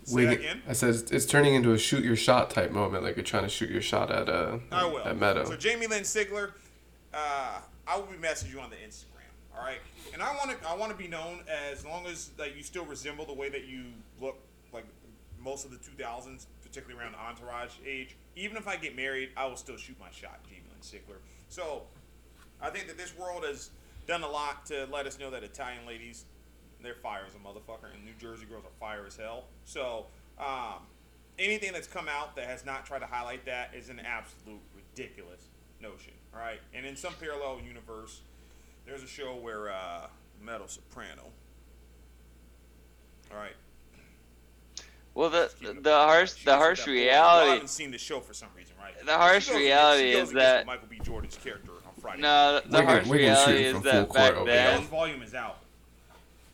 Say that again. I said it's, turning into a shoot your shot type moment, like you're trying to shoot your shot at uh I will. at Meadow. So Jamie Lynn Sigler, uh, I will be messaging you on the Instagram. All right, and I want to I want to be known as long as that you still resemble the way that you look like most of the 2000s, particularly around the entourage age. Even if I get married, I will still shoot my shot, Jamie Lynn Sigler. So I think that this world has done a lot to let us know that Italian ladies, they're fire as a motherfucker, and New Jersey girls are fire as hell. So um, anything that's come out that has not tried to highlight that is an absolute ridiculous notion. All right, and in some parallel universe, there's a show where uh, Metal Soprano. All right, Well, the keep the harsh she the harsh that bull. Y'all haven't seen the show for some reason, right? The harsh goes reality is that- Michael B. Jordan's character on Friday. No, the Wiggin- harsh Wiggin's reality shooting is from that full back court over Y'all's then. volume is out.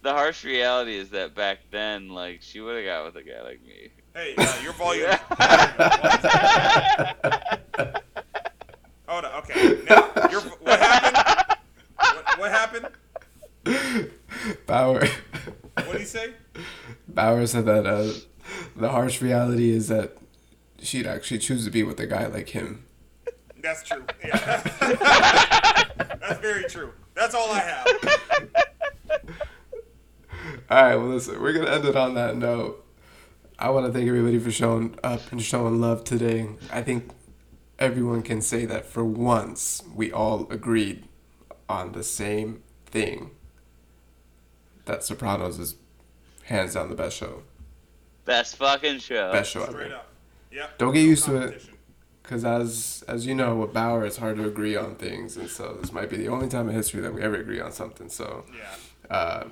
The harsh reality is that back then, like she would have got with a guy like me. Hey, uh, your volume. Hold on. Okay. Now, your, what happened? What, what happened? Bauer What did he say? Bauer said that uh, the harsh reality is that she'd actually choose to be with a guy like him. That's true. Yeah. That's very true. That's all I have. All right, well, listen, we're gonna end it on that note. I want to thank everybody for showing up and showing love today. I think everyone can say that for once we all agreed on the same thing. That Sopranos is hands down the best show. Best fucking show. Best show Straight ever. up. Yep. Don't get No used to it. Because as as you know, with Bauer, it's hard to agree on things, and so this might be the only time in history that we ever agree on something. So, Yeah. uh,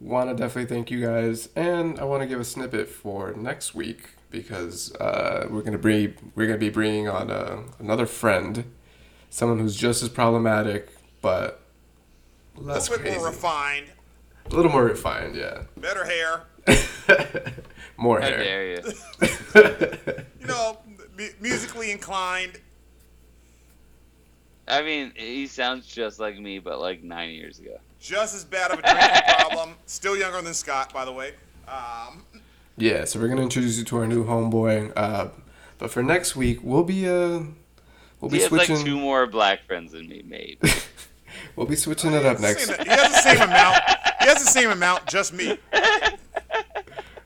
want to definitely thank you guys, and I want to give a snippet for next week because uh, we're gonna bring we're gonna be bringing on uh, another friend, someone who's just as problematic but A less little bit crazy, more refined, a little more refined, yeah, better hair. more How hair. dare you? You know, mu- musically inclined. I mean, he sounds just like me, but like nine years ago. Just as bad of a drinking problem. Still younger than Scott, by the way. Um, Yeah, so we're gonna introduce you to our new homeboy. Uh, but for next week, we'll be uh, we'll He be has like switching. two more black friends than me, maybe. we'll be switching it up next. Same- he has the same amount. He has the same amount. Just me.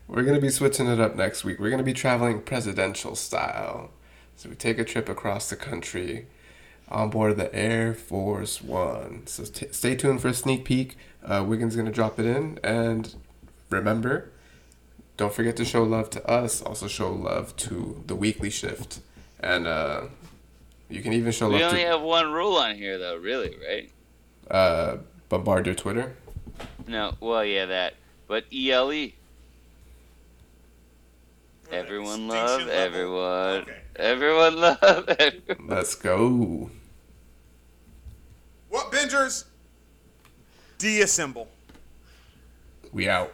We're gonna be switching it up next week. We're gonna be traveling presidential style. So we take a trip across the country on board the Air Force One. So t- stay tuned for a sneak peek. Uh, Wiggins gonna drop it in, and remember, don't forget to show love to us. Also show love to the weekly shift, and uh, you can even show love. we only to have one rule on here, though. Really, right? uh, bombard your Twitter. No. Well, yeah, that. But E ELE. Everyone love everyone. Okay. Everyone love everyone. Let's go. What bingers? Deassemble. We out.